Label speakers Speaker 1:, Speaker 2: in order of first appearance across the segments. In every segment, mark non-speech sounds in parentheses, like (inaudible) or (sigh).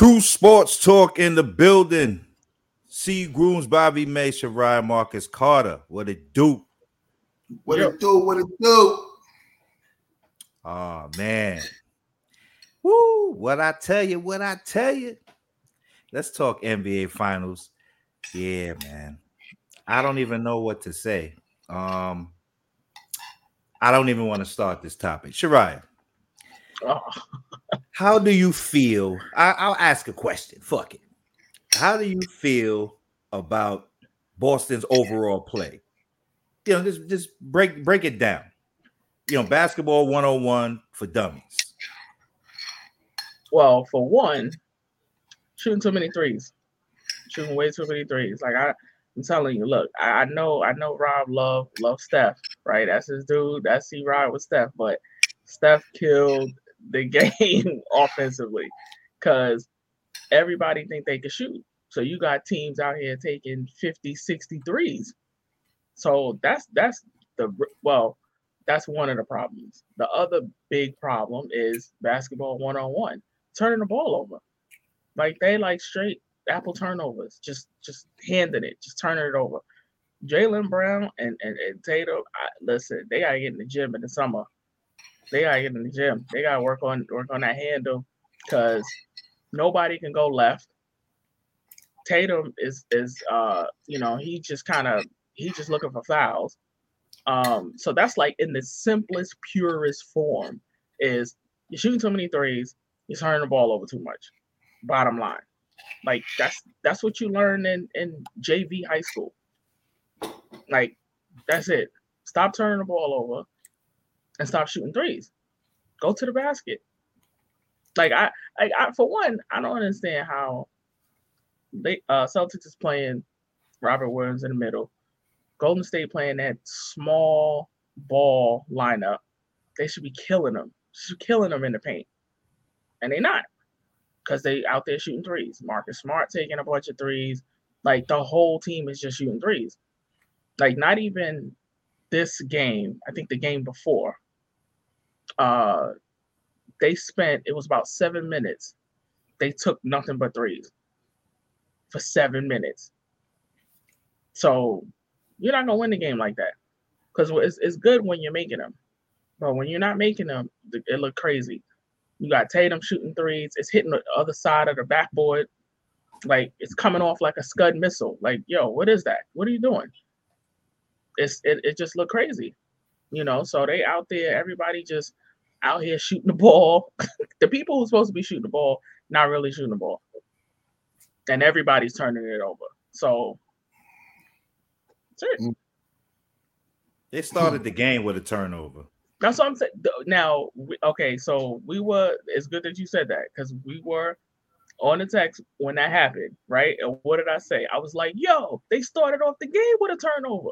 Speaker 1: Tru sports talk in the building. C. Grooms, Bobby Mason, Ryan Marcus Carter. What it do?
Speaker 2: What yep. it do? What it do?
Speaker 1: Oh man. Woo! What I tell you, what I tell you. Let's talk NBA finals. Yeah, man. I don't even know what to say. Um, I don't even want to start this topic. Sharia, oh. (laughs) how do you feel? I, will ask a question. Fuck it. How do you feel about Boston's overall play? You know, just just break break it down. You know, basketball 101 for dummies.
Speaker 3: Well, for one, shooting too many threes. Shooting way too many threes. Like I I'm telling you, look, I, I know I know Rob love love Steph, right? That's his dude. That's he ride with Steph, but Steph killed the game (laughs) offensively because everybody think they can shoot. So you got teams out here taking 50, 60 threes. So that's that's the well, that's one of the problems. The other big problem is basketball one on one, turning the ball over. Like they like straight apple turnovers, just just handing it, just turning it over. Jaylen Brown and, and, and Tatum, I, listen, they gotta get in the gym in the summer. They gotta get in the gym. They gotta work on work on that handle because nobody can go left. Tatum is is uh you know he just kind of he's just looking for fouls. Um, so that's like in the simplest, purest form is you're shooting too many threes, you're turning the ball over too much. Bottom line. Like that's that's what you learn in in JV high school. Like that's it. Stop turning the ball over and stop shooting threes. Go to the basket. Like I, I, I for one, I don't understand how they uh Celtics is playing Robert Williams in the middle. Golden State playing that small ball lineup. They should be killing them. Should killing them in the paint. And they're not because they out there shooting threes. Marcus Smart taking a bunch of threes. Like the whole team is just shooting threes. Like not even this game. I think the game before. Uh, they spent it was about seven minutes. They took nothing but threes for seven minutes. So you're not gonna win the game like that because it's, it's good when you're making them, but when you're not making them, it look crazy. You got Tatum shooting threes. It's hitting the other side of the backboard. Like it's coming off like a Scud missile. Like, yo, what is that? What are you doing? It's it, it just look crazy. You know, so they out there, everybody just out here shooting the ball. (laughs) the people who's supposed to be shooting the ball, not really shooting the ball. And everybody's turning it over. So that's it. Mm.
Speaker 1: They started the game with a turnover.
Speaker 3: That's what I'm saying. Now, okay, so we were. It's good that you said that because we were on the text when that happened, right? And what did I say? I was like, "Yo, they started off the game with a turnover.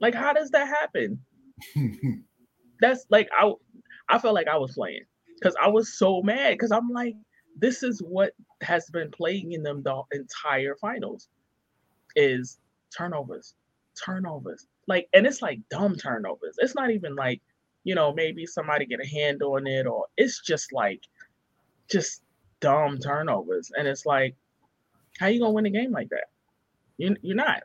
Speaker 3: Like, how does that happen?" (laughs) That's like I, I felt like I was playing because I was so mad because I'm like, this is what has been plaguing them the entire finals, is turnovers, turnovers. Like, and it's like dumb turnovers. It's not even like you know, maybe somebody get a hand on it, or it's just like just dumb turnovers. And it's like, how you gonna win a game like that? You you're not.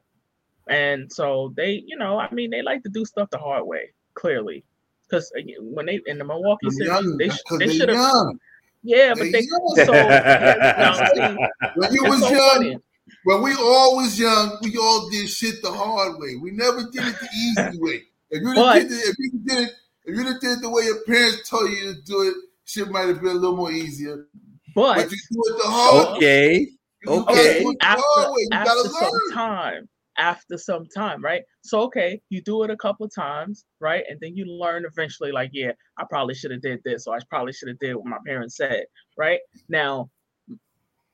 Speaker 3: And so they, you know, I mean, they like to do stuff the hard way, clearly, because uh, when they in the Milwaukee series, they, they should have. Yeah, but they so yeah, (laughs)
Speaker 2: when you was so young. Funny. When we all was young, we all did shit the hard way. We never did it the easy way. If you but, did it, if you did it if you'd did it the way your parents told you to do it, shit might have been a little more easier.
Speaker 3: But,
Speaker 2: but you do it the hard
Speaker 1: Okay. Okay.
Speaker 3: After, after some time, after some time, right? So okay, you do it a couple times, right? And then you learn eventually, like, yeah, I probably should have did this, or I probably should have did what my parents said, right? Now,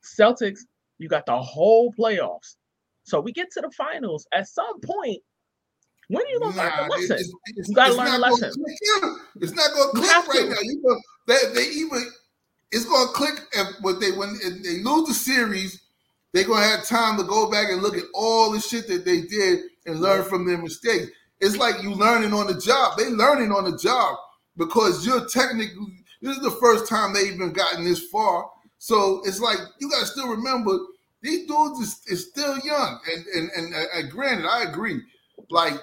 Speaker 3: Celtics, you got the whole playoffs. So we get to the finals. At some point, when are you gonna nah, learn the lesson? It's, it's, you gotta learn a lesson.
Speaker 2: It's not gonna click right to. now. You know, they, they even it's gonna click if when they when they lose the series, they're gonna have time to go back and look at all the shit that they did and learn from their mistakes. It's like you learning on the job. They learning on the job because you're technically this is the first time they even gotten this far. So it's like you gotta still remember these dudes is, is still young. And and and uh, granted, I agree. Like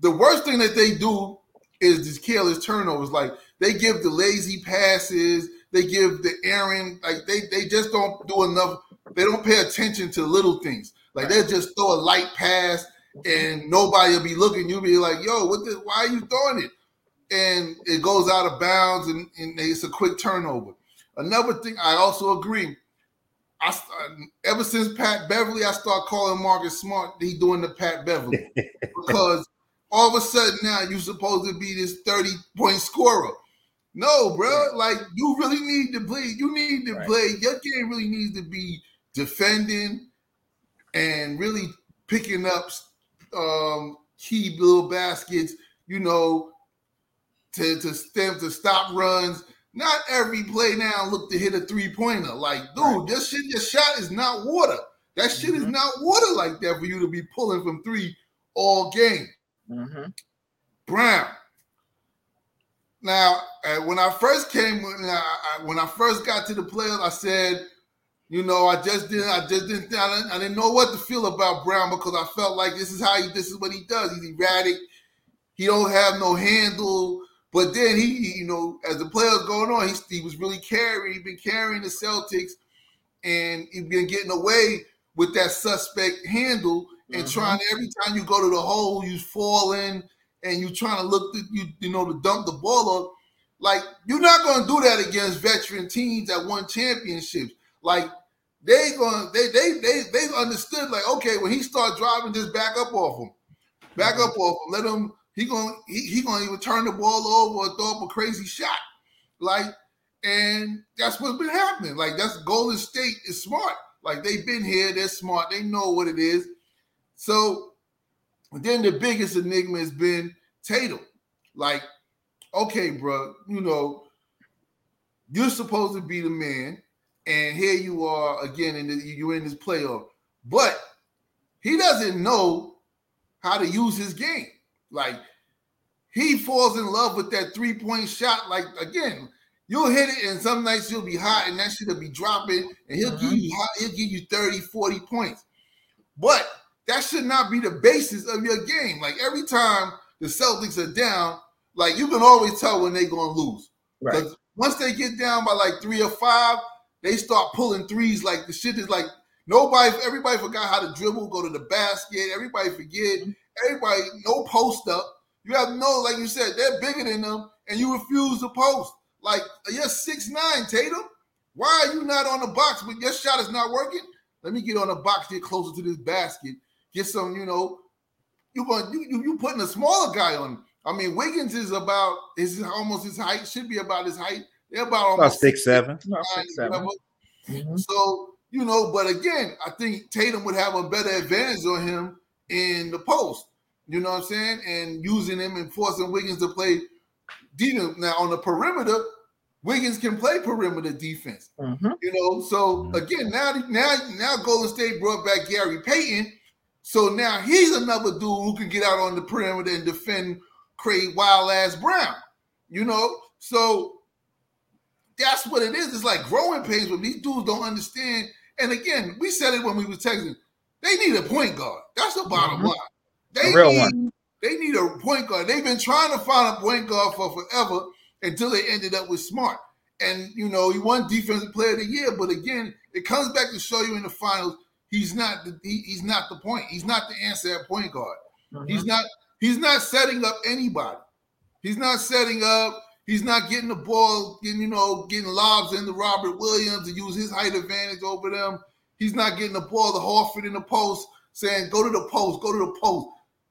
Speaker 2: the worst thing that they do is these careless turnovers. Like they give the lazy passes, they give the errand, like they they just don't do enough. They don't pay attention to little things. Like they just throw a light pass and nobody will be looking. You'll be like, "Yo, what? The, why are you throwing it?" And it goes out of bounds, and, and it's a quick turnover. Another thing, I also agree. I uh, ever since Pat Beverley, I start calling Marcus Smart. He doing the Pat Beverley (laughs) because all of a sudden now you're supposed to be this 30 point scorer. No, bro. Like you really need to play. You need to right. play. Your game really needs to be defending and really picking up um, key little baskets. You know, to to stem to stop runs. Not every play now look to hit a three pointer. Like, dude, right. this shit, your shot is not water. That shit mm-hmm. is not water like that for you to be pulling from three all game. Mm-hmm. Brown, now, uh, when I first came, when I, when I first got to the playoffs, I said, you know, I just didn't, I just didn't, I didn't, I didn't know what to feel about Brown because I felt like this is how he, this is what he does. He's erratic. He don't have no handle. But then he, you know, as the playoffs going on, he, he was really carrying. He's been carrying the Celtics, and he's been getting away with that suspect handle and mm-hmm. trying every time you go to the hole, you fall in and you trying to look, to, you you know, to dump the ball up. Like you're not going to do that against veteran teams that won championships. Like they going they they they they understood like okay when he start driving just back up off him, back up off him. Let him he going he, he going to even turn the ball over or throw up a crazy shot. Like and that's what's been happening. Like that's Golden State is smart. Like they've been here, they're smart, they know what it is. So then the biggest enigma has been Tatum. Like, okay, bro, you know, you're supposed to be the man, and here you are again, and you're in this playoff. But he doesn't know how to use his game. Like, he falls in love with that three point shot. Like, again, you'll hit it, and some nights you'll be hot, and that shit will be dropping, and he'll mm-hmm. give you hot, he'll give you 30, 40 points. But that should not be the basis of your game. Like every time the Celtics are down, like you can always tell when they're gonna lose. Right. Once they get down by like three or five, they start pulling threes. Like the shit is like nobody, everybody forgot how to dribble, go to the basket. Everybody forget. Everybody no post up. You have no, like you said, they're bigger than them, and you refuse to post. Like you're six nine, Tatum. Why are you not on the box? But your shot is not working. Let me get on the box, get closer to this basket, get some, you know, you going you, you you putting a smaller guy on. I mean, Wiggins is about is almost his height, should be about his height. They're about almost
Speaker 1: about six, seven.
Speaker 2: Six, seven. Mm-hmm. So, you know, but again, I think Tatum would have a better advantage on him in the post. You know what I'm saying? And using him and forcing Wiggins to play deep. Now on the perimeter, Wiggins can play perimeter defense. Mm-hmm. You know, so mm-hmm. again, now now now Golden State brought back Gary Payton so now he's another dude who can get out on the perimeter and defend Craig Wild Ass Brown. You know, so that's what it is. It's like growing pains, but these dudes don't understand. And again, we said it when we was texting. They need a point guard. That's the bottom mm-hmm. line. They
Speaker 1: real
Speaker 2: need,
Speaker 1: one.
Speaker 2: They need a point guard. They've been trying to find a point guard for forever until they ended up with Smart. And you know, he won Defensive Player of the Year. But again, it comes back to show you in the finals He's not the he, he's not the point. He's not the answer at point guard. Mm-hmm. He's not he's not setting up anybody. He's not setting up. He's not getting the ball, getting you know, getting lobs into Robert Williams to use his height advantage over them. He's not getting the ball to Horford in the post, saying, "Go to the post, go to the post,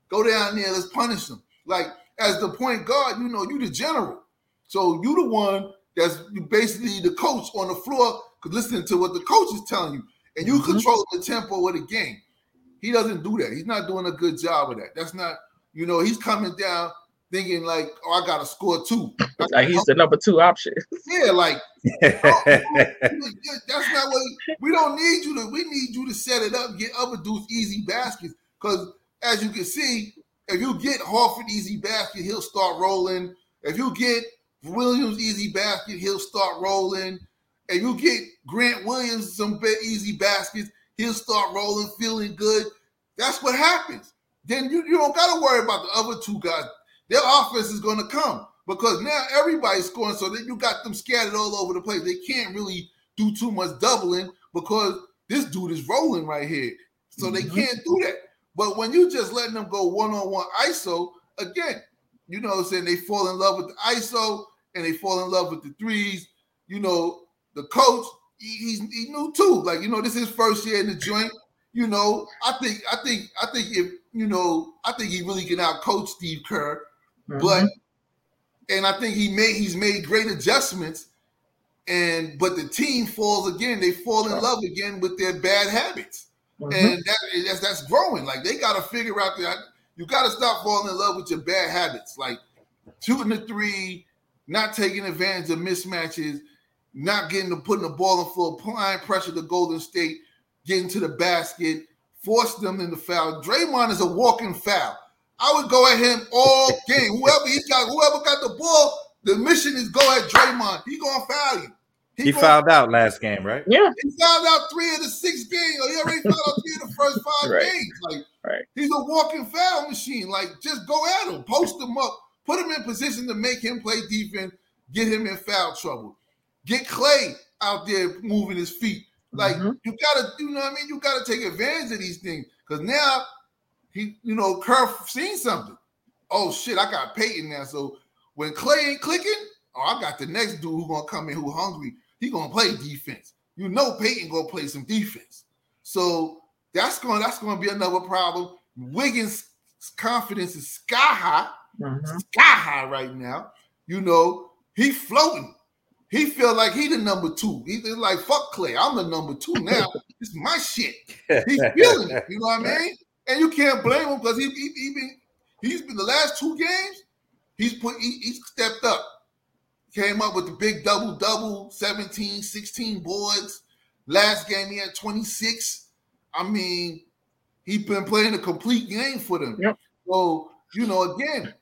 Speaker 2: go down there, let's punish them." Like as the point guard, you know, you the general, so you the one that's basically the coach on the floor. Because listening to what the coach is telling you, and you mm-hmm. control the tempo of the game. He doesn't do that. He's not doing a good job of that. That's not, you know, he's coming down thinking like, oh, I gotta score two.
Speaker 3: like he's the number two option. (laughs)
Speaker 2: Yeah, like oh, (laughs) that's not what we don't need you to. We need you to set it up, get other dudes easy baskets. Because as you can see, if you get Horford easy basket, he'll start rolling. If you get Williams easy basket, he'll start rolling. And you get Grant Williams some easy baskets, he'll start rolling, feeling good. That's what happens. Then you, you don't got to worry about the other two guys. Their offense is going to come because now everybody's scoring, so that you got them scattered all over the place. They can't really do too much doubling because this dude is rolling right here. So they mm-hmm. can't do that. But when you just letting them go one on one ISO, again, you know what I'm saying? They fall in love with the ISO and they fall in love with the threes. You know, the coach, he, he knew too. Like, you know, this is his first year in the joint. You know, I think, I think, I think if you know, I think he really can out coach Steve Kerr. Mm-hmm. But and I think he made he's made great adjustments. And but the team falls again, they fall in love again with their bad habits. Mm-hmm. And that, that's that's growing. Like they gotta figure out that you gotta stop falling in love with your bad habits, like shooting the three, not taking advantage of mismatches, not getting to putting the ball in floor, applying pressure to Golden State, getting to the basket, force them into foul. Draymond is a walking foul. I would go at him all game. Whoever he got, whoever got the ball, the mission is go at Draymond. He gonna foul you.
Speaker 1: He, he fouled out last game, right?
Speaker 3: Yeah.
Speaker 2: He fouled out three of the six games. He already fouled out three of the first five right. games. Like right. he's a walking foul machine. Like just go at him, post him up, put him in position to make him play defense, get him in foul trouble. Get Klay out there moving his feet. Like mm-hmm. you gotta, you know what I mean? You gotta take advantage of these things. Cause now he, you know, Kerr seen something. Oh shit, I got Payton now. So when Klay ain't clicking, oh, I got the next dude who gonna come in who hungry. He gonna play defense. You know Payton gonna play some defense. So that's gonna that's gonna be another problem. Wiggins' confidence is sky high, mm-hmm. sky high right now. You know, he floating. He feel like he the number two. He's like fuck Klay. I'm the number two (laughs) now. it's my shit. He's (laughs) feeling it. You know what I mean? And you can't blame him because he, he, he been he's been the last two games, he's put he, he's stepped up. Came up with the big double double, 17, 16 boards. Last game he had 26. I mean, he's been playing a complete game for them. Yep. So, you know, again,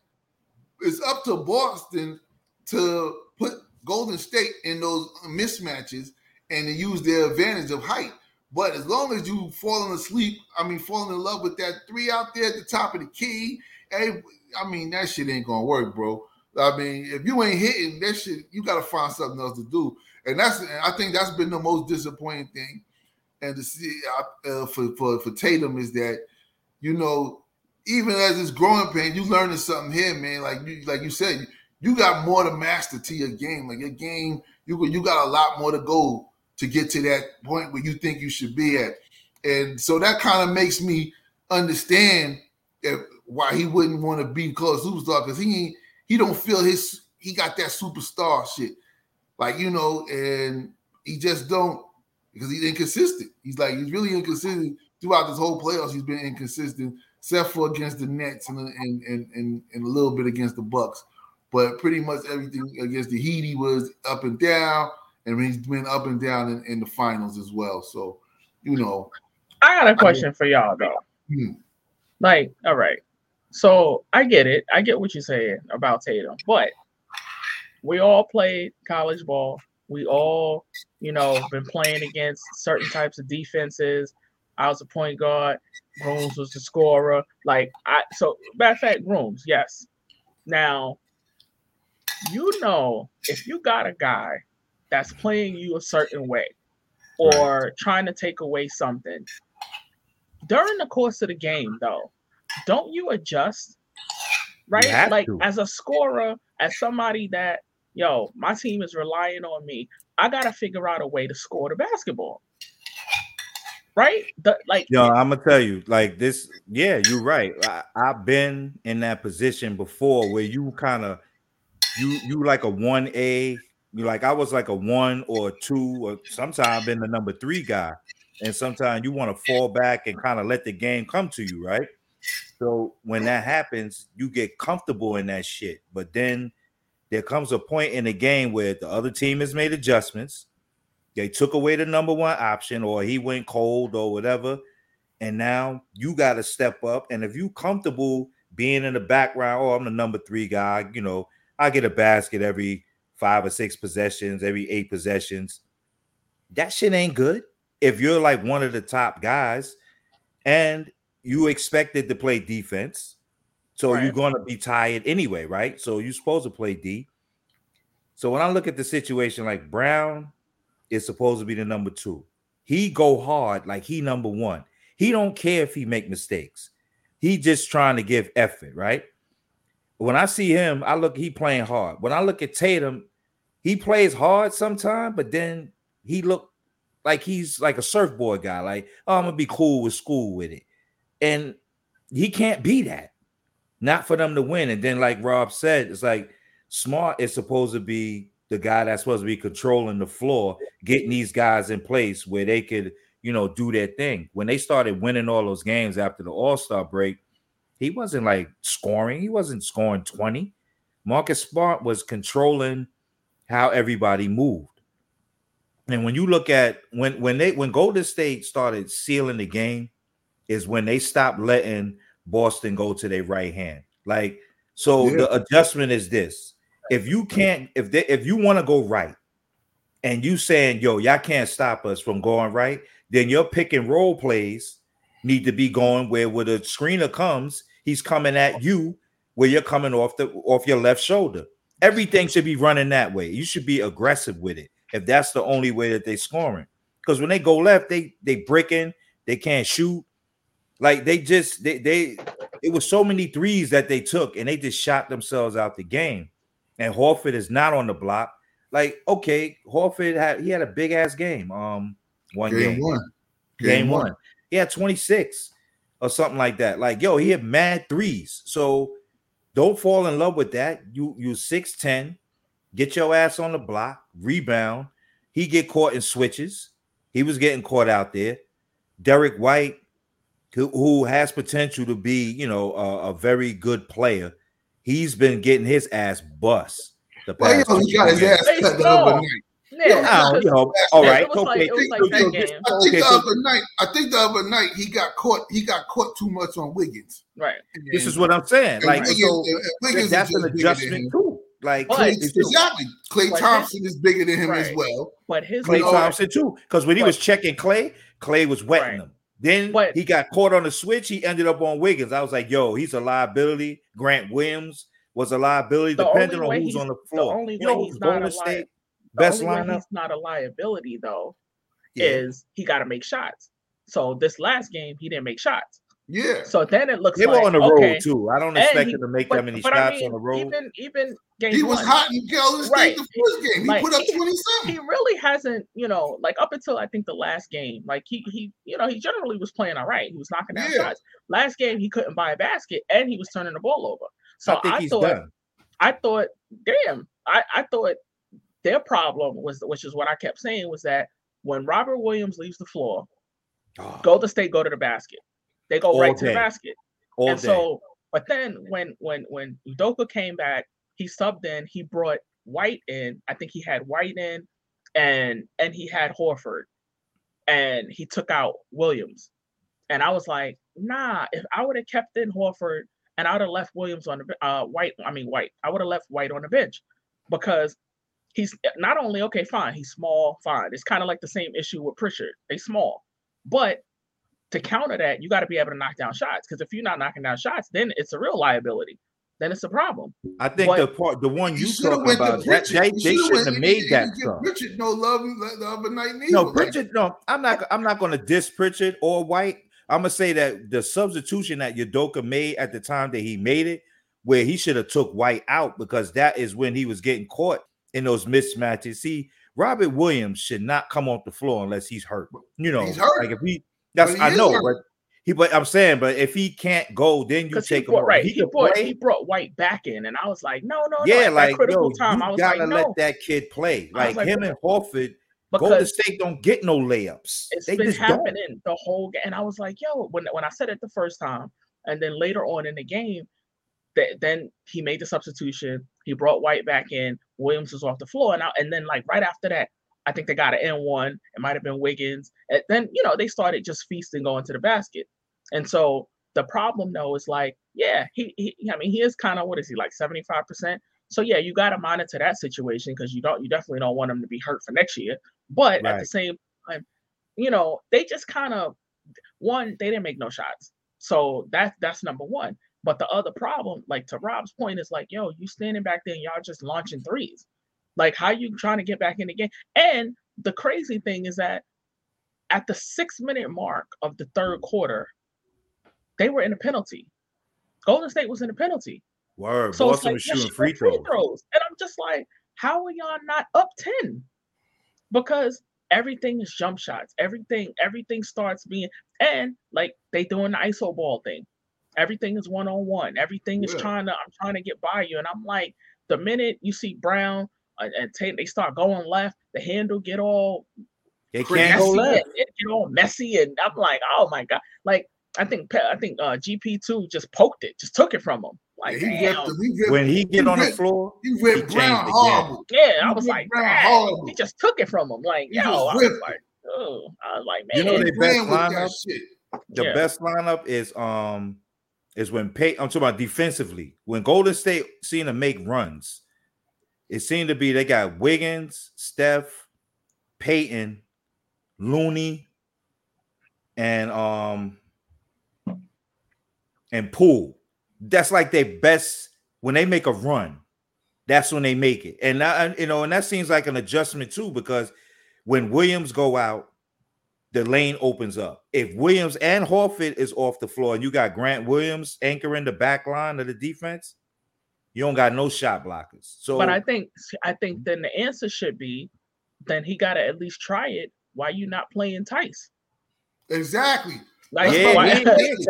Speaker 2: it's up to Boston to put Golden State in those mismatches and use their advantage of height. But as long as you falling asleep, I mean, falling in love with that three out there at the top of the key, hey, I mean, that shit ain't gonna work, bro. I mean, if you ain't hitting that shit, you gotta find something else to do. And that's, I think that's been the most disappointing thing. And to see uh, for, for for Tatum is that, you know, even as it's growing pain, you learning something here, man. Like you, like you said, you got more to master to your game. Like your game, you you got a lot more to go to get to that point where you think you should be at. And so that kind of makes me understand why he wouldn't want to be close superstar because he he don't feel his he got that superstar shit. Like, you know, and he just don't because he's inconsistent. He's like he's really inconsistent throughout this whole playoffs. He's been inconsistent, except for against the Nets and and, and, and a little bit against the Bucks. But pretty much everything against the Heat, he was up and down and he's been up and down in, in the finals as well. So, you know,
Speaker 3: I got a question I mean, for y'all though. Hmm. Like, all right, so I get it. I get what you're saying about Tatum, but we all played college ball. We all, you know, been playing against certain types of defenses. I was a point guard. Grooms was the scorer. Like I so matter of fact, Grooms, yes. Now, you know, if you got a guy that's playing you a certain way or trying to take away something. During the course of the game, though, don't you adjust? Right? Like to. as a scorer, as somebody that, yo, my team is relying on me, I gotta figure out a way to score the basketball. Right? The, like
Speaker 1: yo, I'm gonna tell you, like this, yeah, you're right. I, I've been in that position before where you kind of you you like a one A You like I was like a one or a two, or sometimes been the number three guy. And sometimes you want to fall back and kind of let the game come to you, right? So when that happens, you get comfortable in that shit. But then there comes a point in the game where the other team has made adjustments. They took away the number one option, or he went cold, or whatever. And now you got to step up. And if you comfortable being in the background, oh, I'm the number three guy, you know, I get a basket every five or six possessions, every eight possessions. that shit ain't good. If you're like one of the top guys and you expected to play defense, so right. you're going to be tired anyway, right? So you're supposed to play D. So when I look at the situation, like Brown is supposed to be the number two. He go hard like he number one. He don't care if he make mistakes. He just trying to give effort, right? When I see him, I look he playing hard. When I look at Tatum, he plays hard sometimes, but then he look like he's like a surfboard guy. Like, oh, I'm gonna be cool with school with it, and he can't be that. Not for them to win. And then, like Rob said, it's like Smart is supposed to be the guy that's supposed to be controlling the floor, getting these guys in place where they could, you know, do their thing. When they started winning all those games after the All Star break, he wasn't like scoring. He wasn't scoring 20. Marcus Smart was controlling how everybody moved. And when you look at when when they when Golden State started sealing the game, is when they stopped letting Boston go to their right hand. Like so, yeah. the adjustment is this: if you can't, if they, if you want to go right, and you saying, "Yo, y'all can't stop us from going right," then your pick and roll plays need to be going where where the screener comes, he's coming at you where you're coming off the off your left shoulder. Everything should be running that way. You should be aggressive with it if that's the only way that they're scoring. Because when they go left, they they break in, they can't shoot. Like they just they they it was so many threes that they took and they just shot themselves out the game. And Horford is not on the block. Like, okay, Horford had he had a big ass game. Um, one game, game
Speaker 2: one,
Speaker 1: game, game one. one. He had 26 or something like that. Like, yo, he had mad threes. So don't fall in love with that. You you 6'10, get your ass on the block, rebound. He get caught in switches. He was getting caught out there. Derrick White, who, who has potential to be, you know, a, a very good player, he's been getting his ass bust.
Speaker 2: The past well, he got his ass cut the other night.
Speaker 1: Yeah, you know, all right.
Speaker 2: Okay. Like, like I think the other night, I think the other night he got caught. He got caught too much on Wiggins.
Speaker 3: Right.
Speaker 1: And, this is what I'm saying. Like, Wiggins, so Wiggins that's an adjustment too. Like
Speaker 2: but, exactly, Klay Thompson his, is bigger than him right. as well.
Speaker 3: But his
Speaker 1: Klay Thompson too, because when he was checking Klay, Klay was wetting right. him. Then but, he got caught on the switch. He ended up on Wiggins. I was like, yo, he's a liability. Grant Williams was a liability, depending on who's on the floor.
Speaker 3: The only you way he's not a li- best lineup. He's not a liability though. Yeah. Is he got to make shots? So this last game he didn't make shots.
Speaker 2: Yeah.
Speaker 3: So then it looks
Speaker 1: they
Speaker 3: like,
Speaker 1: were on the
Speaker 3: okay.
Speaker 1: road too. I don't expect him to make but, that many shots I mean, on the road.
Speaker 3: Even even game
Speaker 2: he was one, hot in Golden State right. the first game. He like, put up twenty seven.
Speaker 3: He really hasn't, you know, like up until I think the last game, like he he you know he generally was playing all right. He was knocking down yeah. shots. Last game he couldn't buy a basket and he was turning the ball over. So I, I thought done. I thought, damn, I I thought their problem was, which is what I kept saying, was that when Robert Williams leaves the floor, oh. Golden State go to the basket. They go All right day. to the basket. All and day. so, but then when when when Udoka came back, he subbed in. He brought White in. I think he had White in, and and he had Horford, and he took out Williams. And I was like, nah. If I would have kept in Horford and I would have left Williams on the uh White, I mean White, I would have left White on the bench because he's not only okay, fine, he's small, fine. It's kind of like the same issue with Pritchard. They small, but to counter that, you got to be able to knock down shots. Because if you're not knocking down shots, then it's a real liability. Then it's a problem.
Speaker 1: I think but, the part, the one you talking about, that, they, they shouldn't have made that stuff.
Speaker 2: Pritchard no love uh, the other night. Neither.
Speaker 1: No, Pritchard. No, I'm not. I'm not going to diss Pritchard or White. I'm gonna say that the substitution that Udoka made at the time that he made it, where he should have took White out because that is when he was getting caught in those mismatches. See, Robert Williams should not come off the floor unless he's hurt. You know,
Speaker 2: he's hurt.
Speaker 1: like if he that's I know, hurt. but he but I'm saying, but if he can't go, then you take
Speaker 3: brought,
Speaker 1: him.
Speaker 3: Right, he, he brought play. he brought White back in, and I was like, no, no,
Speaker 1: yeah,
Speaker 3: no.
Speaker 1: like critical yo,
Speaker 3: time,
Speaker 1: you
Speaker 3: I was
Speaker 1: gotta
Speaker 3: like,
Speaker 1: let
Speaker 3: no.
Speaker 1: that kid play. Like, like him and Horford. Because Golden State don't get no layups.
Speaker 3: It's
Speaker 1: they
Speaker 3: been
Speaker 1: just
Speaker 3: happening
Speaker 1: don't.
Speaker 3: the whole game. And I was like, yo, when, when I said it the first time, and then later on in the game, that then he made the substitution. He brought White back in. Williams was off the floor. And, I, and then, like, right after that, I think they got an N1. It might have been Wiggins. And then, you know, they started just feasting going to the basket. And so the problem, though, is like, yeah, he, he I mean, he is kind of, what is he, like 75%? So yeah, you got to monitor that situation because you don't, you definitely don't want them to be hurt for next year. But right. at the same time, you know, they just kind of one, they didn't make no shots, so that's that's number one. But the other problem, like to Rob's point, is like, yo, you standing back there and y'all just launching threes. Like, how you trying to get back in the game? And the crazy thing is that at the six minute mark of the third quarter, they were in a penalty. Golden State was in a penalty.
Speaker 1: Word. So Boston like, was shooting free throws. free throws.
Speaker 3: And I'm just like, how are y'all not up 10? Because everything is jump shots. Everything, everything starts being and like they doing the ISO ball thing. Everything is one on one. Everything is yeah. trying to, I'm trying to get by you. And I'm like, the minute you see Brown uh, and Tate, they start going left, the handle get all
Speaker 1: they can't go left.
Speaker 3: It get all messy, and I'm like, oh my god! Like I think I think uh, GP two just poked it, just took it from him. Like he he
Speaker 1: ripped, when he get he on ripped, the floor,
Speaker 2: he ripped he Brown horrible.
Speaker 3: Yeah, I was like, he just took it from him. Like, he yo, I was like, oh, I was like, man,
Speaker 1: you know the best lineup. The yeah. best lineup is um is when pay. I'm talking about defensively. When Golden State seemed to make runs, it seemed to be they got Wiggins, Steph, Payton, Looney, and um and Poole. That's like their best when they make a run. That's when they make it, and you know, and that seems like an adjustment too because when Williams go out, the lane opens up. If Williams and Horford is off the floor, and you got Grant Williams anchoring the back line of the defense, you don't got no shot blockers. So,
Speaker 3: but I think I think then the answer should be, then he got to at least try it. Why you not playing Theis?
Speaker 2: Exactly. Like, yeah, why, yeah,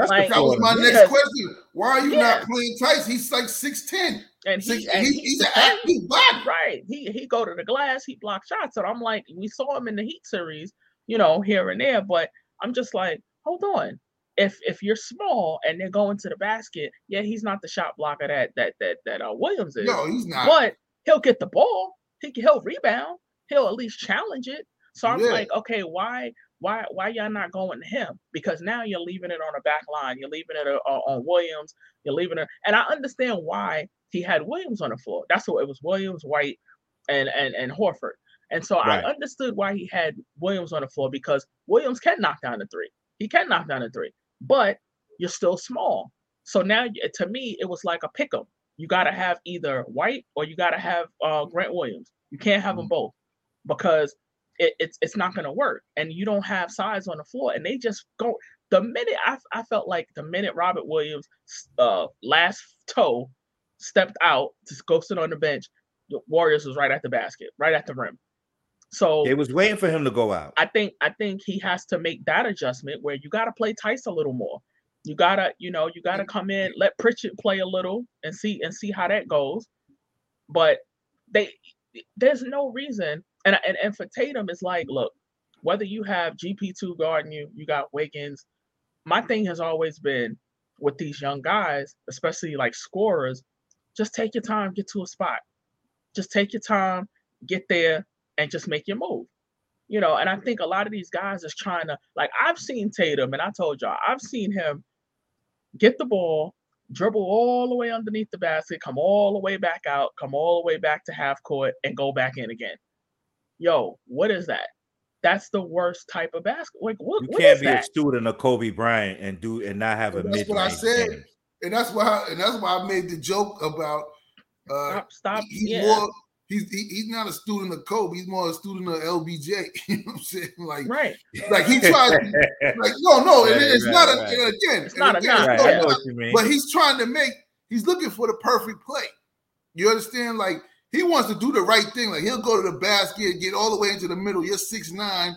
Speaker 2: like, that was my next question. Why are you yeah. not playing Theis? He's like six ten.
Speaker 3: And, he, and he, he's an active body. Right. He he go to the glass, he block shots. And I'm like, we saw him in the Heat series, you know, here and there. But I'm just like, hold on. If if you're small and they're going to the basket, yeah, he's not the shot blocker that that that that uh, Williams is.
Speaker 2: No, he's not.
Speaker 3: But he'll get the ball. He he'll rebound. He'll at least challenge it. So I'm yeah. like, okay, why why why y'all not going to him? Because now you're leaving it on the back line. You're leaving it uh, on Williams. You're leaving it, and I understand why he had Williams on the floor. That's what it was: Williams, White, and and and Horford. And so right. I understood why he had Williams on the floor because Williams can knock down the three. He can knock down the three, but you're still small. So now, to me, it was like a pick 'em. You got to have either White or you got to have uh, Grant Williams. You can't have mm-hmm. them both because it, it's it's not going to work, and you don't have size on the floor. And they just go. The minute I, I felt like the minute Robert Williams' uh, last toe stepped out to go sit on the bench, the Warriors was right at the basket, right at the rim. So
Speaker 1: it was waiting for him to go out.
Speaker 3: I think I think he has to make that adjustment where you got to play Theis a little more. You gotta, you know, you gotta come in, let Pritchard play a little and see and see how that goes. But they there's no reason and, and and for Tatum, it's like, look, whether you have GP2 guarding you, you got Wiggins. My thing has always been with these young guys, especially like scorers, just take your time, get to a spot. Just take your time, get there, and just make your move. You know, and I think a lot of these guys is trying to like I've seen Tatum, and I told y'all I've seen him get the ball, dribble all the way underneath the basket, come all the way back out, come all the way back to half court, and go back in again yo, what is that? That's the worst type of basketball. Like, what,
Speaker 1: you
Speaker 3: what
Speaker 1: can't be
Speaker 3: that?
Speaker 1: a student of Kobe Bryant and do and not have and a mid.
Speaker 2: That's what I said, game. and that's why and that's why I made the joke about. Uh, stop, stop. He's yeah. more. He's he, he's not a student of Kobe. He's more a student of LBJ. (laughs) you know what I'm saying? Like,
Speaker 3: right?
Speaker 2: Like he tries. like, no, no, right, it's right, not. A, right. again, it's not again, a right, no, what. But he's trying to make. He's looking for the perfect play. You understand? Like he wants to do the right thing. Like he'll go to the basket, get all the way into the middle. You're six nine,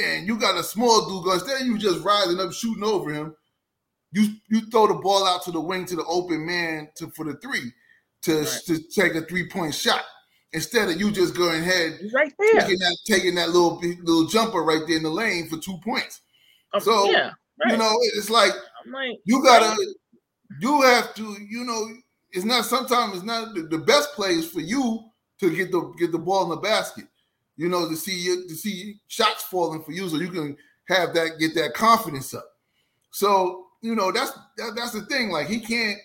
Speaker 2: and you got a small dude. Instead of you just rising up, shooting over him, you you throw the ball out to the wing to the open man to for the three to, right. to take a three point shot. Instead of you just going ahead,
Speaker 3: right there,
Speaker 2: taking that, taking that little little jumper right there in the lane for two points.
Speaker 3: Um, so yeah,
Speaker 2: right. you know, it's like, like you gotta, you have to, you know, it's not sometimes it's not the, the best plays for you to get the get the ball in the basket. You know, to see you to see shots falling for you, so you can have that get that confidence up. So you know that's that, that's the thing. Like he can't,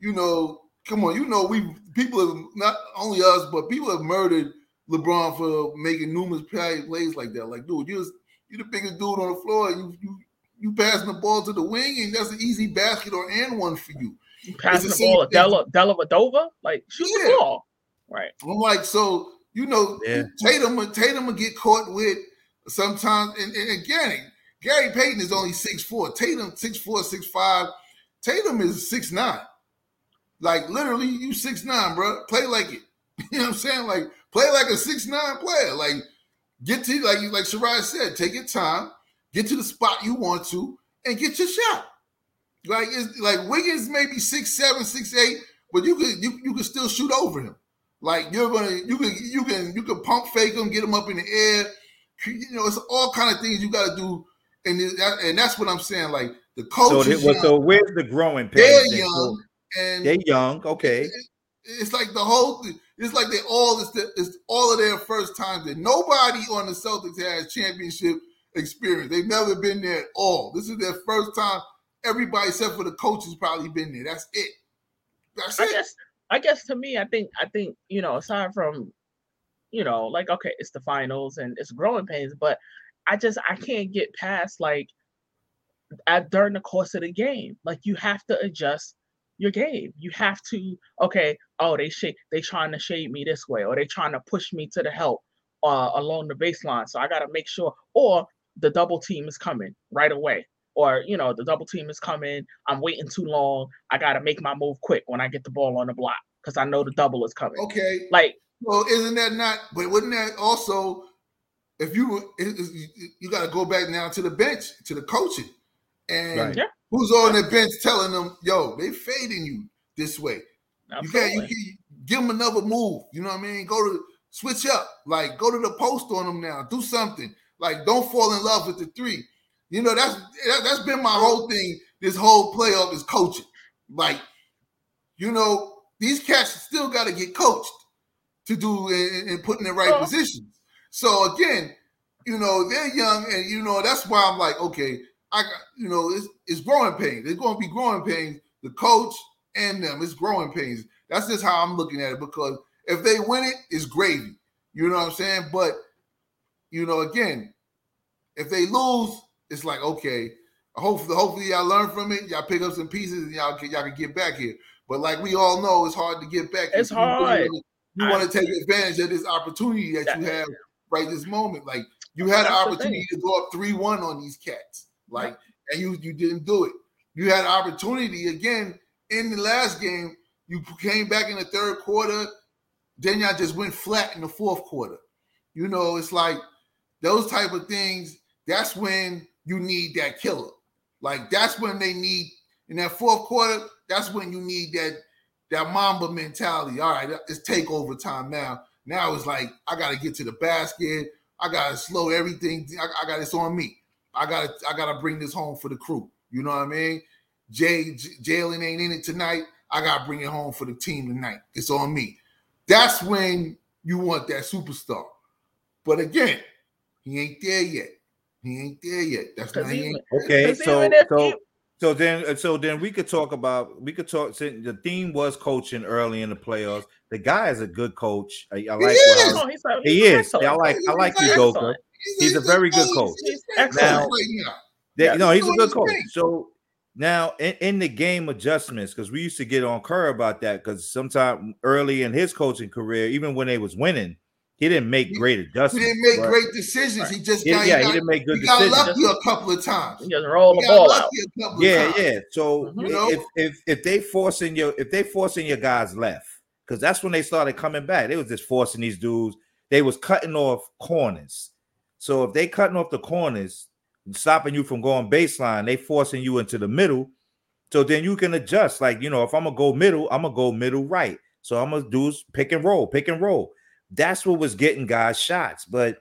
Speaker 2: you know, come on, you know we people have not only us, but people have murdered LeBron for making numerous plays like that. Like, dude, you're you're the biggest dude on the floor. You you you passing the ball to the wing, and that's an easy basket or and one for you.
Speaker 3: you passing the, the ball to Della Dellavedova, like shoot yeah. the ball. Right.
Speaker 2: I'm like, so you know, yeah. Tatum Tatum will get caught with sometimes, and, and, and Gary Gary Payton is only six four. Tatum six four, six five. Tatum is six nine. Like literally, you six nine, bro. Play like it. (laughs) You know what I'm saying? Like play like a six nine player. Like get to like you like Sharia said, take your time, get to the spot you want to, and get your shot. Like it's like Wiggins maybe six seven, six eight, but you could you, you could still shoot over him. Like you're gonna you can you can you can pump fake him, get him up in the air. You know, it's all kind of things you got to do, and and that's what I'm saying. Like the coach.
Speaker 1: So, so where's the growing
Speaker 2: pains? They're young, and
Speaker 1: they're young. Okay, it,
Speaker 2: it's like the whole. It's like they all it's, the, it's all of their first time. That nobody on the Celtics has championship experience. They've never been there at all. This is their first time. Everybody except for the coach has probably been there. That's it. That's
Speaker 3: I
Speaker 2: it.
Speaker 3: Guess, I guess to me, I think I think you know, aside from you know, like okay, it's the finals and it's growing pains, but I just I can't get past like at during the course of the game. Like you have to adjust your game. You have to okay. Oh, they shade they trying to shade me this way, or they trying to push me to the help uh, along the baseline. So I got to make sure, or the double team is coming right away, or you know the double team is coming. I'm waiting too long. I got to make my move quick when I get the ball on the block because I know the double is coming.
Speaker 2: Okay,
Speaker 3: like
Speaker 2: well, isn't that not? But wouldn't that also? If you you got to go back now to the bench to the coaching, and right. yeah. who's on the bench telling them, "Yo, they fading you this way." Absolutely. You can't you can give them another move. You know what I mean? Go to switch up, like go to the post on them now. Do something. Like don't fall in love with the three. You know that's that, that's been my whole thing. This whole playoff is coaching. Like, you know, these cats still got to get coached to do and, and put in the right uh-huh. positions. So again, you know, they're young, and you know that's why I'm like, okay, I got you know, it's, it's growing pains. There's going to be growing pains. The coach and them, it's growing pains. That's just how I'm looking at it because if they win it, it's gravy. You know what I'm saying? But you know, again, if they lose, it's like okay. Hopefully, hopefully y'all learn from it. Y'all pick up some pieces and y'all can y'all can get back here. But like we all know, it's hard to get back.
Speaker 3: It's hard.
Speaker 2: You, you want to take advantage of this opportunity that you have right this moment. Like you had an opportunity to go up three one on these cats, like, and you you didn't do it. You had opportunity again in the last game. You came back in the third quarter. Then y'all just went flat in the fourth quarter. You know, it's like those type of things. That's when you need that killer. Like that's when they need in that fourth quarter. That's when you need that that Mamba mentality. All right, uh, it's takeover time now. Now it's like I got to get to the basket. I got to slow everything. I, I got this on me. I got to I got to bring this home for the crew. You know what I mean? Jay J- Jaylen ain't in it tonight. I got to bring it home for the team tonight. It's on me. That's when you want that superstar. But again, he ain't there yet. He ain't there yet. That's not he ain't.
Speaker 1: Okay, so so so then, so then we could talk about we could talk. The theme was coaching early in the playoffs. The guy is a good coach. I, I like. He is. Oh, he's a, he's he is. I like. I like you, Udoka. He's, he's a very good coach. Now, they, no, he's a good coach. So now in, in the game adjustments, because we used to get on Kerr about that, because sometime early in his coaching career, even when they was winning, he didn't make great adjustments.
Speaker 2: He didn't make great decisions. He just got,
Speaker 1: yeah, he, got, he didn't make good he decisions.
Speaker 2: got lucky a couple of times.
Speaker 3: He just rolled the ball out.
Speaker 1: Yeah, yeah. So mm-hmm. if, if if they forcing your if they forcing your guys left, because that's when they started coming back. They was just forcing these dudes. They was cutting off corners. So if they cutting off the corners, stopping you from going baseline, they forcing you into the middle. So then you can adjust. Like you know, if I'm gonna go middle, I'm gonna go middle right. So I'm gonna do pick and roll, pick and roll. That's what was getting guys shots, but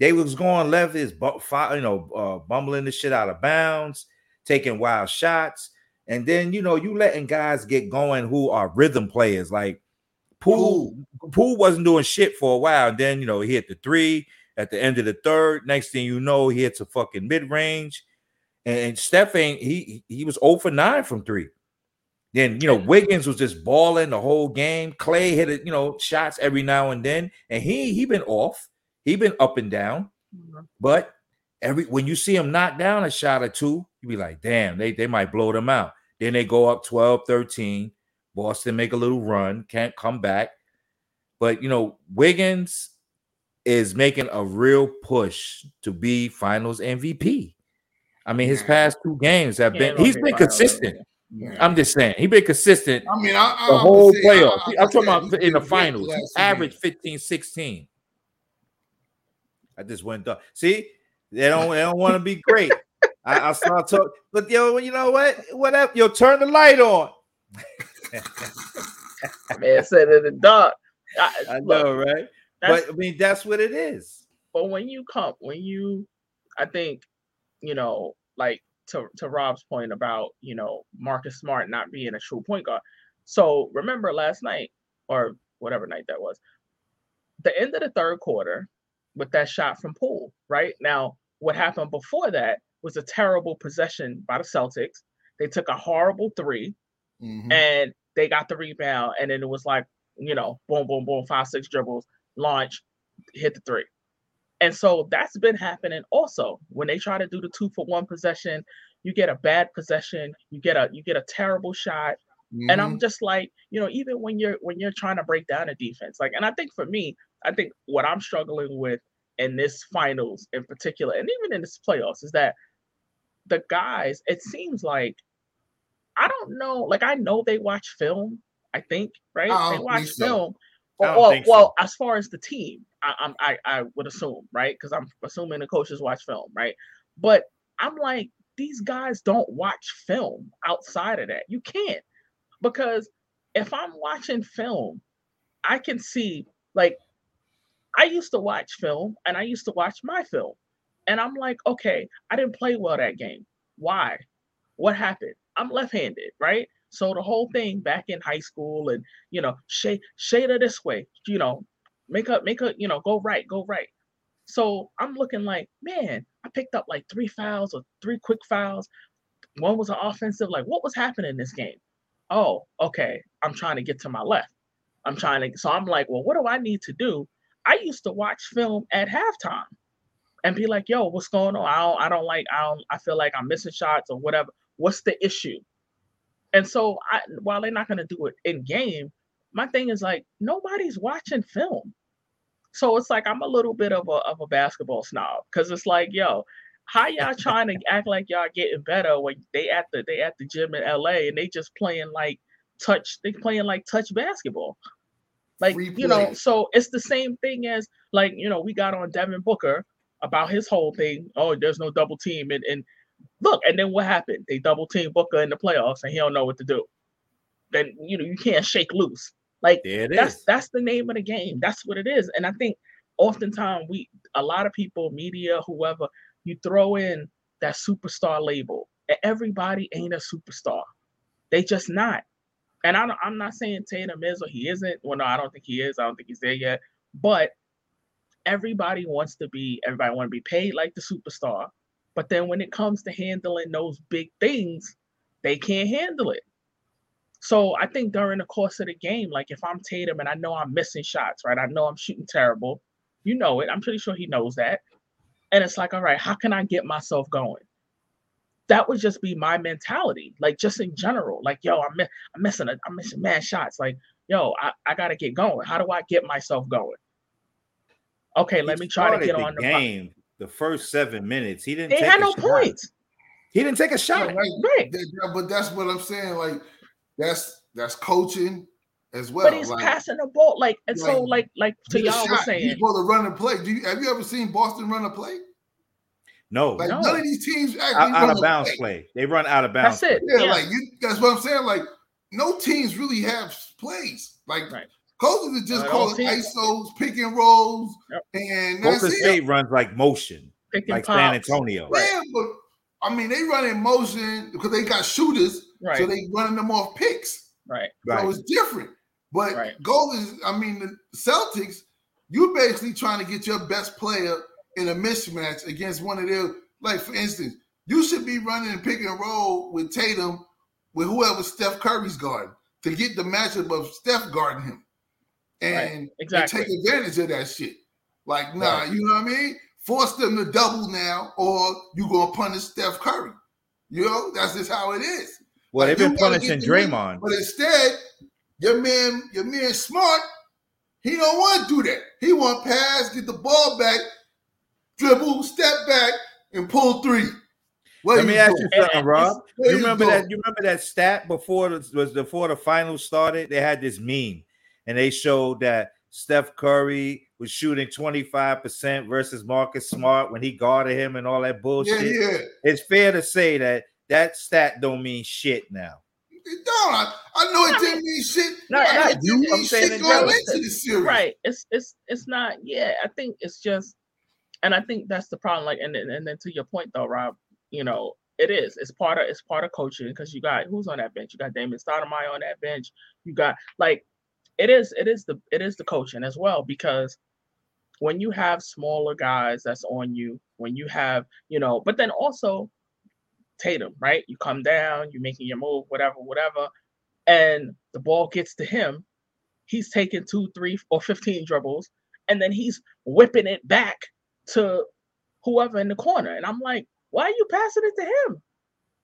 Speaker 1: they was going left is you know uh, bumbling the shit out of bounds, taking wild shots, and then you know you letting guys get going who are rhythm players like Poole. Poole wasn't doing shit for a while. And then you know he hit the three at the end of the third. Next thing you know, he hits a fucking mid range, and Steph ain't he he was 0 for 9 from three. Then you know Wiggins was just balling the whole game. Klay hit it, you know, shots every now and then, and he he been off. He been up and down, mm-hmm. but every when you see him knock down a shot or two, you be like, damn, they they might blow them out. Then they go up 12, 13. Boston make a little run, can't come back. But you know, Wiggins is making a real push to be finals MVP. I mean, his past two games have been he's been consistent. Yeah. I'm just saying he been consistent.
Speaker 2: I mean, I,
Speaker 1: I, the whole playoff. I, am talking about in the finals. He averaged 15, 16. I just went up. See, they don't they don't want to be great. I, I start talking, but yo, you know what? Whatever, yo, turn the light on.
Speaker 3: Man said in the dark.
Speaker 1: I, I know, look, right? But I mean, that's what it is.
Speaker 3: But when you come, when you, I think, you know, like to to Rob's point about you know Marcus Smart not being a true point guard. So remember last night or whatever night that was, the end of the third quarter with that shot from Poole. Right now, what happened before that was a terrible possession by the Celtics. They took a horrible 3 mm-hmm. and they got the rebound, and then it was like you know, boom, boom, boom, five, six dribbles, launch, hit the three. And so that's been happening also. When they try to do the two for one possession, you get a bad possession, you get a you get a terrible shot. Mm-hmm. And I'm mm-hmm. just like, you know, even when you're when you're trying to break down a defense, like, and I think for me, I think what I'm struggling with in this finals in particular, and even in this playoffs, is that the guys, it seems like I don't know, like I know they watch film, I think, right? they watch film. Well, well, as far as the team, I, I I would assume, right? Because I'm assuming the coaches watch film, right? But I'm like, these guys don't watch film outside of that. You can't because if I'm watching film, I can see like I used to watch film and I used to watch my film, and I'm like, okay, I didn't play well that game. Why? What happened? I'm left-handed, right? So the whole thing back in high school and you know, shade shade her this way, you know, make up, make up, you know, go right, go right. So I'm looking like, man, I picked up like three fouls or three quick fouls. One was an offensive. Like, what was happening in this game? Oh, okay. I'm trying to get to my left. I'm trying to. So I'm like, well, what do I need to do? I used to watch film at halftime and be like, yo, what's going on? I don't, I don't like, I don't, I feel like I'm missing shots or whatever. What's the issue? And so I, while they're not going to do it in game, my thing is like nobody's watching film. So it's like I'm a little bit of a of a basketball snob because it's like, yo, how y'all (laughs) trying to act like y'all getting better when they at the they at the gym in LA and they just playing like touch they playing like touch basketball. Like you know, so it's the same thing as like you know we got on Devin Booker about his whole thing. Oh, there's no double team and and look, and then what happened? They double team Booker in the playoffs, and he don't know what to do. Then you know you can't shake loose. Like that's is. that's the name of the game. That's what it is. And I think oftentimes we a lot of people, media, whoever, you throw in that superstar label. And everybody ain't a superstar. They just not. And I am not saying Tatum is or he isn't. Well, no, I don't think he is. I don't think he's there yet. But everybody wants to be. Everybody want to be paid like the superstar. But then when it comes to handling those big things, they can't handle it. So I think during the course of the game, like if I'm Tatum and I know I'm missing shots, right? I know I'm shooting terrible. You know it. I'm pretty sure he knows that. And it's like, all right, how can I get myself going? That would just be my mentality, like just in general. Like, yo, I'm, I'm missing a, I'm missing mad shots. Like, yo, I, I gotta get going. How do I get myself going? Okay, let me try to get on
Speaker 1: the game the first seven minutes, he didn't.
Speaker 3: They had no points.
Speaker 1: He didn't take a shot.
Speaker 2: Right. right. But that's what I'm saying. Like that's that's coaching as well.
Speaker 3: But he's like, passing the ball, like and like, so, like like to y'all was saying,
Speaker 2: he's supposed to run and play. Do you have you ever seen Boston run a play?
Speaker 1: No,
Speaker 2: like
Speaker 1: no.
Speaker 2: none of these teams actually
Speaker 1: out, out of bounds play. play. They run out of bounds.
Speaker 3: That's it.
Speaker 2: Yeah, yeah, like you. That's what I'm saying. Like no teams really have plays. Like right. Coaches are just calling isos, pick and rolls, yep. and
Speaker 1: Golden State runs like motion, pick like San Antonio.
Speaker 2: Yeah, but I mean they run in motion because they got shooters, right. so they running them off picks.
Speaker 3: Right.
Speaker 2: So
Speaker 3: right.
Speaker 2: it's different. But right. Golden, I mean the Celtics, you're basically trying to get your best player in a mismatch against one of their, like for instance, you should be running a pick and roll with Tatum with whoever Steph Curry's guarding to get the matchup of Steph guarding him, and,
Speaker 3: Right, exactly.
Speaker 2: and take advantage of that shit. Like, nah,
Speaker 1: Right.
Speaker 2: you know what I mean? Force them to double now, or you gonna punish Steph Curry. You know, that's just how it is.
Speaker 1: Well,
Speaker 2: Like,
Speaker 1: they've been punishing Draymond.
Speaker 2: But instead, your man, your man smart, he don't want to do that. He want pass, get the ball back, dribble, step back, and pull three. What
Speaker 1: Let me ask
Speaker 2: doing?
Speaker 1: you something, Rob. You remember that? You remember that stat before the was before the finals started? They had this meme, and they showed that Steph Curry was shooting 25% versus Marcus Smart when he guarded him and all that bullshit.
Speaker 2: yeah. yeah.
Speaker 1: It's fair to say that that stat don't mean shit now.
Speaker 2: It don't. I, I know it didn't mean shit.
Speaker 3: No,
Speaker 2: I know didn't
Speaker 1: you-
Speaker 2: mean
Speaker 1: I'm saying
Speaker 2: shit going into the series.
Speaker 3: right it's it's it's not yeah i think it's just and i think that's the problem like and then and then to your point though rob you know it is it's part of it's part of coaching because you got who's on that bench you got Damon Stoudamire on that bench you got like it is it is the it is the coaching as well because when you have smaller guys that's on you when you have you know but then also Tatum right you come down you're making your move whatever whatever and the ball gets to him he's taking two, three, or 15 dribbles, and then he's whipping it back to whoever in the corner. And I'm like, why are you passing it to him?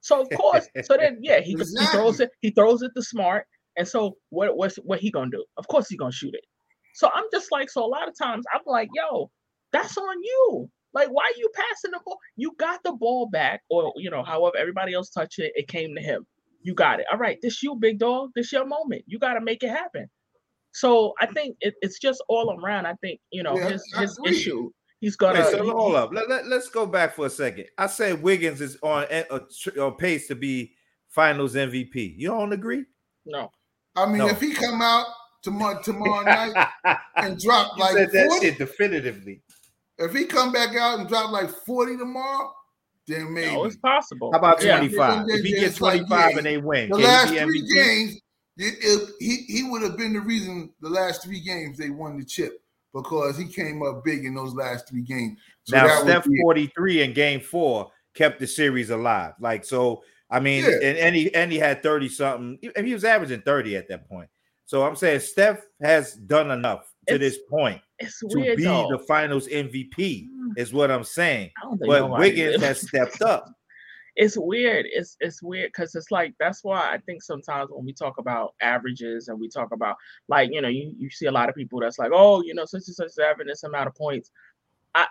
Speaker 3: So of course, so then yeah, he, (laughs) he throws it, he throws it to smart. And so what what's what he gonna do? Of course he's gonna shoot it. So I'm just like, so a lot of times I'm like, yo, that's on you. Like, why are you passing the ball? You got the ball back, or you know, however everybody else touched it, it came to him. You got it. All right, this you, big dog. This your moment. You got to make it happen. So I think it, it's just all around. I think you know
Speaker 2: Yeah,
Speaker 3: his his issue. He's gonna.
Speaker 1: Wait, so
Speaker 3: he-
Speaker 1: hold
Speaker 3: he-
Speaker 1: up. Let, let, us go back for a second. I said Wiggins is on eh, a, a, on pace to be Finals MVP. You don't agree?
Speaker 3: No,
Speaker 2: I mean,
Speaker 1: No.
Speaker 2: if he come out tomorrow tomorrow night (laughs) and drop
Speaker 1: You
Speaker 2: like
Speaker 1: said that
Speaker 2: 40,
Speaker 1: shit definitively.
Speaker 2: if he come back out and drop like 40 tomorrow, then maybe.
Speaker 3: no, it's possible.
Speaker 1: How about 25?
Speaker 2: Yeah,
Speaker 1: If he gets
Speaker 2: it's like,
Speaker 1: 25 and they win,
Speaker 2: the last
Speaker 1: he
Speaker 2: three
Speaker 1: MVP?
Speaker 2: games, it, it- he he would have been the reason the last three games they won the chip because he came up big in those last three games. So
Speaker 1: now
Speaker 2: that
Speaker 1: Steph 43 in game four kept the series alive. Like so, I mean,
Speaker 2: Yeah.
Speaker 1: and, and he and he had 30 something. He, he was averaging 30 at that point. So I'm saying Steph has done enough to
Speaker 3: It's
Speaker 1: this point to
Speaker 3: weird
Speaker 1: be
Speaker 3: though.
Speaker 1: the finals MVP, mm. is what I'm saying.
Speaker 3: I don't think
Speaker 1: But
Speaker 3: nobody
Speaker 1: Wiggins
Speaker 3: did.
Speaker 1: has stepped up. (laughs)
Speaker 3: it's weird. It's it's weird because it's like that's why I think sometimes when we talk about averages and we talk about like you know you, you see a lot of people that's like oh you know such and such is averaging this amount of points. I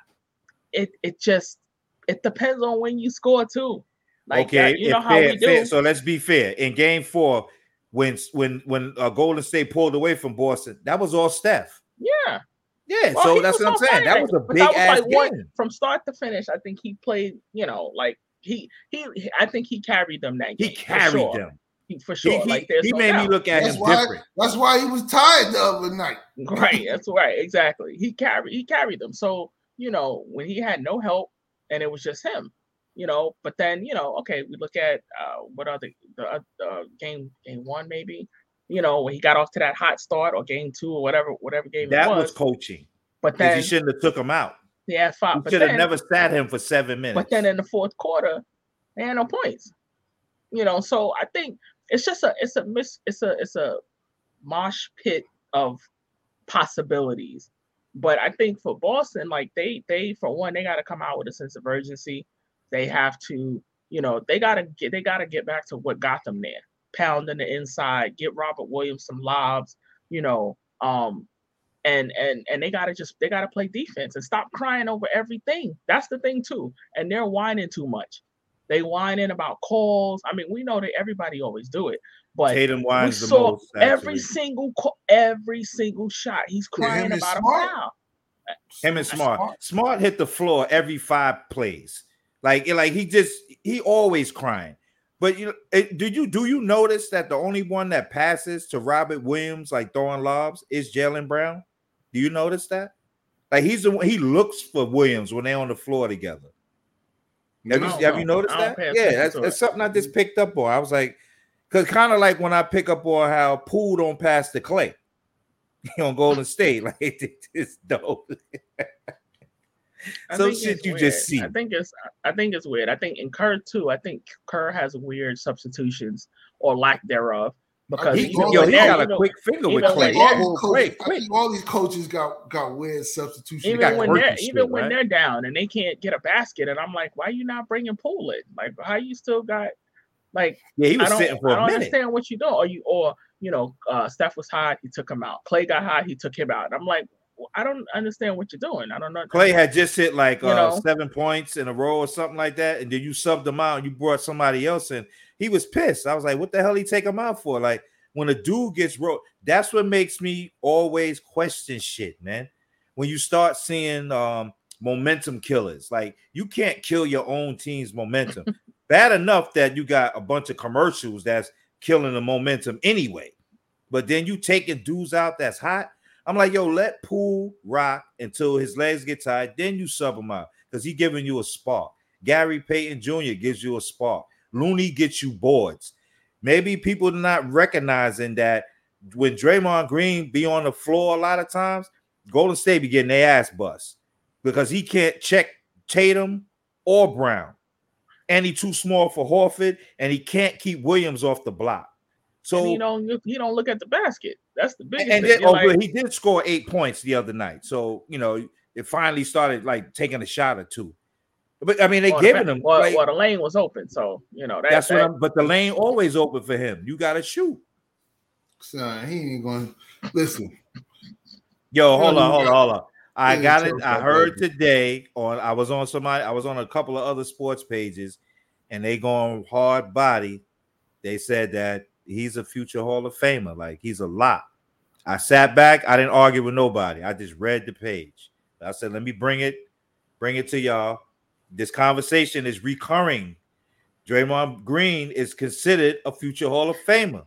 Speaker 3: it it just it depends on when you score too. Like
Speaker 1: okay,
Speaker 3: that, you know
Speaker 1: if
Speaker 3: how
Speaker 1: fair-
Speaker 3: we do.
Speaker 1: fair- So let's be fair. In game four, when when when uh, Golden State pulled away from Boston, that was all Steph.
Speaker 3: yeah.
Speaker 1: Yeah,
Speaker 3: Well,
Speaker 1: so that's what I'm saying.
Speaker 3: fire
Speaker 1: That was a big
Speaker 3: was
Speaker 1: ass
Speaker 3: like one- from start to finish. I think he played. You know, like he he. I think he carried them that game.
Speaker 1: He carried
Speaker 3: sure.
Speaker 1: them.
Speaker 3: He, for sure.
Speaker 1: he-
Speaker 3: like
Speaker 1: he
Speaker 3: no
Speaker 1: made me look at
Speaker 2: That's
Speaker 1: him
Speaker 2: why
Speaker 1: different.
Speaker 2: that's why he was tired the other night. (laughs)
Speaker 3: right that's right exactly he carried he carried them so you know when he had no help and it was just him you know but then you know okay we look at uh what other the uh, uh, game game one maybe you know when he got off to that hot start or game two or whatever whatever game
Speaker 1: That was
Speaker 3: was
Speaker 1: coaching.
Speaker 3: But then
Speaker 1: he shouldn't have took him out.
Speaker 3: yeah five but
Speaker 1: should have never sat him for seven minutes.
Speaker 3: but then in the fourth quarter they had no points you know so i think it's just a it's a miss it's a it's a mosh pit of possibilities but i think for boston like they they for one they got to come out with a sense of urgency they have to you know they got to get they got to get back to what got them there Pound pounding the inside get robert williams some lobs you know um and and and they gotta just they gotta play defense and stop crying over everything. That's the thing too. And they're whining too much. They whining about calls. I mean, we know that everybody always do it, but
Speaker 1: Tatum
Speaker 3: we
Speaker 1: whines the
Speaker 3: saw
Speaker 1: most.
Speaker 3: every single call, every single shot. He's crying
Speaker 2: and
Speaker 3: about a foul.
Speaker 1: Him and Smart.
Speaker 2: Smart.
Speaker 1: Smart hit the floor every five plays. Like, like he just he always crying. But you eh, it, did you do you notice that the only one that passes to Robert Williams like throwing lobs is Jaylen Brown? Do you notice that? Like he's the one he looks for Williams when they're on the floor together. Have you, have you noticed that? Yeah, that's, that's something I just picked up on. I was like, because kind of like when I pick up on how Poole don't pass the Klay (laughs) on Golden State, (laughs) like (laughs) it's dope.
Speaker 3: I
Speaker 1: Some
Speaker 3: think
Speaker 1: shit
Speaker 3: it's
Speaker 1: you
Speaker 3: weird.
Speaker 1: just see.
Speaker 3: I think it's I think it's weird. I think in Kerr too. I think Kerr has weird substitutions or lack thereof. Because
Speaker 1: He,
Speaker 3: even
Speaker 1: yo,
Speaker 3: when
Speaker 1: he
Speaker 3: they're-
Speaker 1: got a
Speaker 3: even-
Speaker 1: quick finger with Klay.
Speaker 3: when
Speaker 2: all,
Speaker 1: pulled
Speaker 2: these coaches,
Speaker 1: quick.
Speaker 2: all these coaches got got weird substitution.
Speaker 3: even when they're
Speaker 1: shit,
Speaker 3: even when
Speaker 1: right?
Speaker 3: they're down and they can't get a basket, and I'm like, why you not bringing Poole in? Like, how you still got like
Speaker 1: Yeah, he
Speaker 3: I
Speaker 1: was
Speaker 3: don't,
Speaker 1: sitting for
Speaker 3: I
Speaker 1: a
Speaker 3: don't
Speaker 1: minute.
Speaker 3: understand what you doing. Or you or you know, uh Steph was hot, he took him out. Klay got hot, he took him out. I'm like, well, I don't understand what you're doing. I don't know.
Speaker 1: Klay had just hit like uh, seven points in a row or something like that, and then you subbed him out and you brought somebody else in. He was pissed. I was like, "What the hell he take him out for?" Like when a dude gets rolled, that's what makes me always question shit, man. When you start seeing um, momentum killers, like you can't kill your own team's momentum. (laughs) Bad enough that you got a bunch of commercials that's killing the momentum anyway, but then you taking dudes out that's hot. I'm like, yo, let Poole rock until his legs get tired. Then you sub him out because he giving you a spark. Gary Payton Jr. gives you a spark. Looney gets you boards. Maybe people not recognizing that when Draymond Green be on the floor a lot of times, Golden State be getting their ass bust because he can't check Tatum or Brown. And he too small for Horford, and he can't keep Williams off the block. So
Speaker 3: and he don't look- he don't look at the basket. That's the biggest
Speaker 1: and then, oh,
Speaker 3: You're
Speaker 1: oh,
Speaker 3: like,
Speaker 1: but he did score eight points the other night. So you know, it finally started like taking a shot or two. But I mean, they
Speaker 3: well,
Speaker 1: giving
Speaker 3: the,
Speaker 1: him.
Speaker 3: well,
Speaker 1: like,
Speaker 3: well, the lane was open, so you know that,
Speaker 1: that's
Speaker 3: that,
Speaker 1: what I'm. But the lane always open for him. You got to shoot.
Speaker 2: Son, he ain't going. to Listen,
Speaker 1: Yo, hold on, hold on, hold on. I got it. I heard today on. I was on somebody. I was on a couple of other sports pages, and they going hard body. They said that he's a future Hall of Famer. Like he's a lot. I sat back. I didn't argue with nobody. I just read the page. I said, let me bring it, bring it to y'all. This conversation is recurring. Draymond Green is considered a future Hall of Famer.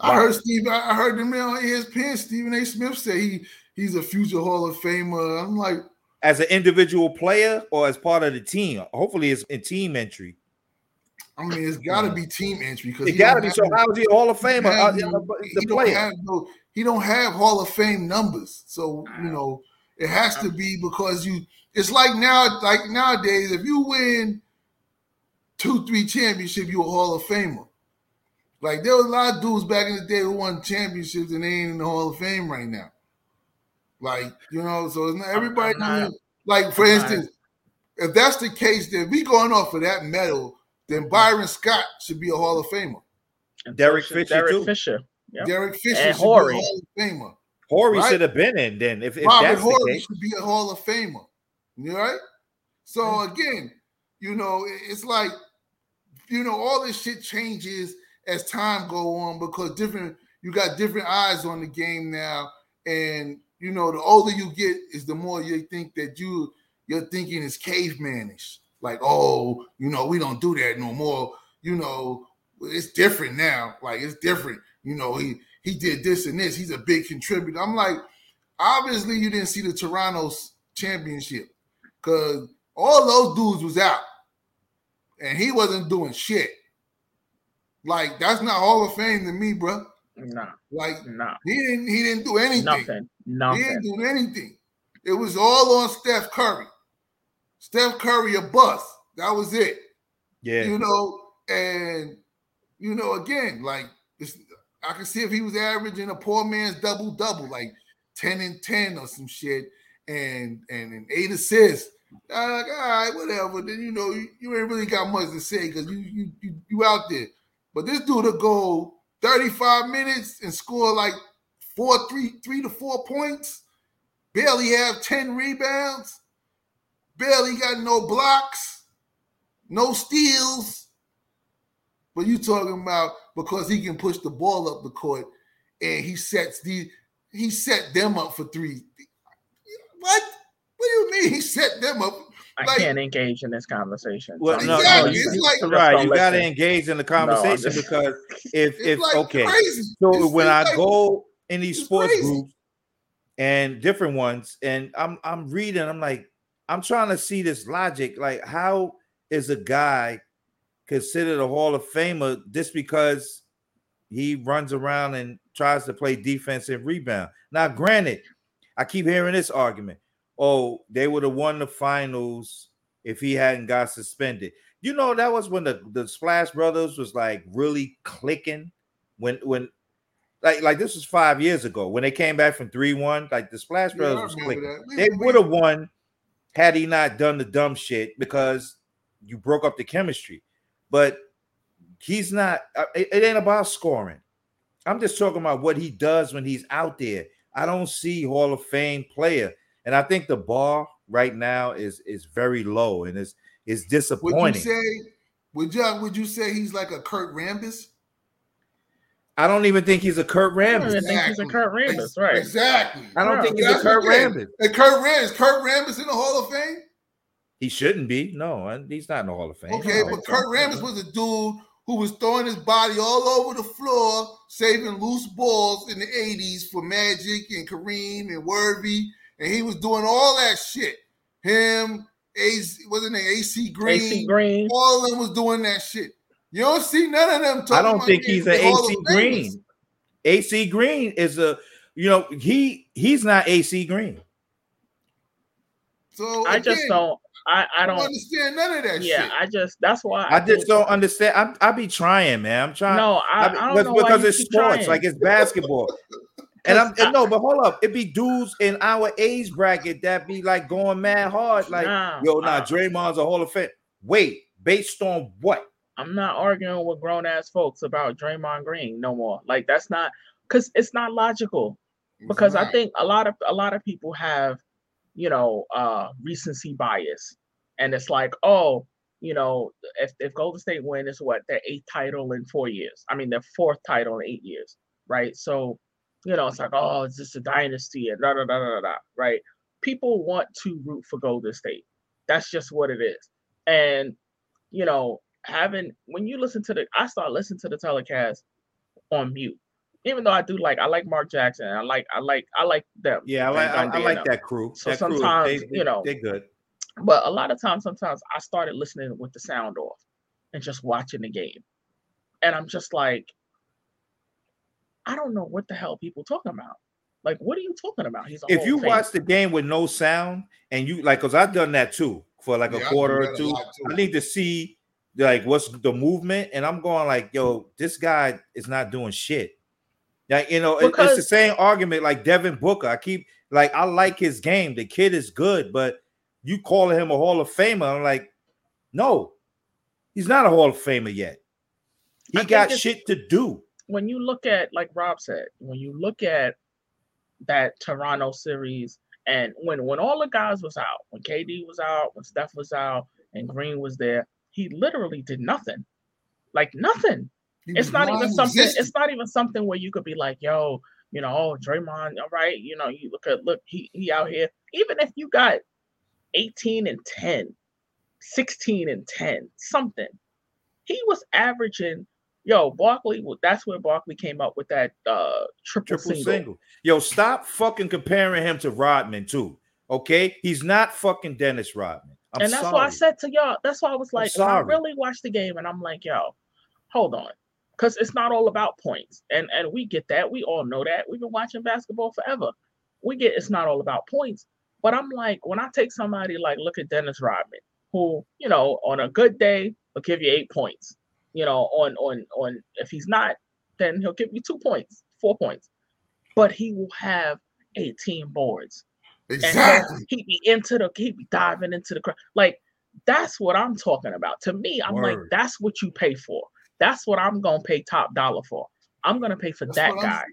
Speaker 2: I
Speaker 1: Wow.
Speaker 2: heard Steve. I heard the man on ESPN. Stephen A. Smith say he he's a future Hall of Famer. I'm like,
Speaker 1: As an individual player or as part of the team. Hopefully, it's in team entry.
Speaker 2: I mean, it's got to be team entry because
Speaker 1: It got to be. So how is he a Hall of Famer? Uh,
Speaker 2: have
Speaker 1: yeah,
Speaker 2: no- he
Speaker 1: the
Speaker 2: don't
Speaker 1: player.
Speaker 2: have no. He don't have Hall of Fame numbers. So you know, it has to be because you. It's like now, like nowadays, if you win two, three championship, you're a Hall of Famer. Like there was a lot of dudes back in the day who won championships and they ain't in the Hall of Fame right now. Like you know, so it's not, everybody.
Speaker 3: I'm not-
Speaker 2: doesn't- like for
Speaker 3: I'm not-
Speaker 2: instance, if that's the case, then we going off of that medal, then Byron Scott should be a Hall of Famer.
Speaker 3: and
Speaker 1: Derek
Speaker 3: Fisher-
Speaker 1: Fisher,
Speaker 3: Derek
Speaker 1: too.
Speaker 3: Fisher. Yep.
Speaker 2: Derek Fisher
Speaker 3: And
Speaker 2: should be a Hall of Famer.
Speaker 1: Horry
Speaker 2: Right?
Speaker 1: should have been in then. If, if
Speaker 2: Robert
Speaker 1: that's the
Speaker 2: Horry
Speaker 1: case.
Speaker 2: should be a Hall of Famer. You right? So again, you know, it's like, you know, all this shit changes as time go on because different you got different eyes on the game now, and you know, the older you get, is the more you think that you your thinking is cavemanish. Like, oh, you know, we don't do that no more. You know, it's different now. Like it's different. You know, he he did this and this. He's a big contributor. I'm like, obviously you didn't see the Toronto's championship because all those dudes was out and he wasn't doing shit. Like that's not Hall of Fame to me, bro.
Speaker 3: Nah,
Speaker 2: Like
Speaker 3: nah,
Speaker 2: he didn't he didn't do anything.
Speaker 3: nothing,
Speaker 2: He didn't do anything. It was all on Steph Curry. Steph Curry a bust. That was it.
Speaker 1: Yeah.
Speaker 2: You know, and you know, again, like I can see if he was averaging a poor man's double double, like 10 and 10 or some shit, and and, and eight assists. I'm like, all right, whatever. Then you know, you, you ain't really got much to say because you, you you you out there. But this dude will go 35 minutes and score like four, three, three to four points, barely have 10 rebounds, barely got no blocks, no steals. But you talking about because he can push the ball up the court and he sets the he set them up for three. What? What do you mean he set them up?
Speaker 3: I
Speaker 2: like-
Speaker 3: can't engage in this conversation.
Speaker 1: Well,
Speaker 3: So
Speaker 1: no,
Speaker 2: Exactly.
Speaker 1: no, you,
Speaker 2: It's like-
Speaker 1: right.
Speaker 3: don't
Speaker 1: You got to engage in the conversation
Speaker 3: just-
Speaker 1: because if
Speaker 2: It's
Speaker 1: if
Speaker 2: like
Speaker 1: okay,
Speaker 2: crazy.
Speaker 1: so
Speaker 2: It's-
Speaker 1: when
Speaker 2: it's
Speaker 1: I
Speaker 2: like-
Speaker 1: go in these sports
Speaker 2: crazy.
Speaker 1: groups and different ones, and I'm I'm reading, I'm like, I'm trying to see this logic. Like, how is a guy considered a Hall of Famer just because he runs around and tries to play defense and rebound? Now, granted, I keep hearing this argument. Oh, they would have won the finals if he hadn't got suspended. You know, that was when the, the Splash Brothers was like really clicking. When when like like this was five years ago when they came back from three one. Like the Splash Brothers
Speaker 2: I
Speaker 1: was clicking.
Speaker 2: that.
Speaker 1: They would have won had he not done the dumb shit because you broke up the chemistry. But he's not. uh, It, it ain't about scoring. I'm just talking about what he does when he's out there. I don't see Hall of Fame player, and I think the bar right now is is very low and it's it's disappointing.
Speaker 2: Would you say? Would you would you say he's like a Kurt Rambis?
Speaker 1: I don't even think he's a Kurt Rambis.
Speaker 3: I don't think he's a Kurt Rambis, right?
Speaker 2: Exactly.
Speaker 1: I don't
Speaker 3: Yeah.
Speaker 1: think he's a Kurt
Speaker 2: the.
Speaker 1: Rambis.
Speaker 2: And Kurt Rambis, Kurt Rambis in the Hall of Fame?
Speaker 1: He shouldn't be. No, he's not in the Hall of Fame.
Speaker 2: Okay,
Speaker 1: No.
Speaker 2: but Kurt Rambis was a dude who was throwing his body all over the floor, saving loose balls in the 80s for Magic and Kareem and Worthy. And he was doing all that shit. Him, AC, wasn't it AC Green?
Speaker 3: AC Green.
Speaker 2: All of them was doing that shit. You don't see none of them talking
Speaker 1: I don't think he's an AC Green. AC Green is a you know he he's not AC Green.
Speaker 2: So
Speaker 3: I just don't. I I
Speaker 2: I don't
Speaker 3: don't.
Speaker 2: understand none of that
Speaker 3: Yeah,
Speaker 2: shit.
Speaker 3: I just. That's why
Speaker 1: I just don't understand. I'm, I be trying, man. I'm trying.
Speaker 3: No, I,
Speaker 1: I
Speaker 3: I, don't
Speaker 1: because,
Speaker 3: know why
Speaker 1: because
Speaker 3: you
Speaker 1: it's
Speaker 3: keep
Speaker 1: sports,
Speaker 3: trying.
Speaker 1: like it's basketball. (laughs) And I'm and no, but hold up, it be dudes in our age bracket that be like going mad hard, like
Speaker 3: Nah,
Speaker 1: yo, nah,
Speaker 3: uh,
Speaker 1: Draymond's a Hall of Fame. Wait, based on what?
Speaker 3: I'm not arguing with grown ass folks about Draymond Green no more. Like that's not because it's not logical. Because I think a lot of a lot of people have, you know, uh recency bias, and it's like, oh, you know, if if Golden State win, is what their eighth title in four years. I mean, their fourth title in eight years, right? So, you know, it's like, oh, it's just a dynasty? And da da da da da. Right? People want to root for Golden State. That's just what it is. And you know, having when you listen to the, I start listening to the telecast on mute. Even though I do like, I like Mark Jackson. I like, I like, I like them.
Speaker 1: Yeah, I like I, I like that crew.
Speaker 3: So
Speaker 1: that
Speaker 3: sometimes,
Speaker 1: they, they,
Speaker 3: you know,
Speaker 1: they're good.
Speaker 3: But a lot of times, sometimes I started listening with the sound off and just watching the game. And I'm just like, I don't know what the hell people talking about. Like, what are you talking about? He's
Speaker 1: If you
Speaker 3: of Fame.
Speaker 1: watch the game with no sound and you like, cause I've done that too for like
Speaker 2: Yeah,
Speaker 1: a
Speaker 2: I do
Speaker 1: quarter or two.
Speaker 2: lot.
Speaker 1: I need to see like what's the movement, and I'm going like, yo, this guy is not doing shit. Like you know, it- it's the same argument like Devin Booker. I keep like I like his game. The kid is good, but you calling him a Hall of Famer? I'm like, no, he's not a Hall of Famer yet. He
Speaker 3: I
Speaker 1: got shit to do.
Speaker 3: when you look at like Rob said, when you look at that Toronto series and when when all the guys was out, when KD was out, when Steph was out, and Green was there, he literally did nothing. Like nothing. It's not even something, it's not even something where you could be like, yo, you know, oh Draymond, all right, you know, you look at look, he he out here. Even if you got 18 and 10, 16 and 10, something, he was averaging Yo, Barkley, well, that's where Barkley came up with that uh triple,
Speaker 1: triple
Speaker 3: single.
Speaker 1: single. Yo, stop fucking comparing him to Rodman too. Okay, he's not fucking Dennis Rodman. I'm
Speaker 3: and that's
Speaker 1: sorry.
Speaker 3: why I said to y'all, that's why I was like, I really watched the game and I'm like, yo, hold on. Because it's not all about points. And and we get that. We all know that. We've been watching basketball forever. We get it's not all about points. But I'm like, when I take somebody like look at Dennis Rodman, who, you know, on a good day will give you eight points. You know, on on on if he's not, then he'll give you two points, four points. But he will have 18 boards
Speaker 2: Exactly.
Speaker 3: he'd be into the he'd be diving into the crowd. Like that's what I'm talking about. To me, I'm like, that's what you pay for. That's what I'm gonna pay top dollar for. I'm gonna pay for
Speaker 2: That's
Speaker 3: that
Speaker 2: what I'm-
Speaker 3: guy.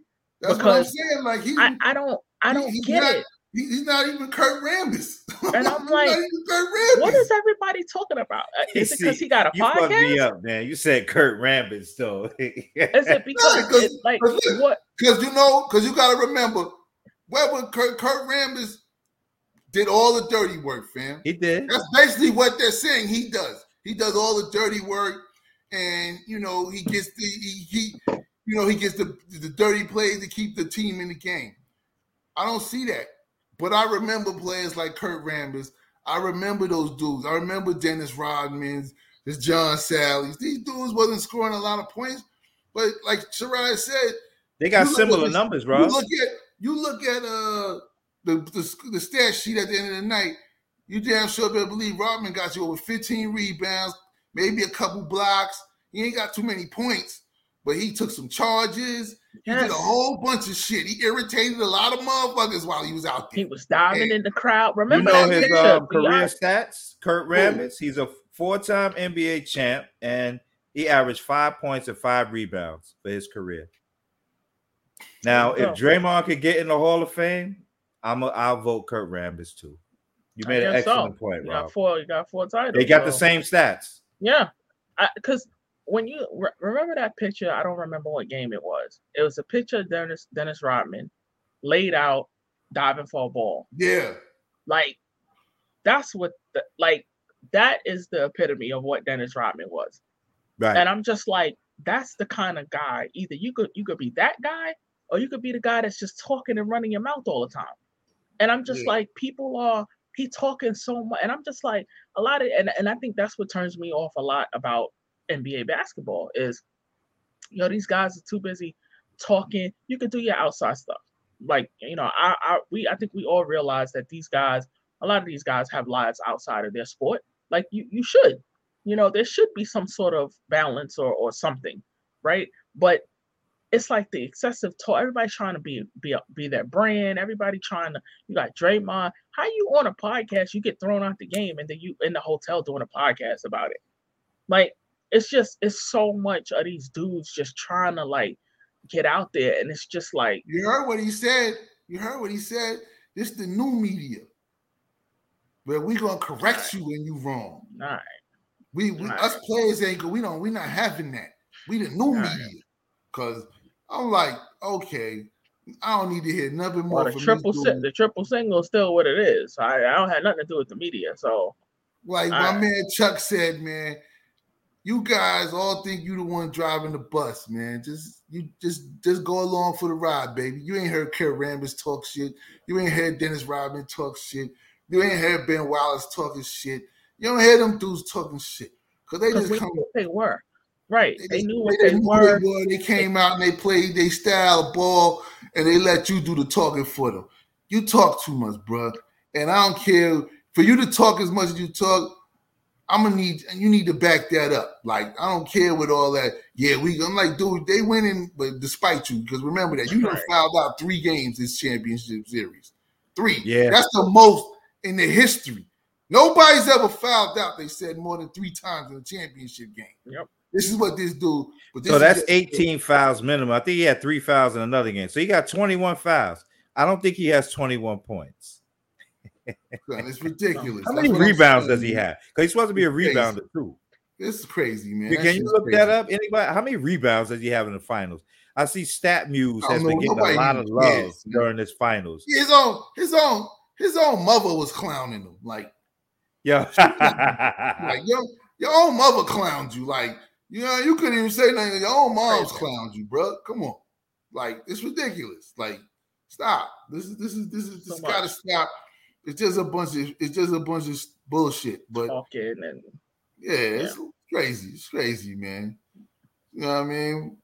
Speaker 2: That's what I'm
Speaker 3: because
Speaker 2: saying. Like he,
Speaker 3: I, I don't I don't
Speaker 2: he's
Speaker 3: get
Speaker 2: not-
Speaker 3: it.
Speaker 2: he- he's not even Kurt Rambis. (laughs)
Speaker 3: And I'm like,
Speaker 2: not even Kurt Rambis.
Speaker 3: What is everybody talking about? Uh, Is it because he got a
Speaker 1: You fucked me
Speaker 3: podcast?
Speaker 1: up, man. You said Kurt Rambis, though. (laughs)
Speaker 3: Is it because
Speaker 2: 'cause-
Speaker 3: it, like
Speaker 2: 'cause look,
Speaker 3: what?
Speaker 2: Because you know, because you got to remember, whether Kurt, Kurt Rambis did all the dirty work, fam.
Speaker 1: he did.
Speaker 2: That's basically what they're saying. He does. He does all the dirty work, and you know he gets the he, he you know he gets the the dirty plays to keep the team in the game. I don't see that, but I remember players like Kurt Rambis. I remember those dudes. I remember Dennis Rodman's, this John Salley's. These dudes wasn't scoring a lot of points, but like Sharia said,
Speaker 1: They got similar
Speaker 2: at-
Speaker 1: numbers,
Speaker 2: you
Speaker 1: bro.
Speaker 2: look at you look at uh the, the the stat sheet at the end of the night. you damn sure better believe Rodman got you over 15 rebounds, maybe a couple blocks. He ain't got too many points, but he took some charges. He did a whole bunch of shit. He irritated a lot of motherfuckers while he was out there.
Speaker 3: He was diving
Speaker 2: And-
Speaker 3: in the crowd. Remember
Speaker 1: you know his
Speaker 3: picture?
Speaker 1: um, career
Speaker 3: Beyonce-
Speaker 1: stats? Kurt Rambis. He's a four-time NBA champ, and he averaged five points and five rebounds for his career. Now, if Draymond could get in the Hall of Fame, I'm a, I'll vote Kurt Rambis too. You made an
Speaker 3: guess so.
Speaker 1: excellent point,
Speaker 3: You
Speaker 1: Rob.
Speaker 3: got four. You got four titles.
Speaker 1: They got the same stats.
Speaker 3: Yeah, because when you re- remember that picture, I don't remember what game it was. It was a picture of Dennis Dennis Rodman laid out diving for a ball.
Speaker 2: Yeah.
Speaker 3: Like that's what the, like that is the epitome of what Dennis Rodman was.
Speaker 1: Right.
Speaker 3: And I'm just like, that's the kind of guy. Either you could you could be that guy, or you could be the guy that's just talking and running your mouth all the time. And I'm just
Speaker 2: Yeah.
Speaker 3: like, people are he talking so much, and I'm just like a lot of, and and I think that's what turns me off a lot about NBA basketball is, you know, these guys are too busy talking. You can do your outside stuff, like you know, I I we I think we all realize that these guys, a lot of these guys have lives outside of their sport. Like you you should, you know, there should be some sort of balance or or something, right? But it's like the excessive talk. Everybody's trying to be be be their brand. Everybody trying to. You got Draymond. How you on a podcast? You get thrown out the game, and then you in the hotel doing a podcast about it. Like it's just it's so much of these dudes just trying to like get out there, and it's just like
Speaker 2: You heard what he said. You heard what he said. This the new media. Where we gonna correct you when you wrong.
Speaker 3: all right,
Speaker 2: We, we
Speaker 3: Right.
Speaker 2: us players ain't. We don't. We not having that. We the new media. Cause I'm like, okay, I don't need to hear nothing more.
Speaker 3: well, the triple si- the triple single is still what it is. I I don't have nothing to do with the media, so
Speaker 2: Like my man Chuck said, man, you guys all think you the one driving the bus, man. Just you just just go along for the ride, baby. You ain't heard Kurt Rambis talk shit. You ain't heard Dennis Rodman talk shit. You ain't heard Ben Wallace talking shit. You don't hear them dudes talking shit. Cause they
Speaker 3: because
Speaker 2: just come
Speaker 3: they were. Right,
Speaker 2: They,
Speaker 3: they knew what
Speaker 2: they
Speaker 3: they
Speaker 2: knew
Speaker 3: were.
Speaker 2: they were. They came out and they played their style of ball, and they let you do the talking for them. You talk too much, bro. And I don't care for you to talk as much as you talk. I'm gonna need you need to back that up. Like I don't care with all that. Yeah, we. I'm like, dude, they winning, but despite you, because remember that you done
Speaker 3: Right.
Speaker 2: fouled out three games this championship series. Three.
Speaker 1: Yeah.
Speaker 2: that's the most in the history. Nobody's ever fouled out. They said more than three times in a championship game.
Speaker 3: Yep.
Speaker 2: This is what this dude.
Speaker 1: So that's
Speaker 2: just-
Speaker 1: 18 fouls minimum. I think he had three fouls in another game. So he got 21 fouls. I don't think he has 21 points.
Speaker 2: It's ridiculous.
Speaker 1: How many rebounds does he have? Because he's supposed to be a
Speaker 2: Crazy.
Speaker 1: rebounder too.
Speaker 2: This is crazy, man.
Speaker 1: Can
Speaker 2: That
Speaker 1: you look
Speaker 2: crazy.
Speaker 1: that up? Anybody? How many rebounds does he have in the finals? I see
Speaker 2: StatMuse
Speaker 1: has been getting a lot of love
Speaker 2: man.
Speaker 1: during this finals.
Speaker 2: His own, his own, his own mother was clowning him. Like,
Speaker 1: Yeah.
Speaker 2: like your your own mother clowned you. Like, you know, you couldn't even say nothing. Your own mom's clowned you, bro. Come on, like it's ridiculous. Like, stop. This is this is this is
Speaker 3: So
Speaker 2: gotta
Speaker 3: much.
Speaker 2: stop. It's just a bunch of it's just a bunch of bullshit. But
Speaker 3: talking and
Speaker 2: yeah, it's crazy. It's crazy, man. You know what I mean?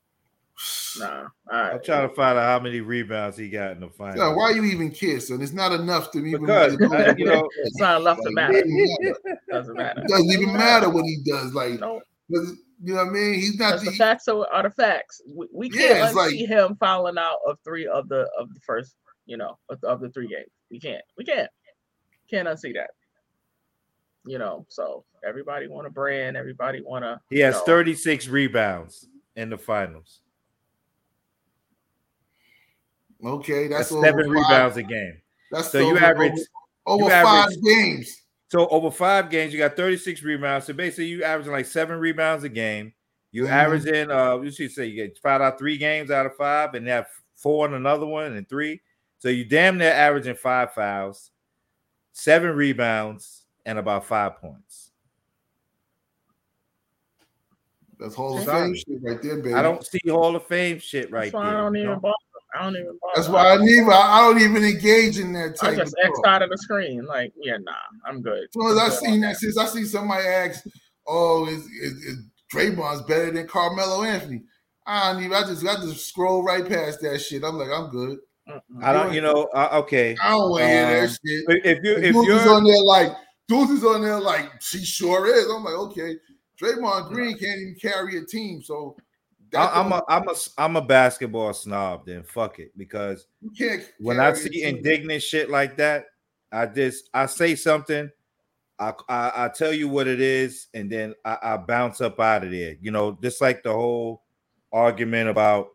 Speaker 2: (sighs)
Speaker 3: nah. All right.
Speaker 1: I'm trying to find out how many rebounds he got in the finals.
Speaker 2: Son, why you even care, son? It's not enough to even
Speaker 1: Because you know,
Speaker 3: It's not enough to
Speaker 2: Like,
Speaker 3: matter.
Speaker 2: it
Speaker 3: Doesn't matter.
Speaker 2: It doesn't even matter what he does. Like,
Speaker 3: No,
Speaker 2: you know what I mean? He's not
Speaker 3: the
Speaker 2: the,
Speaker 3: facts are, are the facts. We, we
Speaker 2: Yeah,
Speaker 3: can't
Speaker 2: it's like-
Speaker 3: unsee him fouling out of three of the of the first, you know, of the, of the three games. We can't. We can't. Can't unsee that. You know, so everybody want a brand. Everybody want to.
Speaker 1: he has
Speaker 3: No.
Speaker 1: 36 rebounds in the finals.
Speaker 2: okay.
Speaker 1: That's
Speaker 2: That's, over
Speaker 1: seven
Speaker 2: five-
Speaker 1: rebounds a game.
Speaker 2: That's
Speaker 1: So you average
Speaker 2: over, over
Speaker 1: you
Speaker 2: five
Speaker 1: average-
Speaker 2: games.
Speaker 1: So over five games, you got 36 rebounds. So basically, you averaging like seven rebounds a game. You
Speaker 2: Mhm.
Speaker 1: averaging, uh, you should say you get five out three games out of five, and have four in another one and three. So you damn near averaging five fouls, seven rebounds, and about five points.
Speaker 2: That's Hall of
Speaker 1: Sorry.
Speaker 2: Fame shit right there, baby.
Speaker 1: I don't see Hall of Fame shit right
Speaker 3: That's why
Speaker 1: there.
Speaker 3: I don't even
Speaker 1: know?
Speaker 3: bother. I don't even bother.
Speaker 2: That's why I need. I I don't even engage in that type.
Speaker 3: I
Speaker 2: type
Speaker 3: just
Speaker 2: of
Speaker 3: X out of the screen. Like, yeah, nah, I'm good.
Speaker 2: As soon as I seen that, since I see somebody ask, "Oh, is, is, is Draymond's better than Carmelo Anthony?" I don't even. I just, I just scroll right past that shit. I'm like, I'm good.
Speaker 1: I don't, you know, uh, okay.
Speaker 2: I don't want to hear
Speaker 1: Um,
Speaker 2: that shit.
Speaker 1: If you if
Speaker 2: Dudes
Speaker 1: you're
Speaker 2: on there like Deuce is on there like she sure is. I'm like, okay, Draymond Green can't even carry a team, so
Speaker 1: I, am a I'm a I'm a basketball snob. Then fuck it, because when I see indignant shit like that, I just I say something, I, I, I tell you what it is, and then I, I bounce up out of there. You know, just like the whole argument about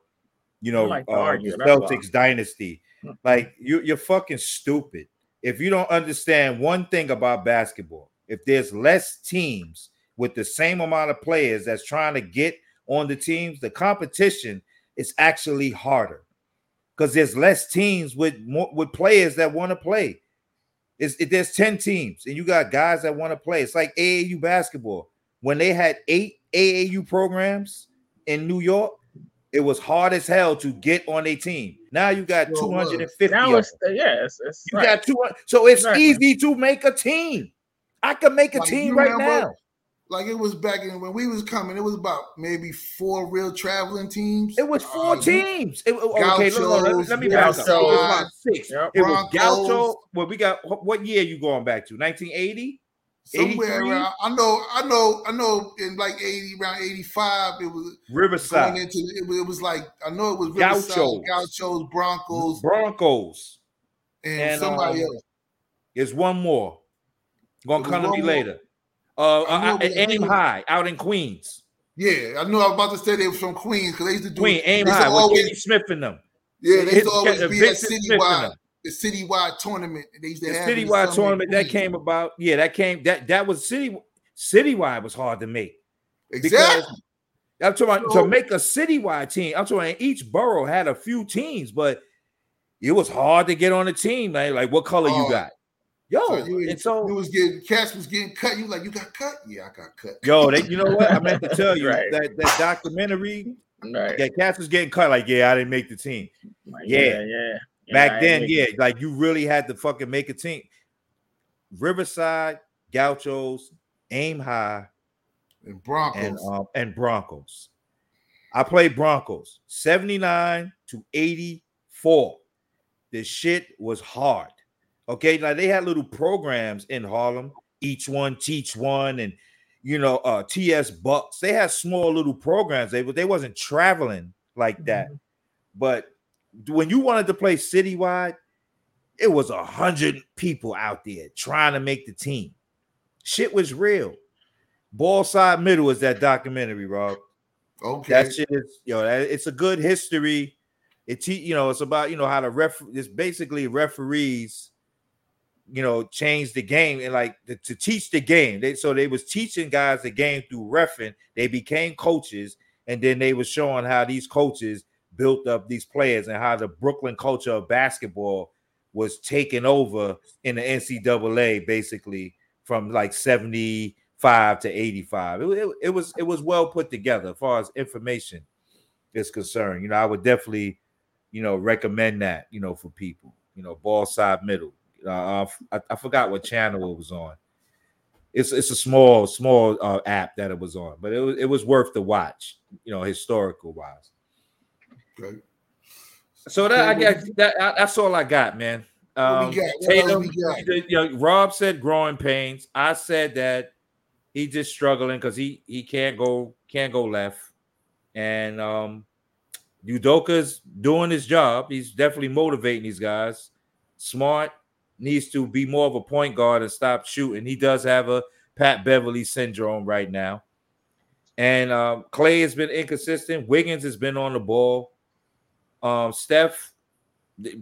Speaker 1: you know like uh, the Celtics dynasty. Hmm. Like you you're fucking stupid if you don't understand one thing about basketball. If there's less teams with the same amount of players that's trying to get on the teams, the competition is actually harder because there's less teams with more with players that want to play. It's, it, there's 10 teams and you got guys that want to play. It's like AAU basketball. When they had eight AAU programs in New York, it was hard as hell to get on a team. Now you got 250.
Speaker 3: Now it's yeah, it's, it's
Speaker 1: you right. got 200. So it's exactly. easy to make a team. I can make a like, team right now
Speaker 2: like it was back in when we was coming. It was about maybe four real traveling teams.
Speaker 1: It was four uh, teams. It, okay, Gauchos, look, let, let, me back up. It was about six. Yep. It was Gaucho. Well, we got what year you going back to? 1980.
Speaker 2: Somewhere around, I know, I know, I know. In like eighty, around eighty-five, it was
Speaker 1: Riverside.
Speaker 2: Into, it, was, it was like I know it was Riverside, Gauchos, Gauchos Broncos,
Speaker 1: Broncos,
Speaker 2: and, and somebody um, else.
Speaker 1: There's one more. Gonna come to me later. Uh, uh aim high out in Queens.
Speaker 2: Yeah, I knew I was about to say they were from Queens because they used to do
Speaker 1: Queen aim high with always, Kenny Smith in them.
Speaker 2: Yeah, they used to always be at citywide, the citywide tournament. They used to
Speaker 1: the
Speaker 2: have
Speaker 1: citywide tournament that came about. Yeah, that came that that was city citywide was hard to make.
Speaker 2: Exactly.
Speaker 1: I'm talking so, to make a citywide team. I'm talking each borough had a few teams, but it was hard to get on a team. Like, like what color uh, you got? Yo, so
Speaker 2: you,
Speaker 1: and so
Speaker 2: you was getting cats was getting cut. You like you got cut? Yeah, I got cut.
Speaker 1: Yo, they, you know what? I meant to tell you right. that that documentary. Right. Yeah, cats was getting cut. Like, yeah, I didn't make the team. yeah, yeah, yeah. Back then, yeah, it. like you really had to fucking make a team. Riverside, Gauchos, Aim High,
Speaker 2: and Broncos,
Speaker 1: and, um, and Broncos. I played Broncos 79 to 84. This shit was hard. Okay, like they had little programs in Harlem, each one teach one, and you know, uh TS Bucks. They had small little programs. They but they wasn't traveling like that. Mm-hmm. But when you wanted to play citywide, it was a hundred people out there trying to make the team. Shit was real. Ball side middle is that documentary, Rob.
Speaker 2: Okay,
Speaker 1: that shit is yo. Know, it's a good history. It you know it's about you know how to ref. It's basically referees you know, change the game and like to, to teach the game. They so they was teaching guys the game through refing. They became coaches, and then they was showing how these coaches built up these players and how the Brooklyn culture of basketball was taken over in the NCAA basically from like 75 to 85. It, it, it was it was well put together as far as information is concerned. You know, I would definitely, you know, recommend that, you know, for people, you know, ball side middle. Uh, I, I, forgot what channel it was on. It's it's a small small uh, app that it was on, but it was it was worth the watch. You know, historical wise. Okay. So that I guess that that's all I got, man. Um, Tatum, you know, Rob said growing pains. I said that he's just struggling because he he can't go can't go left, and um, Udoka's doing his job. He's definitely motivating these guys. Smart, needs to be more of a point guard and stop shooting. He does have a Pat Beverley syndrome right now. And um, Klay has been inconsistent. Wiggins has been on the ball. Um, Steph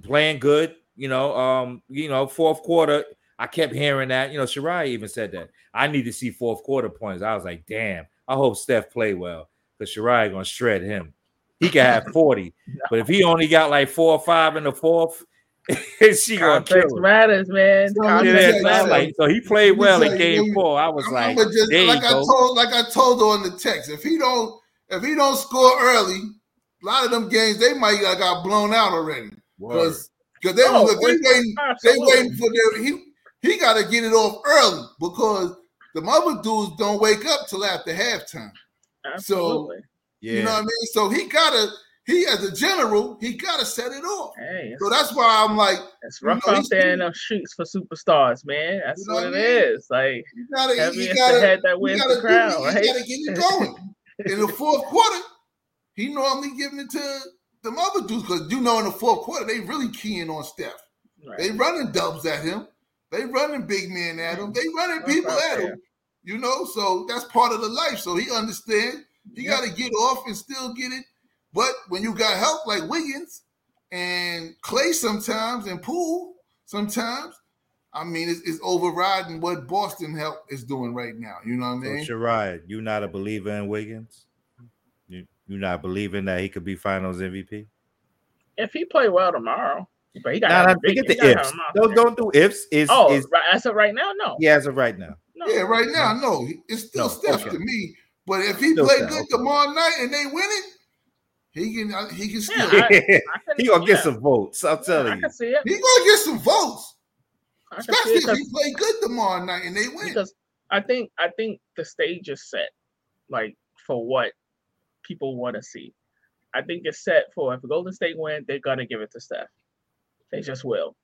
Speaker 1: playing good. You know, um, you know, fourth quarter. I kept hearing that. You know, Sharia even said that. I need to see fourth quarter points. I was like, damn. I hope Steph play well because Sharia gonna shred him. He can have 40, (laughs) but if he only got like four or five in the fourth, (laughs) she gonna kill him.
Speaker 3: matters, man.
Speaker 1: Yeah, like, so he played well in game you, four. I was I'm, like, I'm just,
Speaker 2: like I
Speaker 1: go.
Speaker 2: told, like I told on the text, if he don't, if he don't score early, a lot of them games they might have got blown out already because because they, oh, they waiting, they waiting for their he he got to get it off early because the other dudes don't wake up till after halftime. Absolutely. So yeah. you know what I mean. So he gotta he as a general, he gotta set it off.
Speaker 3: Hey,
Speaker 2: So that's why I'm like,
Speaker 3: it's
Speaker 2: you
Speaker 3: rough
Speaker 2: know,
Speaker 3: out there in the streets for superstars, man. That's
Speaker 2: You know
Speaker 3: what
Speaker 2: what I mean?
Speaker 3: is. Like
Speaker 2: you gotta, you gotta,
Speaker 3: the head that
Speaker 2: you
Speaker 3: wins
Speaker 2: gotta
Speaker 3: the right?
Speaker 2: You gotta get it going. in the fourth quarter, he normally giving it to them other dudes because you know in the fourth quarter they really keying on Steph.
Speaker 3: Right.
Speaker 2: They running dubs at him. They running big men at him. They running
Speaker 3: That's
Speaker 2: people at him. You know, so that's part of the life. So he understands. He got to get off and still get it. But when you got help like Wiggins and Klay sometimes and Poole sometimes, I mean, it's, it's overriding what Boston help is doing right now. You know what I
Speaker 1: So
Speaker 2: mean?
Speaker 1: Sherrod, you not a believer in Wiggins? You you not believing that he could be Finals MVP?
Speaker 3: if he play well tomorrow, but he got
Speaker 1: Nah,
Speaker 3: to
Speaker 1: nah,
Speaker 3: have a big.
Speaker 1: forget the
Speaker 3: gotta
Speaker 1: ifs.
Speaker 3: have him out
Speaker 1: Don't don't do ifs. Is
Speaker 3: Oh,
Speaker 1: is
Speaker 3: right, as of right now, no.
Speaker 1: yeah, as of right now.
Speaker 3: no.
Speaker 2: Yeah, right now, no, it's still
Speaker 1: No,
Speaker 2: Steph
Speaker 1: okay.
Speaker 2: to me. But if he
Speaker 1: Still
Speaker 2: play
Speaker 1: Steph,
Speaker 2: good
Speaker 1: okay.
Speaker 2: tomorrow night and they win it, he can uh, he can still
Speaker 3: Yeah, I- (laughs)
Speaker 1: he
Speaker 3: I can-
Speaker 1: gonna get
Speaker 3: yeah.
Speaker 1: some votes. I'm
Speaker 3: Yeah,
Speaker 1: telling
Speaker 3: I
Speaker 1: you.
Speaker 3: can see it.
Speaker 2: he gonna get some votes,
Speaker 3: I can see
Speaker 2: especially
Speaker 3: it
Speaker 2: if
Speaker 3: 'cause-
Speaker 2: he play good tomorrow night and they win.
Speaker 3: because I think I think the stage is set, like for what people want to see. I think it's set for if Golden State win, they're gonna give it to Steph. They just will.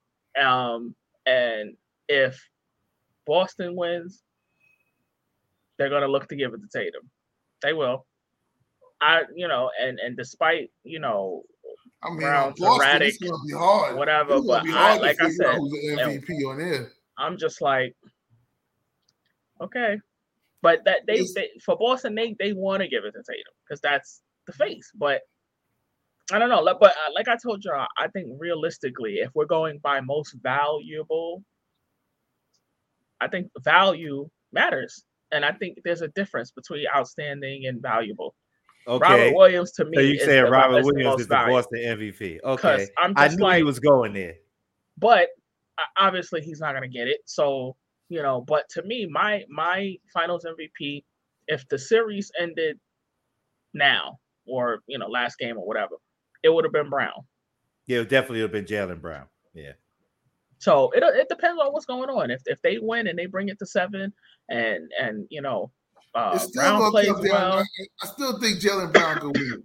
Speaker 3: Um, and if Boston wins, they're gonna look to give it to Tatum. They will. I, you know, and and despite you know
Speaker 2: I mean,
Speaker 3: Brown,
Speaker 2: on Boston,
Speaker 3: erratic,
Speaker 2: it's gonna be hard.
Speaker 3: whatever, but I- like I said,
Speaker 2: MVP on there.
Speaker 3: I'm just like, okay, but that they, they for Boston they they want to give it to Tatum because that's the face. But I don't know. But uh, like I told you, I think realistically, if we're going by most valuable, I think value matters, and I think there's a difference between outstanding and valuable.
Speaker 1: Okay.
Speaker 3: Robert Williams to me
Speaker 1: so you saying Robert Williams is the. Boston MVP? Okay.
Speaker 3: I'm
Speaker 1: I knew
Speaker 3: like,
Speaker 1: he was going there.
Speaker 3: but obviously he's not going to get it. So you know, but to me, my my Finals MVP, if the series ended now or you know last game or whatever, it would have been Brown.
Speaker 1: Yeah, it definitely would have been Jaylen Brown. Yeah.
Speaker 3: So it it depends on what's going on. If if they win and they bring it to seven, and and you know, uh, Brown plays well.
Speaker 2: I, still think Jaylen Brown can win.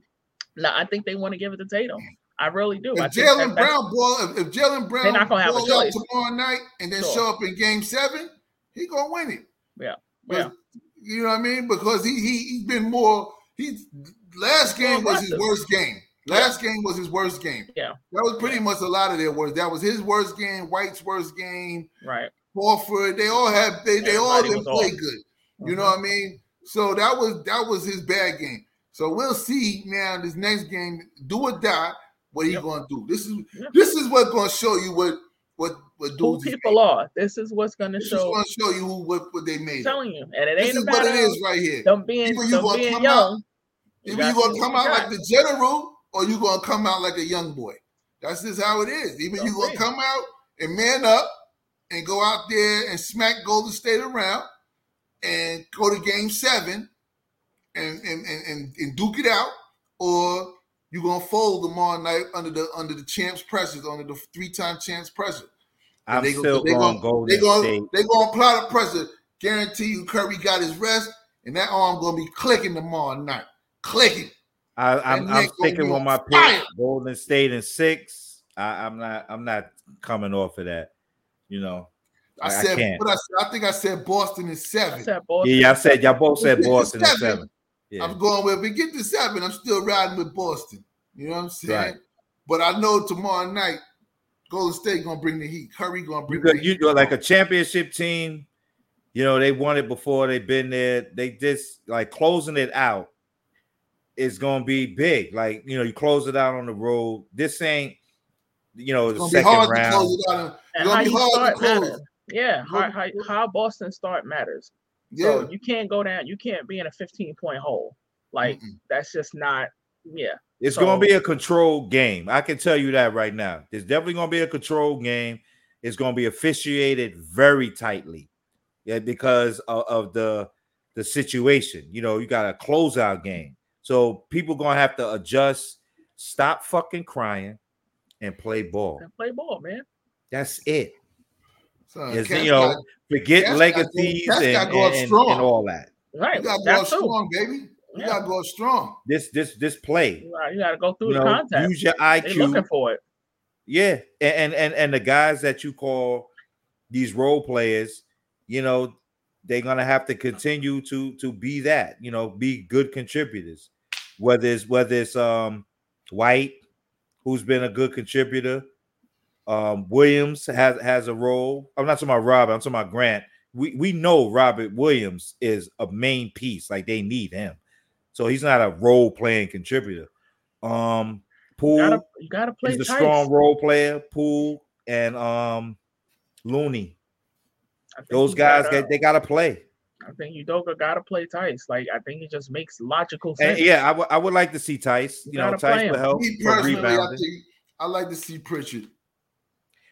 Speaker 3: No, I think they want to give it to Tatum. I really do.
Speaker 2: If
Speaker 3: Jaylen
Speaker 2: Brown ball, if, if Jaylen Brown
Speaker 3: not gonna have a choice.
Speaker 2: tomorrow night and then
Speaker 3: Sure.
Speaker 2: show up in Game Seven, he gonna win it.
Speaker 3: Yeah,
Speaker 2: But-
Speaker 3: yeah.
Speaker 2: You know what I mean? Because he he he's been more. He's last game was his worst game. Last game was his worst game.
Speaker 3: Yeah.
Speaker 2: That was pretty much a lot of their worst. That was his worst game. White's worst game.
Speaker 3: right.
Speaker 2: Horford. They all have. They they all didn't play
Speaker 3: off.
Speaker 2: good. You know
Speaker 3: Mhm.
Speaker 2: what I mean? So that was that was his bad game. So we'll see now this next game, do or die, what he
Speaker 3: Yep.
Speaker 2: gonna do. This is
Speaker 3: Yep.
Speaker 2: this is what's gonna show you what what what
Speaker 3: Who
Speaker 2: dudes is
Speaker 3: people are. This is what's going to
Speaker 2: This is
Speaker 3: show.
Speaker 2: gonna show you who what, what they made.
Speaker 3: I'm telling you, and it
Speaker 2: This
Speaker 3: ain't
Speaker 2: is
Speaker 3: about
Speaker 2: what it is right here.
Speaker 3: being
Speaker 2: Either you gonna
Speaker 3: being
Speaker 2: come
Speaker 3: young. You
Speaker 2: Either you gonna come out
Speaker 3: you
Speaker 2: like the general or you gonna come out like a young boy. That's just how it is. Even you
Speaker 3: Don't
Speaker 2: gonna
Speaker 3: see.
Speaker 2: come out and man up and go out there and smack Golden State around and go to game seven and and, and, and, and duke it out, or you're gonna fold tomorrow night under the under the champs pressures, under the three time champs pressure. And
Speaker 1: I'm
Speaker 2: they
Speaker 1: still
Speaker 2: they
Speaker 1: going
Speaker 2: gonna-
Speaker 1: Golden
Speaker 2: They gonna
Speaker 1: State.
Speaker 2: they gonna apply the pressure. Guarantee you Curry got his rest, and that arm gonna be clicking tomorrow night. Clicking.
Speaker 1: I, I'm, I'm sticking with my
Speaker 2: fire.
Speaker 1: pick. Golden State in six. I, I'm not. I'm not coming off of that. You know.
Speaker 2: I,
Speaker 1: I- I
Speaker 2: said,
Speaker 1: can't.
Speaker 2: but I, said- I think I said Boston is
Speaker 3: I
Speaker 2: seven.
Speaker 3: said Boston.
Speaker 1: Yeah, y'all said y'all both said Boston in
Speaker 2: seven.
Speaker 1: seven. Yeah.
Speaker 2: I'm going with. If we get to seven, I'm still riding with Boston. You know what I'm saying?
Speaker 1: Right.
Speaker 2: But I know tomorrow night, Golden State gonna bring the heat. Curry gonna bring
Speaker 1: got
Speaker 2: the
Speaker 1: you are like a championship team. You know they won it before. They've been there. They just like closing it out is going to be big. Like you know, you close it out on the road. This ain't you know
Speaker 2: It's
Speaker 1: the
Speaker 2: gonna be
Speaker 1: second
Speaker 2: hard to
Speaker 1: round.
Speaker 2: close it out. It's gonna be hard to
Speaker 3: start
Speaker 2: close.
Speaker 3: Yeah, how, how, how Boston start matters.
Speaker 2: Yeah.
Speaker 3: So you can't go down. You can't be in a 15 point hole. Like
Speaker 2: Mm-mm.
Speaker 3: that's just not. Yeah,
Speaker 1: It's
Speaker 3: So-
Speaker 1: going to be a controlled game. I can tell you that right now. There's definitely going to be a controlled game. It's going to be officiated very tightly, yeah, because of, of the the situation. You know, you got a closeout game, so people going to have to adjust, stop fucking crying, and play ball.
Speaker 3: and play ball, man.
Speaker 1: That's it.
Speaker 2: Son,
Speaker 1: It's,
Speaker 2: Cats
Speaker 1: you know,
Speaker 2: got-
Speaker 1: forget
Speaker 2: Cats gotta go-
Speaker 1: legacies
Speaker 2: Cats
Speaker 1: and,
Speaker 2: gotta go up
Speaker 1: and,
Speaker 2: strong.
Speaker 1: and all that.
Speaker 3: Right.
Speaker 2: you gotta go
Speaker 3: That
Speaker 2: out
Speaker 3: too.
Speaker 2: strong, baby. You We gotta go strong.
Speaker 1: This this this play.
Speaker 3: You gotta, go through
Speaker 1: You
Speaker 3: the
Speaker 1: know,
Speaker 3: contact.
Speaker 1: use your
Speaker 3: IQ. They're
Speaker 1: looking
Speaker 3: for it.
Speaker 1: Yeah, and, and and and the guys that you call these role players, you know, they're gonna have to continue to to be that, you know, be good contributors. Whether it's whether it's um White, who's been a good contributor, um Williams has has a role. I'm not talking about Robert, I'm talking about Grant. We we know Robert Williams is a main piece, like they need him. So he's not a role playing contributor. Um
Speaker 3: You gotta, you gotta play
Speaker 1: He's a strong role player. Poole and um Looney. Those guys
Speaker 3: gotta-
Speaker 1: get they gotta play.
Speaker 3: I think Udoka gotta play Theis. Like I think it just makes logical sense.
Speaker 1: And yeah, I would I would like to see Theis.
Speaker 3: You
Speaker 1: You know, Theis
Speaker 3: him.
Speaker 1: will help
Speaker 2: Me
Speaker 1: for
Speaker 2: personally, I
Speaker 1: rebounding.
Speaker 2: think I like to see Pritchard.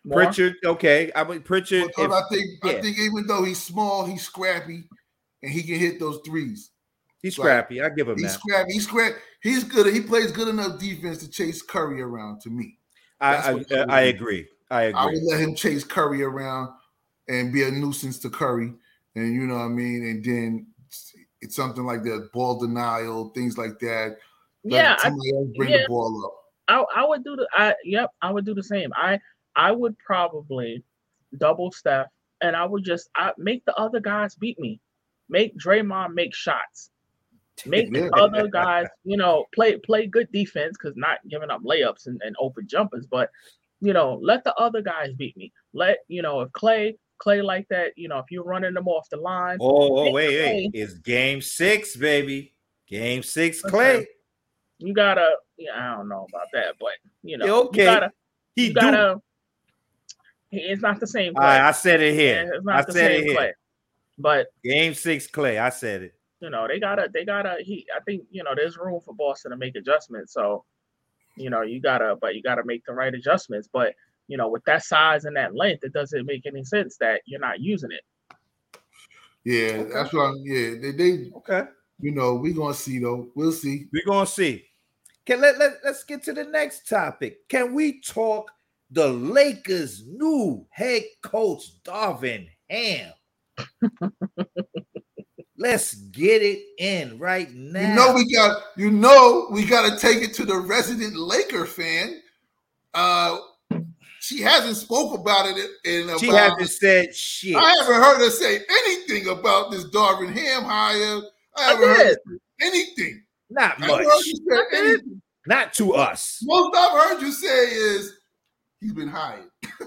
Speaker 3: More?
Speaker 1: Pritchard, okay. I mean Pritchard. If-
Speaker 2: I think
Speaker 1: yeah.
Speaker 2: I think even though he's small, he's scrappy, and he can hit those threes.
Speaker 1: he's
Speaker 2: like,
Speaker 1: scrappy. I give him
Speaker 2: He's
Speaker 1: that.
Speaker 2: scrappy. He's scrappy. He's good. He plays good enough defense to chase Curry around. To me,
Speaker 1: I
Speaker 2: that's
Speaker 1: I,
Speaker 2: I would
Speaker 1: I agree. I
Speaker 2: I would
Speaker 1: agree.
Speaker 2: let him chase Curry around and be a nuisance to Curry, and you know what I mean. And then it's something like that, ball denial, things like that. Let
Speaker 3: Yeah, I,
Speaker 2: bring
Speaker 3: yeah.
Speaker 2: the ball up.
Speaker 3: I I would do the I yep, I would do the same. I I would probably double Steph and I would just I make the other guys beat me. Make Draymond make shots. Make the other guys, you know, play play good defense because not giving up layups and, and open jumpers, but you know, let the other guys beat me. Let you know if Klay Klay like that, you know, if you're running them off the line,
Speaker 1: Oh, oh wait,
Speaker 3: Klay.
Speaker 1: wait. It's game six, baby. Game six,
Speaker 3: Okay.
Speaker 1: Klay.
Speaker 3: you gotta. Yeah, I don't know about that, but you know,
Speaker 1: okay.
Speaker 3: you gotta.
Speaker 1: He
Speaker 3: you gotta. He, it's not the same. Klay.
Speaker 1: right, I said it here.
Speaker 3: it's
Speaker 1: I
Speaker 3: not the
Speaker 1: said it
Speaker 3: same
Speaker 1: here.
Speaker 3: Klay. But
Speaker 1: Game six, Klay. I said it.
Speaker 3: you know, they gotta. They gotta. He. I think you know, there's room for Boston to make adjustments. So, you know, you gotta. But you gotta make the right adjustments. But you know, with that size and that length, it doesn't make any sense that you're not using it.
Speaker 2: Yeah,
Speaker 1: Okay.
Speaker 2: that's what I'm. Yeah, they, they
Speaker 1: Okay.
Speaker 2: you know, we're gonna see though. We'll see.
Speaker 1: We're gonna see. Can let, let let's get to the next topic. Can we talk the Lakers' new head coach Darvin Ham? (laughs) let's get it in right now.
Speaker 2: You know we got. You know we got to take it to the resident Laker fan. Uh, she hasn't spoke about it in about.
Speaker 1: she hasn't said shit.
Speaker 2: I haven't heard her say anything about this Darvin Ham hire. I haven't heard
Speaker 3: did.
Speaker 2: say anything.
Speaker 1: Not
Speaker 2: I haven't
Speaker 1: much.
Speaker 2: heard you say anything.
Speaker 1: Not to us.
Speaker 2: Most I've heard you say is he's been hired. (laughs)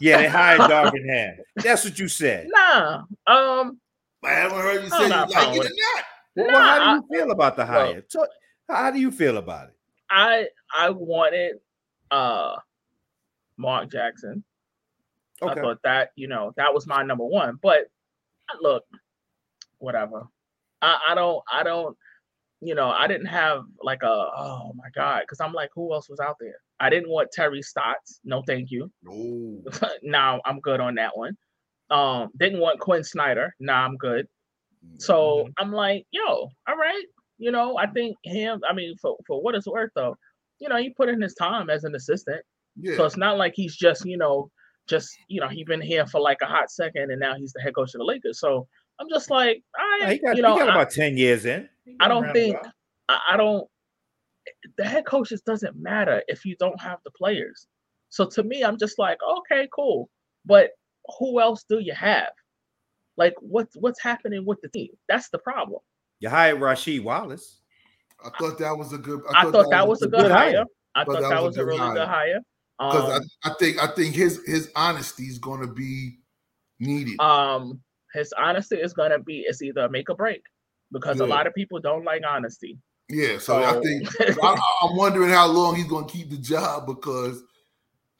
Speaker 1: Yeah, they hired (laughs) Darvin Ham. That's what you said.
Speaker 3: Nah. Um.
Speaker 2: I haven't heard you say you like it or not.
Speaker 1: Well,
Speaker 3: Nah,
Speaker 1: how do you feel about the hire? Talk- how do you feel about it?
Speaker 3: I I wanted uh Mark Jackson. I thought that you know that was my number one. But look, whatever. I, I don't I don't you know I didn't have like a oh my god because I'm like who else was out there? I didn't want Terry Stotts. No, thank you.
Speaker 2: No. (laughs)
Speaker 3: now I'm good on that one. Um, didn't want Quin Snyder. Nah, I'm good. So I'm like, yo, all right. You know, I think him. I mean, for for what it's worth, though, you know, he put in his time as an assistant.
Speaker 2: yeah.
Speaker 3: So it's not like he's just, you know, just you know, he's been here for like a hot second, and now he's the head coach of the Lakers. So I'm just like, all
Speaker 1: Yeah,
Speaker 3: right,
Speaker 1: he got,
Speaker 3: you know,
Speaker 1: he got
Speaker 3: I,
Speaker 1: about 10 years in.
Speaker 3: I don't think- I, I don't. The head coaches doesn't matter if you don't have the players. So to me, I'm just like, okay, cool, but who else do you have? Like, what's what's happening with the team? That's the problem.
Speaker 1: you hired Rasheed Wallace.
Speaker 2: I thought that was a good.
Speaker 3: I thought that was a good hire. I
Speaker 2: Thought
Speaker 3: thought
Speaker 2: that
Speaker 3: that
Speaker 2: was
Speaker 3: was
Speaker 2: a
Speaker 3: a really
Speaker 2: hire.
Speaker 3: good hire.
Speaker 2: because
Speaker 3: Um,
Speaker 2: I, I think I think his his honesty is going to be needed.
Speaker 3: um, his honesty is gonna be it's either make or break because a lot of people don't like honesty.
Speaker 2: Yeah, so I think (laughs) I, I'm wondering how long he's going to keep the job because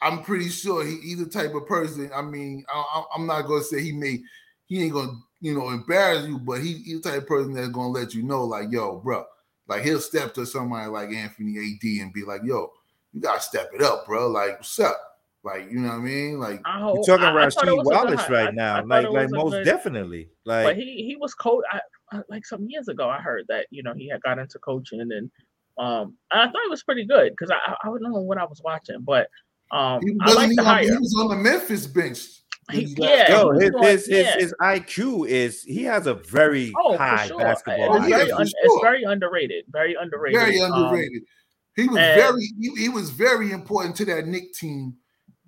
Speaker 2: I'm pretty sure he he's the type of person. I mean, I, I- I'm not going to say he may he ain't going to you know embarrass you, but he, he's the type of person that's going to let you know, like, yo, bro, like he'll step to somebody like Anthony AD and be like, yo, you got to step it up, bro. Like, what's up? Like, you know what I mean? Like,
Speaker 3: I hope,
Speaker 1: You're talking
Speaker 3: I- I thought
Speaker 1: Rasheed
Speaker 3: was a good
Speaker 1: Wallace right
Speaker 3: I-
Speaker 1: now.
Speaker 3: I thought
Speaker 1: like, like most
Speaker 3: good-
Speaker 1: definitely.
Speaker 3: but
Speaker 1: Like,
Speaker 3: he he was coach I, I- like some years ago i heard that you know he had got into coaching and um i thought it was pretty good because I, I I don't know what i was watching but um
Speaker 2: he
Speaker 3: i
Speaker 2: wasn't
Speaker 3: like the
Speaker 2: even on, he was on the Memphis bench.
Speaker 3: yeah,
Speaker 1: Yo, his his, his, yeah. his IQ is he has a very oh, high sure. basketball.
Speaker 3: It's very, un, sure. it's very underrated. Very underrated.
Speaker 2: Very um, underrated. Um, he was and, very he, he, was very important to that Knick team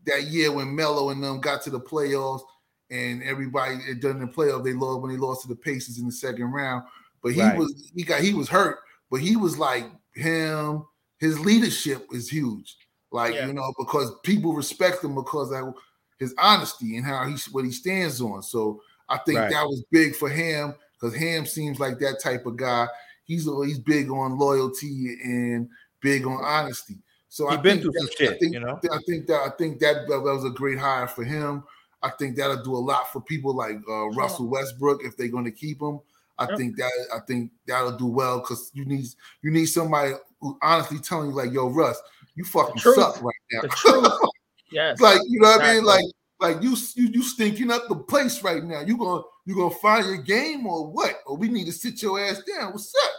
Speaker 2: that year when Melo and them got to the playoffs and everybody done the playoff they lost when they lost to the Pacers in the second round. But he right. was he got he was hurt, but he was like him. His leadership is huge, like yeah. you know, because people respect him because of his honesty and how he's what he stands on. So I think right. that was big for him because Ham seems like that type of guy. He's he's big on loyalty and big on honesty. So
Speaker 1: he
Speaker 2: I
Speaker 1: been through some shit,
Speaker 2: I think,
Speaker 1: you know.
Speaker 2: I think that I think that, that was a great hire for him. I think that'll do a lot for people like uh, Russell Westbrook if they're going to keep him. I yep. think that I think that'll do well because you need you need somebody who honestly telling you like, "Yo, Russ, you fucking suck right now." (laughs)
Speaker 3: yes,
Speaker 2: like you know what. I mean. Like like you you you stinking up the place right now. You gonna you gonna find your game or what? Or we need to sit your ass down. What's up?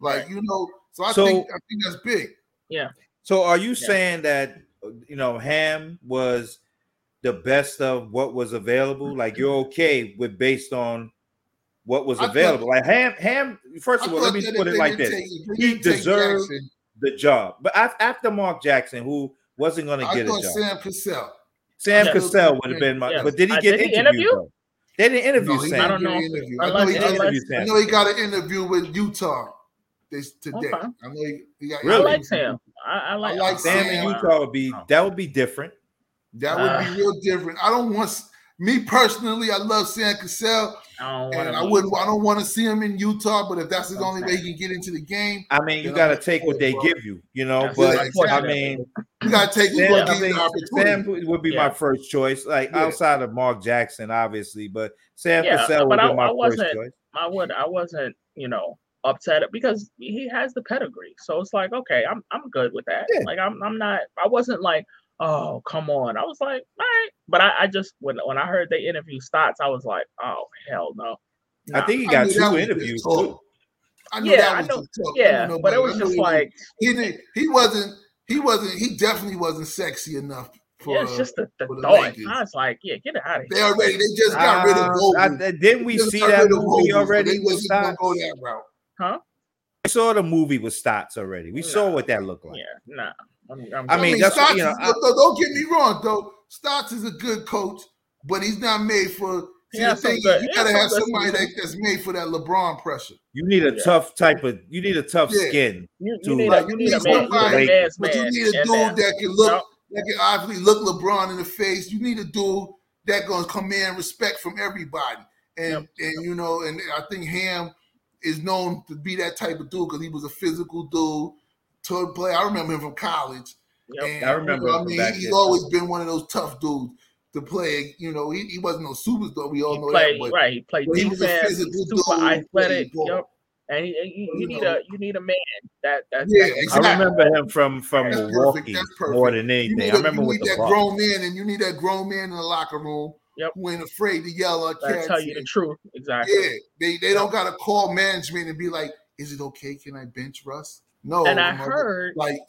Speaker 2: Like you know. So I so, think I think that's big.
Speaker 3: Yeah.
Speaker 1: So are you yeah. saying that you know Ham was the best of what was available? Like you're okay with based on what was available. Thought, like Ham, Ham. First of all, let me put it like this: take, he deserved the job. But after Mark Jackson, who wasn't going to get a job,
Speaker 2: Sam Cassell.
Speaker 1: Sam Cassell would have been my. But did he get uh, did interviewed? He They didn't interview no, Sam.
Speaker 3: I don't know.
Speaker 2: I, know he I know he got an interview with Utah this today. Okay. I know he, he got.
Speaker 3: Really? I like Sam. I, I like, I
Speaker 1: like Sam, Sam in Utah would be oh. that would be different.
Speaker 2: That would uh, be real different. I don't want me personally. I love Sam Cassell. I and I wouldn't. I don't want to see him in Utah. But if that's the only way he can get into the game,
Speaker 1: I mean, you got to take what they bro. give you, you know. That's but exactly. I mean,
Speaker 2: you got to take
Speaker 1: Sam, I mean, Sam would be yeah. my first choice, like yeah. outside of Mark Jackson, obviously. But Sam yeah, Cassell would be my I first choice.
Speaker 3: I would. I wasn't. You know, upset because he has the pedigree. So it's like, okay, I'm I'm good with that. Yeah. Like I'm I'm not. I wasn't like oh come on i was like all right but i, I just when when i heard they interview Stotts i was like oh hell no
Speaker 1: nah. i think he got two interviews too
Speaker 2: I yeah, I know.
Speaker 3: Yeah, I but it was just like
Speaker 2: he didn't. He wasn't. He wasn't. He definitely wasn't sexy enough. For,
Speaker 3: yeah, it's just the, the, the thought. I was like, yeah, get it out of
Speaker 2: here. They already. They just got uh, rid of Vogel.
Speaker 1: I, didn't we see that movie already? They wasn't
Speaker 2: gonna go that route.
Speaker 3: Huh?
Speaker 1: We saw the movie with Stotts already. We nah. saw what that looked like.
Speaker 3: Yeah, nah. I'm,
Speaker 1: I'm i mean, that's
Speaker 2: Stotts
Speaker 1: you know,
Speaker 2: I, don't get me wrong, though. Stotts is a good coach, but he's not made for. See, the thing is, you gotta have somebody that, that's made for that LeBron pressure.
Speaker 1: You need a yeah. tough type of. You need a tough yeah. skin.
Speaker 3: You, you need, a, you need, a man, somebody, man,
Speaker 2: but you need a dude man. that can look, yep. that can obviously look LeBron in the face. You need a dude that gonna command respect from everybody. And yep. and you know, and I think Ham is known to be that type of dude because he was a physical dude to play. I remember him from college.
Speaker 1: Yep, and, I remember. You know, I
Speaker 2: mean, he's always been one of those tough dudes to play. You know, he, he wasn't no superstar. We all
Speaker 3: he
Speaker 2: know
Speaker 3: played,
Speaker 2: that. But,
Speaker 3: right, he played
Speaker 2: he was a physical
Speaker 3: super dude, athletic. Yep. And he, he, you, you need know. a you need a man that that's
Speaker 2: yeah. Exactly.
Speaker 1: I remember him from from that's Milwaukee more than anything. A, I remember
Speaker 2: you
Speaker 1: need
Speaker 2: that grown man, and you need that grown man in the locker room.
Speaker 3: Yep.
Speaker 2: Who ain't afraid to yell at
Speaker 3: cats. Tell you the truth, exactly.
Speaker 2: Yeah, they they don't gotta call management and be like, "Is it okay? Can I bench Russ?" No,
Speaker 3: and I heard like (laughs)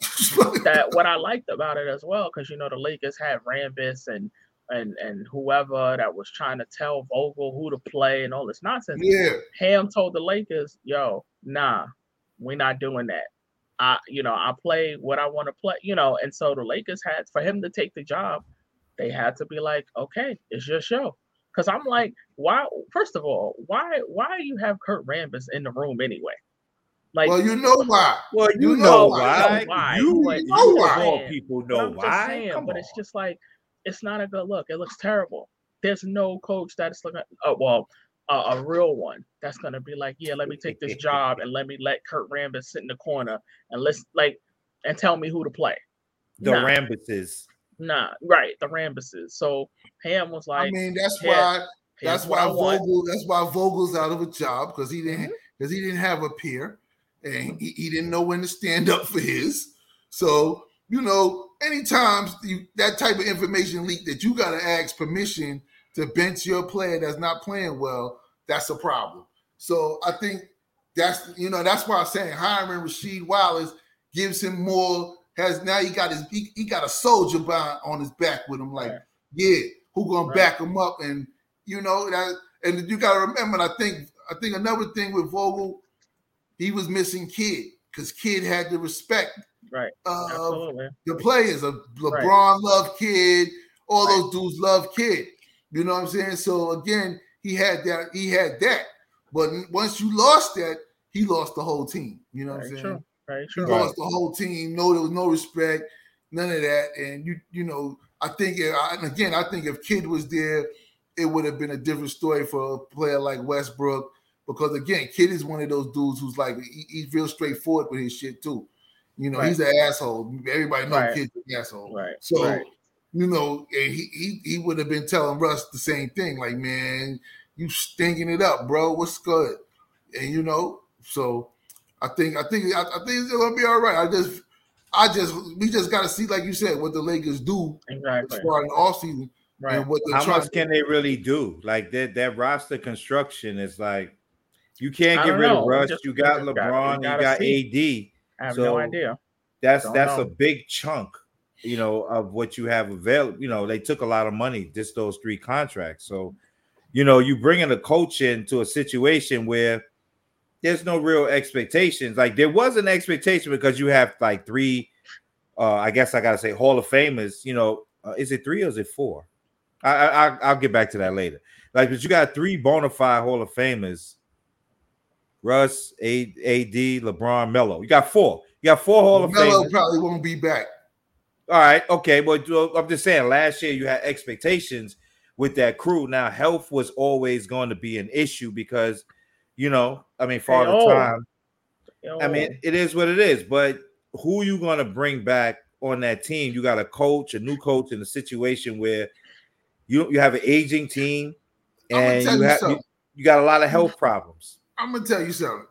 Speaker 3: that what I liked about it as well, because you know the Lakers had Rambis and and and whoever that was trying to tell Vogel who to play and all this nonsense.
Speaker 2: Yeah,
Speaker 3: Ham told the Lakers, "Yo, nah, we're not doing that. I, you know, I play what I want to play. You know, and so the Lakers had for him to take the job, they had to be like, okay, it's your show. Because I'm like, why? First of all, why why do you have Kurt Rambis in the room anyway?
Speaker 2: Like, well, you know why.
Speaker 1: Well, you, you know, know, why. why. You, but you know why. All people know why.
Speaker 3: Saying, but on. it's just like it's not a good look. It looks terrible. There's no coach that's looking. Oh well, uh, a real one that's gonna be like, yeah, let me take this job and let me let Kurt Rambis sit in the corner and let's like and tell me who to play.
Speaker 1: The nah. Rambises.
Speaker 3: Nah, right, the Rambises. So Ham was like, I
Speaker 2: mean, that's why. That's why Vogel. That's why Vogel's out of a job because he didn't because mm-hmm. he didn't have a peer and he, he, didn't know when to stand up for his. So, you know, anytime you, that type of information leak that you got to ask permission to bench your player that's not playing well, that's a problem. So I think that's, you know, that's why I'm saying hiring Rasheed Wallace gives him more, has now he got his, he, he got a soldier by, on his back with him. Like, yeah, who gonna right. back him up, and you know that. And you gotta remember, I think I think another thing with Vogel, he was missing Kidd because Kidd had the respect
Speaker 3: right
Speaker 2: of the players of LeBron right. love Kidd, all right. those dudes love Kidd. You know what I'm saying? So again, he had that. He had that. But once you lost that, he lost the whole team. You know what I'm saying? True.
Speaker 3: Right, true.
Speaker 2: He lost the whole team. No, there was no respect, none of that. And you, you know, I think, and again, I think if Kidd was there, it would have been a different story for a player like Westbrook. Because again, Kidd is one of those dudes who's like he, he's real straightforward with his shit too. You know, right. he's an asshole. Everybody knows right. Kidd's an asshole.
Speaker 3: Right.
Speaker 2: So
Speaker 3: right.
Speaker 2: you know, he, he he would have been telling Russ the same thing, like, man, you stinking it up, bro. What's good? And you know, so I think I think I, I think it's gonna be all right. I just I just we just gotta see, like you said, what the Lakers do
Speaker 3: exactly.
Speaker 2: as far as the offseason. Right. And what
Speaker 1: How much can they really do? Like that that roster construction is like you can't get rid know. of Russ. You got LeBron, you got
Speaker 3: see. AD. I have so no idea.
Speaker 1: That's Don't that's know. a big chunk, you know, of what you have available. You know, they took a lot of money just those three contracts. So, you know, you bringing a coach into a situation where there's no real expectations. Like there was an expectation because you have like three. Uh, I guess I gotta say Hall of Famers. You know, uh, is it three or is it four? I, I I'll get back to that later. Like, but you got three bona fide Hall of Famers: Russ, A, AD, LeBron, Melo. You got four. You got four Hall of Famers. Melo
Speaker 2: probably won't be back.
Speaker 1: All right, okay, but I'm just saying. Last year you had expectations with that crew. Now health was always going to be an issue because you know, I mean, for all the time. I mean, it is what it is. But who you going to bring back on that team? You got a coach, a new coach in a situation where you you have an aging team, and you, have, you, you got a lot of health (laughs) problems.
Speaker 2: I'm gonna tell you something.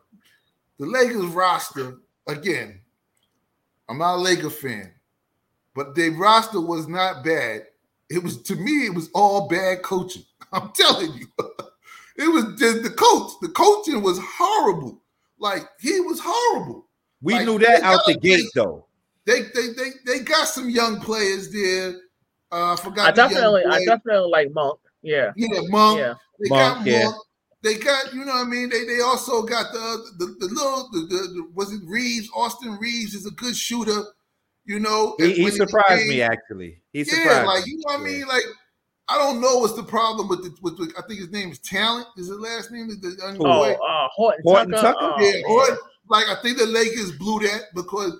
Speaker 2: The Lakers roster again. I'm not a Laker fan, but their roster was not bad. It was to me, it was all bad coaching. (laughs) I'm telling you. (laughs) It was just the coach. The coaching was horrible. Like he was horrible.
Speaker 1: We
Speaker 2: like,
Speaker 1: knew that out the gate, though.
Speaker 2: They, they they they got some young players there. Uh, I forgot.
Speaker 3: I definitely, I definitely like Monk. Yeah,
Speaker 2: yeah, Monk. Yeah, they Monk, got yeah. Monk. They got, you know, what I mean, they they also got the the, the little the, the, the, was it Reaves Austin Reaves is a good shooter. You know,
Speaker 1: he, he surprised me actually. He surprised. Yeah,
Speaker 2: like you know what I mean, like I don't know what's the problem with the with the, I think his name is Talent. Is his last name is the
Speaker 3: oh uh, Horton, Horton Tucker? Tucker?
Speaker 2: Oh, yeah, Horton. Like I think the Lakers blew that because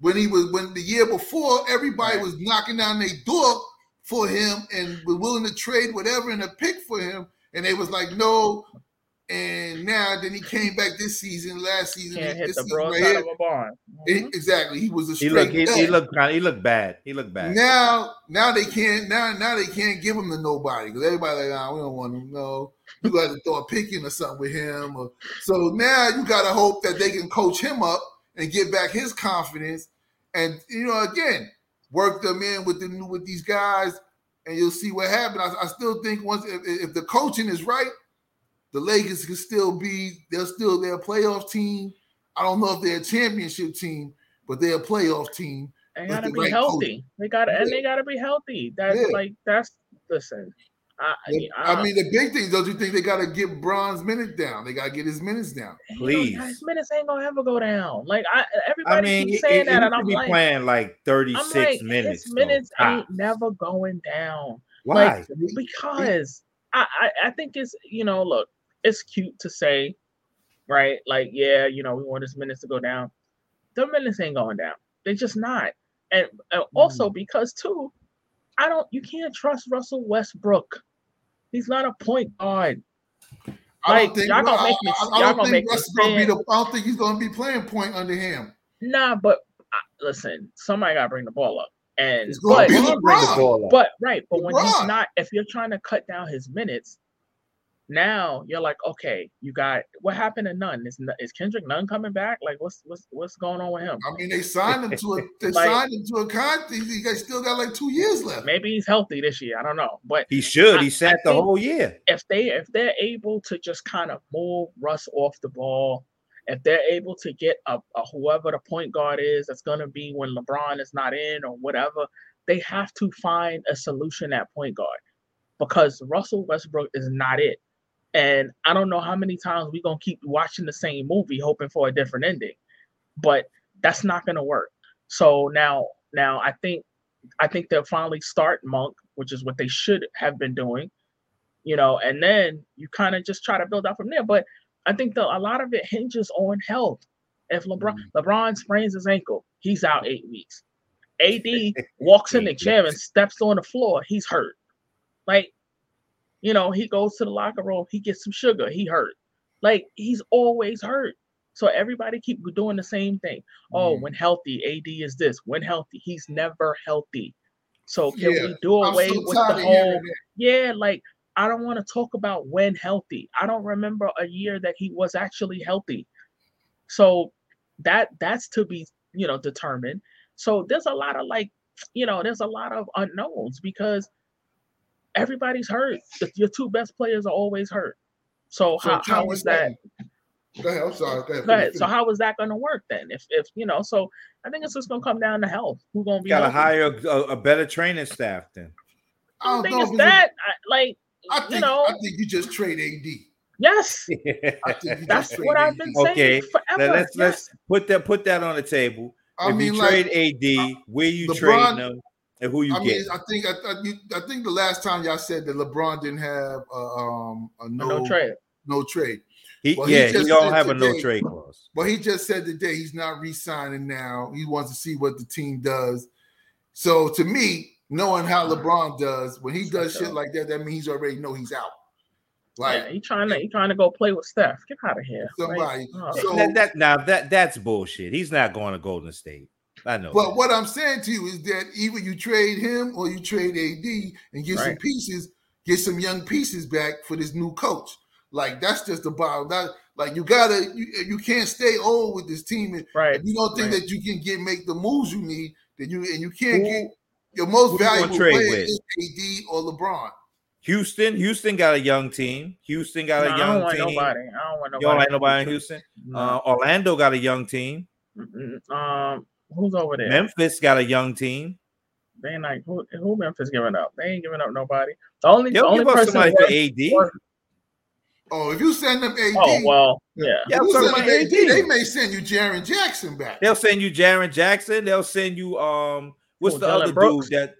Speaker 2: when he was when the year before everybody right. was knocking down their door for him and were willing to trade whatever in a pick for him, and they was like, no, and now then he came back this season, last season.
Speaker 3: Can't hit the broadside right of a barn.
Speaker 2: Mm-hmm. exactly. He was a
Speaker 1: he looked he, he, looked he looked bad. He looked bad.
Speaker 2: Now now they can't now now they can't give him to nobody because everybody like nah, we don't want him. No, you got to throw a pick in or something with him. Or, so now you got to hope that they can coach him up and get back his confidence. And you know again work them in with the with these guys, and you'll see what happens. I, I still think once if, if the coaching is right the Lakers can still be, they're still their playoff team. I don't know if they're a championship team, but they're a playoff team.
Speaker 3: They gotta be right healthy. Coach. They gotta yeah. and they gotta be healthy. That's yeah. like that's listen. I,
Speaker 2: I, I, mean, the big thing, don't you think they got to get Bron's minutes down? They got to get his minutes down.
Speaker 1: Please,
Speaker 3: his minutes ain't gonna ever go down. Like I, everybody I mean, keeps saying it, that, and I'm
Speaker 1: be
Speaker 3: like,
Speaker 1: playing like 36 like, minutes.
Speaker 3: His minutes though. ain't never going down. Why? Like, because I, I, I think it's you know, look, it's cute to say, right? Like, yeah, you know, we want his minutes to go down. The minutes ain't going down. They're just not. And, and also mm. because too, I don't. You can't trust Russell Westbrook. He's not a point guard.
Speaker 2: I don't think, y'all gonna make me. I, I y'all gonna make. The, I don't think he's gonna be playing point under him.
Speaker 3: Nah, but uh, listen, somebody gotta bring the ball up. And but, but right, but when he's not, if you're trying to cut down his minutes, now you're like, okay, you got what happened to Nunn? Is is Kendrick Nunn coming back? Like, what's what's what's going on with him?
Speaker 2: I mean, they signed him to a (laughs) they like, signed him to a contract. He still got like two years left.
Speaker 3: Maybe he's healthy this year. I don't know, but
Speaker 1: he should. I, he sat I the whole year.
Speaker 3: If they if they're able to just kind of move Russ off the ball, if they're able to get a, a whoever the point guard is that's going to be when LeBron is not in or whatever, they have to find a solution at point guard because Russell Westbrook is not it. And I don't know how many times we're gonna keep watching the same movie hoping for a different ending. But that's not gonna work. So now now I think I think they'll finally start Monk, which is what they should have been doing, you know, and then you kind of just try to build out from there. But I think the, a lot of it hinges on health. If LeBron mm-hmm. LeBron sprains his ankle, he's out eight weeks. AD (laughs) walks in the gym and steps on the floor, he's hurt. Like, you know, he goes to the locker room, he gets some sugar, he hurt. Like he's always hurt. So everybody keep doing the same thing. Oh, mm. when healthy, AD is this. When healthy, he's never healthy. So can yeah, we do away so with the whole? Yeah, like I don't want to talk about when healthy. I don't remember a year that he was actually healthy. So that that's to be you know determined. So there's a lot of like you know there's a lot of unknowns because everybody's hurt. Your two best players are always hurt. So, so how, how is that?
Speaker 2: Go ahead. I'm sorry. Go ahead.
Speaker 3: Go ahead. So how is that going to work then? If if you know, so I think it's just going to come down to health. Who's going to be?
Speaker 1: Got to hire a, a, better training staff then.
Speaker 3: I don't, think it's that. I, like I think, you know,
Speaker 2: I think you just trade AD.
Speaker 3: Yes, (laughs) that's what I've been saying okay. forever.
Speaker 1: let's yes. let's put that put that on the table. I if mean, you trade AD, where you LeBron, trade them, and who you I get? Mean,
Speaker 2: I think I, I, I, think the last time y'all said that LeBron didn't have a, um, a no,
Speaker 3: no trade,
Speaker 2: no trade.
Speaker 1: He, well, yeah, he, he don't have today, a no trade clause.
Speaker 2: But he just said today he's not re-signing now. He wants to see what the team does. So to me, knowing how LeBron does, when he does shit like that, that means he's already know he's out.
Speaker 3: Like yeah, he trying to he trying to go play with Steph. Get out of here.
Speaker 2: Somebody.
Speaker 3: oh.
Speaker 1: so, that, that, now that that's bullshit. He's not going to Golden State. I know.
Speaker 2: But that. what I'm saying to you is that either you trade him or you trade AD and get right. some pieces, get some young pieces back for this new coach. Like that's just the bottom. That like you gotta you, you can't stay old with this team. And
Speaker 3: right.
Speaker 2: If you don't think right. that you can get make the moves you need, then you and you can't Who, get your most valuable player is AD or LeBron.
Speaker 1: Houston, Houston got a young team. Houston got no, a young
Speaker 3: I
Speaker 1: team.
Speaker 3: Nobody. I don't want nobody.
Speaker 1: You don't like nobody in Houston. No. Uh, Orlando got a young team.
Speaker 3: Um, who's over there?
Speaker 1: Memphis got a young team.
Speaker 3: They ain't like who, who Memphis giving up. They ain't giving up nobody. The only
Speaker 1: They'll
Speaker 3: the only
Speaker 1: give
Speaker 3: person
Speaker 1: somebody for AD.
Speaker 2: Oh, if you send them AD,
Speaker 3: oh well, yeah.
Speaker 2: yeah
Speaker 1: AD,
Speaker 2: AD, they may send you Jaren Jackson back.
Speaker 1: They'll send you Jaren Jackson. They'll send you um, what's oh, the Dillon other
Speaker 3: Brooks?
Speaker 1: dude that?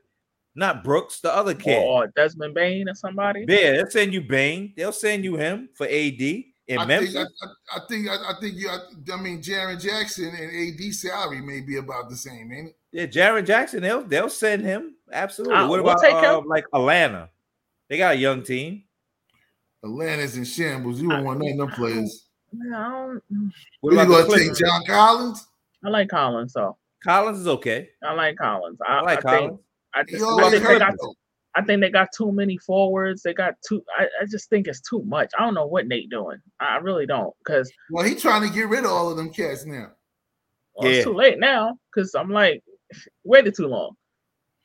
Speaker 1: Not Brooks, the other kid,
Speaker 3: or Desmond Bane or somebody.
Speaker 1: Yeah, they'll send you Bane. They'll send you him for AD in
Speaker 2: I
Speaker 1: Memphis.
Speaker 2: Think, I, I, think I, I, think you. I, I mean, Jaren Jackson and AD salary may be about the same, ain't it?
Speaker 1: Yeah, Jaren Jackson. They'll they'll send him absolutely. Uh, what about uh, like Atlanta? They got a young team.
Speaker 2: Atlanta's in shambles. You don't want none of them players.
Speaker 3: No.
Speaker 2: What are you gonna take, John Collins?
Speaker 3: I like Collins, so
Speaker 1: Collins is okay.
Speaker 3: I like Collins.
Speaker 1: I, I like I Collins. Think,
Speaker 3: I, just, I, think they got, I think they got too many forwards. They got too. I, I just think it's too much. I don't know what Nate doing. I really don't. Because
Speaker 2: well, he's trying to get rid of all of them cats now.
Speaker 3: Well, yeah. it's too late now. Because I'm like, (laughs) waited too long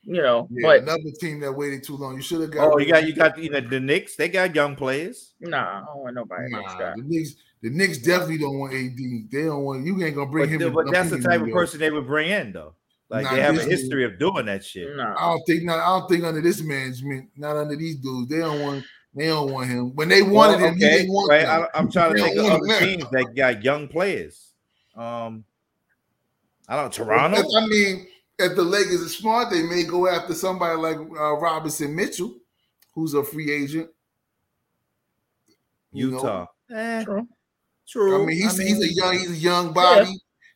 Speaker 3: you know. Yeah, but
Speaker 2: another team that waited too long. You should have got.
Speaker 1: Oh, you got you got you know the Knicks. They got young players.
Speaker 3: Nah, I don't want nobody. Nah,
Speaker 2: the Knicks. The Knicks definitely don't want AD. They don't want you. Ain't gonna bring
Speaker 1: but,
Speaker 2: him.
Speaker 1: But that's the type of person they would bring in, though. Like not they have a history of doing that shit.
Speaker 3: Nah.
Speaker 2: I don't think. Not, I don't think under this management. Not under these dudes. They don't want. They don't want him. When they wanted well, okay, him, want
Speaker 1: right? I, am trying to think of other teams that got young players. Um, I don't. Toronto.
Speaker 2: I mean, if the Lakers are smart, they may go after somebody like uh, Robinson Mitchell, who's a free agent.
Speaker 1: Utah.
Speaker 3: Eh, true.
Speaker 2: True. I mean, he's, I mean, he's a young, he's a young body.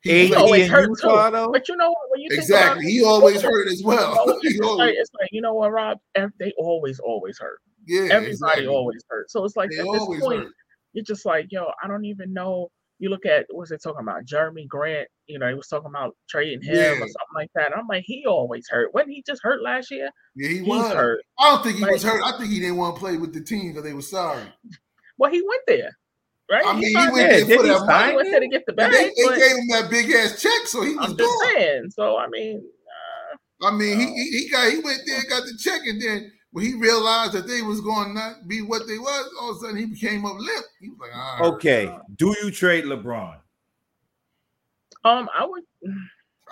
Speaker 3: Yeah. He, he always hurt Utah, too. Though. But you know what? When you
Speaker 2: exactly, he always hurt as well.
Speaker 3: it's, like, (laughs) it's like you know what, Rob? They always, always hurt.
Speaker 2: Yeah,
Speaker 3: everybody exactly. always hurt. So it's like they at this point, hurt. you're just like, yo, I don't even know you look at what's it talking about? Jerami Grant, you know, he was talking about trading him yeah. or something like that. I'm like, he always hurt. Wasn't he just hurt last year?
Speaker 2: Yeah, he He's was hurt. I don't think he like, was hurt. I think he didn't want to play with the team because they were sorry. (laughs)
Speaker 3: Well, he went there. Right?
Speaker 2: I mean, he, he went there, there for that
Speaker 3: money. He went there to get the bag.
Speaker 2: They, they gave him that big ass check, so he was
Speaker 3: I'm just saying. So I mean,
Speaker 2: uh, I mean, uh, he, he got he went there, got the check, and then when he realized that they was going to not be what they was, all of a sudden he became up limp. He was like,
Speaker 1: okay, do you trade LeBron?
Speaker 3: Um, I would.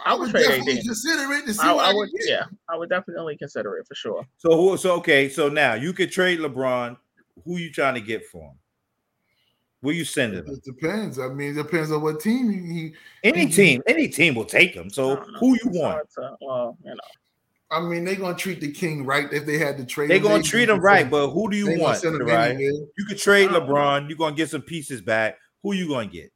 Speaker 3: I would, trade
Speaker 2: definitely
Speaker 3: AD.
Speaker 2: consider it to see
Speaker 3: I,
Speaker 2: what
Speaker 3: I
Speaker 2: I,
Speaker 3: would,
Speaker 2: get.
Speaker 3: yeah, I would definitely consider it for sure.
Speaker 1: So who? So okay. So now you could trade LeBron. Who you trying to get for him? Where you send him?
Speaker 2: It depends. I mean, it depends on what team he. he
Speaker 1: Any
Speaker 2: Mhm.
Speaker 1: team, any team will take him. So who you want?
Speaker 3: to- well, you know,
Speaker 2: I mean, they're gonna treat the king right if they had to trade.
Speaker 1: They're gonna
Speaker 2: They-
Speaker 1: treat him right, but who do you want?
Speaker 2: send him
Speaker 1: Right?
Speaker 2: anyway.
Speaker 1: You could trade
Speaker 3: I don't know.
Speaker 1: LeBron. You're gonna get some pieces back. Who you gonna get?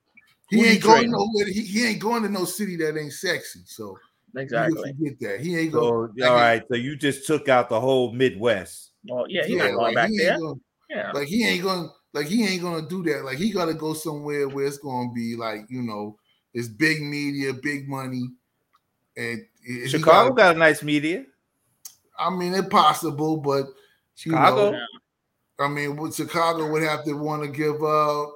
Speaker 2: He
Speaker 1: Who you
Speaker 2: ain't going nowhere. He, he ain't going to no city that ain't sexy. So
Speaker 3: exactly.
Speaker 2: you can forget that. He ain't
Speaker 1: So
Speaker 2: going.
Speaker 1: all right. So you just took out the whole Midwest.
Speaker 3: Well, yeah, he's
Speaker 2: yeah,
Speaker 3: not going
Speaker 2: like,
Speaker 3: back
Speaker 2: he
Speaker 3: there.
Speaker 2: gonna,
Speaker 3: Yeah,
Speaker 2: like he ain't going. Like he ain't gonna do that. Like he gotta go somewhere where it's gonna be like you know, it's big media, big money, and
Speaker 1: Chicago
Speaker 2: gotta-
Speaker 1: got a nice media.
Speaker 2: I mean, it's possible, but you
Speaker 1: Chicago.
Speaker 2: know, I mean, what Chicago would have to want to give up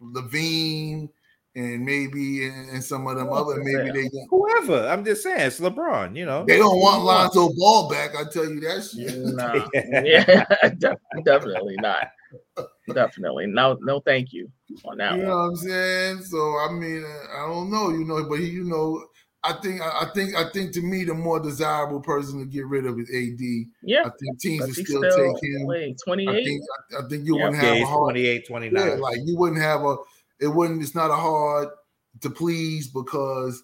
Speaker 2: LaVine and maybe and, and some of them
Speaker 3: Who
Speaker 2: other
Speaker 3: is
Speaker 2: maybe they don't-
Speaker 1: Whoever. I'm just saying, it's LeBron. You know.
Speaker 2: they don't want Lonzo Ball back. I tell you that shit.
Speaker 3: no, (laughs) yeah, (laughs) definitely not. (laughs) Definitely, no, no, thank you on that
Speaker 2: You know what I'm saying? So I mean, uh, I don't know, you know, but he, you know, I think, I I think, I think to me, the more desirable person to get rid of is AD.
Speaker 3: Yeah,
Speaker 2: I think teams
Speaker 3: but
Speaker 2: would still,
Speaker 3: still
Speaker 2: take him.
Speaker 3: wait 28.
Speaker 2: think, I, I think you
Speaker 3: Yeah.
Speaker 2: wouldn't
Speaker 1: Yeah,
Speaker 2: have a
Speaker 1: he's
Speaker 2: hard,
Speaker 1: 28, 29.
Speaker 2: yeah, like you wouldn't have a, it wouldn't, it's not a hard to please because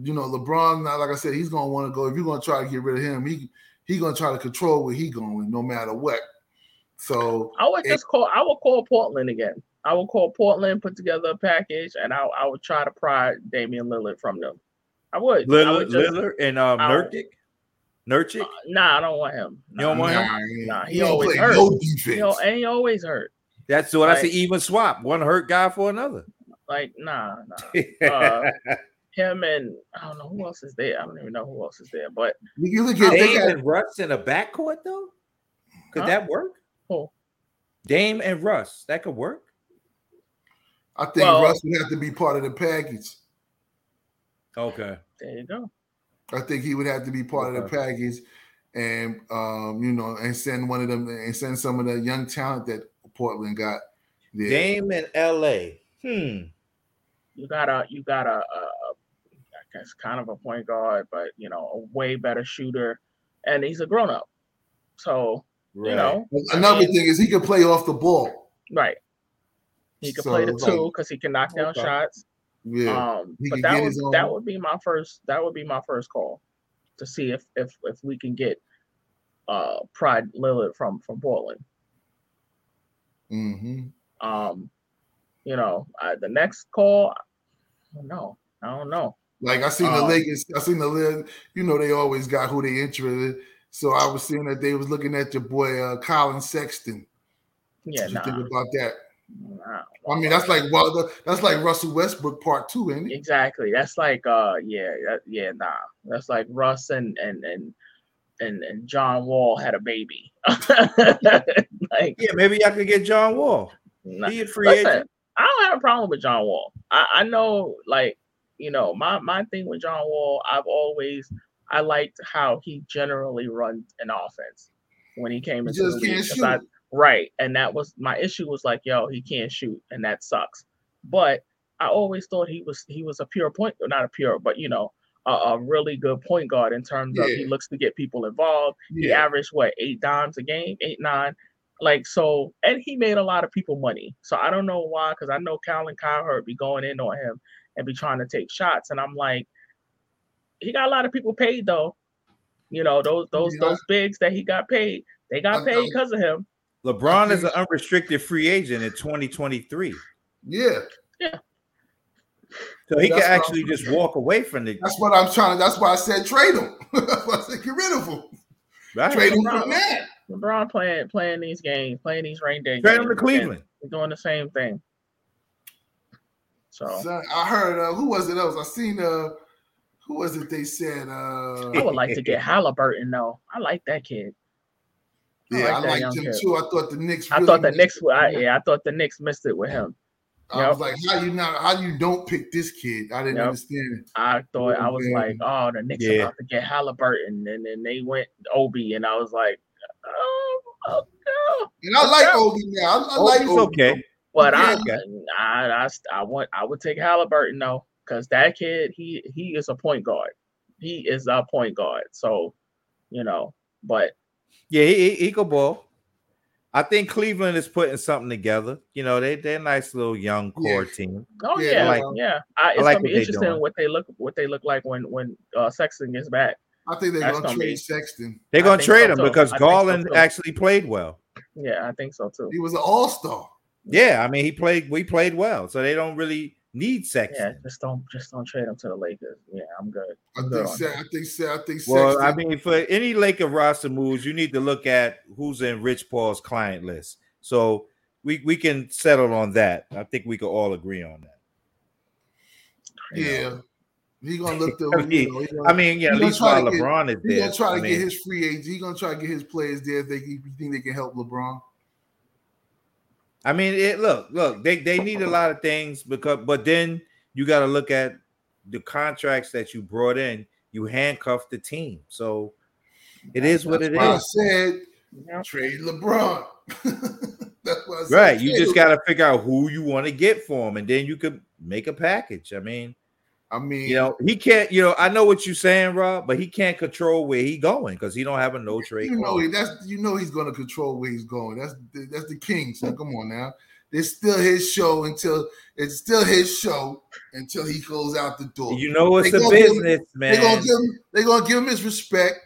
Speaker 2: you know LeBron. Now, like I said, he's gonna want to go. If you're gonna try to get rid of him, he he gonna try to control where he going, no matter what. So
Speaker 3: I would
Speaker 2: it-
Speaker 3: just call. I would call Portland again. I would call Portland, put together a package, and I, I would try to pry Damian Lillard from them. I would. I
Speaker 1: Lillard,
Speaker 3: would just,
Speaker 1: Lillard and um,
Speaker 3: I don't-
Speaker 1: Nurkic. Nurkic.
Speaker 3: nah, I don't want him.
Speaker 1: You don't want him?
Speaker 2: nah, he-
Speaker 3: Nah, he
Speaker 2: he
Speaker 3: always
Speaker 2: play
Speaker 3: hurt.
Speaker 2: no
Speaker 3: You
Speaker 2: defense.
Speaker 3: know, and he always hurt.
Speaker 1: That's what I
Speaker 3: Like-
Speaker 1: say. Even swap one hurt guy for another.
Speaker 3: Like, nah, nah. (laughs) Uh, him and I don't know who else is there. I don't even know who else is there. But
Speaker 2: you look at they
Speaker 1: Dame
Speaker 2: got,
Speaker 1: and Russ in a backcourt though. Could
Speaker 3: Huh?
Speaker 1: that work?
Speaker 3: Who?
Speaker 1: Dame and Russ. That could work.
Speaker 2: I think
Speaker 3: Well-
Speaker 2: Russ would have to be part of the package.
Speaker 1: Okay.
Speaker 3: there you go.
Speaker 2: I think he would have to be part of the package, and um, you know, and send one of them and send some of the young talent that Portland got. There.
Speaker 1: Dame in LA. Hmm.
Speaker 3: You got a you got a, a, a I guess kind of a point guard, but you know, a way better shooter, and he's a grown up. So
Speaker 1: Right.
Speaker 3: you know, I
Speaker 2: Another
Speaker 3: mean-
Speaker 2: thing is he can play off the ball.
Speaker 3: right. He can
Speaker 2: So,
Speaker 3: play the two because he can knock down
Speaker 1: Okay.
Speaker 3: shots.
Speaker 2: Yeah,
Speaker 3: Um, but that
Speaker 2: get
Speaker 3: would
Speaker 2: own-
Speaker 3: that would be my first that would be my first call to see if if if we can get uh Pride Lillard from from Portland.
Speaker 2: hmm
Speaker 3: Um, you know, uh, the next call, I don't know. I don't know.
Speaker 2: Like I seen the
Speaker 3: Um,
Speaker 2: Lakers. I seen the Lakers. You know, they always got who they interested. So I was seeing that they was looking at your boy uh, Collin Sexton.
Speaker 3: Yeah,
Speaker 2: what you
Speaker 3: nah.
Speaker 2: think about that?
Speaker 3: nah.
Speaker 2: I mean, that's like well, that's like Russell Westbrook part two, ain't it?
Speaker 3: exactly. That's like uh yeah, that, yeah, nah. That's like Russ and and and and, and John Wall had a baby. (laughs) like
Speaker 1: Yeah, maybe I could get John Wall.
Speaker 3: nah.
Speaker 1: He a free
Speaker 3: Listen,
Speaker 1: agent.
Speaker 3: I don't have a problem with John Wall. I, I know, like, you know, my my thing with John Wall, I've always I liked how he generally runs an offense when he came into
Speaker 2: just
Speaker 3: the league.
Speaker 2: can't
Speaker 3: 'cause
Speaker 2: shoot.
Speaker 3: I- right, and that was my issue. Was like, yo, he can't shoot, and that sucks. But I always thought he was he was a pure point, not a pure, but you know, a, a really good point guard in terms of he looks to get people involved. He averaged what eight dimes a game, eight nine. Like so, and he made a lot of people money. So I don't know why, because I know Cal Colin Cowherd be going in on him and be trying to take shots, and I'm like, he got a lot of people paid though. You know those those
Speaker 2: Yeah.
Speaker 3: those bigs that he got paid, they got
Speaker 2: I-
Speaker 3: paid because of him.
Speaker 1: LeBron is an unrestricted free agent in 2023.
Speaker 2: Yeah, Yeah.
Speaker 1: So he
Speaker 2: That's
Speaker 1: can actually
Speaker 2: I'm-
Speaker 1: just walk away from the
Speaker 2: that's what I'm trying. That's why I said trade him. (laughs) that's why I said get rid of him.
Speaker 1: right.
Speaker 2: Trade him
Speaker 3: LeBron.
Speaker 2: from that.
Speaker 3: LeBron playing playing these games, playing these rain day
Speaker 1: Trade him to
Speaker 3: and
Speaker 1: Cleveland.
Speaker 3: doing the same thing. So
Speaker 2: Son, I heard uh, who was it else? I seen uh who was it they said uh
Speaker 3: I would like to get Halliburton though. I like that kid. I
Speaker 2: yeah,
Speaker 3: like
Speaker 2: I
Speaker 3: that
Speaker 2: liked him
Speaker 3: kid.
Speaker 2: too. I thought the Knicks
Speaker 3: I thought the
Speaker 2: missed
Speaker 3: Knicks. were- I, yeah, I thought the Knicks missed it with him.
Speaker 2: I was like, how you not how you don't pick this kid? I didn't
Speaker 3: Yep.
Speaker 2: understand it.
Speaker 3: I thought I was
Speaker 2: Yeah.
Speaker 3: like, oh, the Knicks
Speaker 1: Yeah.
Speaker 3: about to get Halliburton, and then they went Obi, and I was like, oh, oh no.
Speaker 2: And I like
Speaker 3: Yeah.
Speaker 2: Obi now. I, I like
Speaker 1: Obi's
Speaker 2: Obi.
Speaker 1: okay.
Speaker 3: But I,
Speaker 1: Yeah.
Speaker 3: I, I, I want, I would take Halliburton though, because that kid, he, he is a point guard. he is our point guard. So, you know, but
Speaker 1: yeah, he, he, he could ball. I think Cleveland is putting something together. You know, they they're a nice little young core
Speaker 2: Yeah.
Speaker 1: team.
Speaker 3: oh
Speaker 2: Yeah,
Speaker 3: yeah,
Speaker 1: I like-
Speaker 3: yeah. I, it's
Speaker 1: like
Speaker 3: gonna be
Speaker 1: what they
Speaker 3: interesting
Speaker 1: doing.
Speaker 3: what they look what they look like when when uh, Sexton gets back.
Speaker 2: I think they're
Speaker 3: That's
Speaker 2: gonna
Speaker 3: gonna
Speaker 2: trade
Speaker 3: be-
Speaker 2: Sexton.
Speaker 1: They're gonna trade
Speaker 3: so
Speaker 1: him
Speaker 3: too.
Speaker 1: because
Speaker 3: I think so
Speaker 1: Garland actually played well.
Speaker 3: Yeah, I think so too.
Speaker 2: He was an all star.
Speaker 1: Yeah, I mean he played. We played well, so they don't really need
Speaker 3: sex,
Speaker 1: Yeah,
Speaker 3: just don't just don't trade him to the Lakers. Yeah, I'm good.
Speaker 2: I
Speaker 3: I'm
Speaker 2: think.
Speaker 3: good on
Speaker 2: Se-
Speaker 3: that.
Speaker 2: I think. I think.
Speaker 1: Well, I mean, for any Laker roster moves, you need to look at who's in Rich Paul's client list. So we we can settle on that. I think we could all agree on that.
Speaker 3: You know,
Speaker 2: yeah, he gonna look the. (laughs)
Speaker 1: I mean-
Speaker 2: you know, gonna,
Speaker 1: I mean, yeah,
Speaker 2: He
Speaker 1: at
Speaker 2: gonna
Speaker 1: least
Speaker 2: try
Speaker 1: while
Speaker 2: to get-
Speaker 1: LeBron is
Speaker 2: he
Speaker 1: there.
Speaker 2: gonna try to
Speaker 1: I
Speaker 2: get
Speaker 1: mean,
Speaker 2: his free agents. He gonna try to get his players there if they if you think they can help LeBron.
Speaker 1: I mean, it look, look, they they need a lot of things because, but then you got to look at the contracts that you brought in. You handcuffed the team, so it is what it
Speaker 2: That's why I said
Speaker 3: yeah.
Speaker 2: trade LeBron. (laughs) That's why I said
Speaker 1: Right? You just
Speaker 2: LeBron.
Speaker 1: got to figure out who you want to get for him, and then you could make a package. I mean,
Speaker 2: I mean,
Speaker 1: you know, he can't. You know, I know what you're saying, Rob, but he can't control where he going because he don't have a no trade.
Speaker 2: you know, that's you know he's going to control where he's going. That's the, that's the king. So come on now, it's still his show until it's still his show until he goes out the door.
Speaker 1: You know, it's
Speaker 2: They
Speaker 1: a
Speaker 2: gonna him-
Speaker 1: business,
Speaker 2: They're gonna
Speaker 1: man.
Speaker 2: give him. They're gonna give him his respect,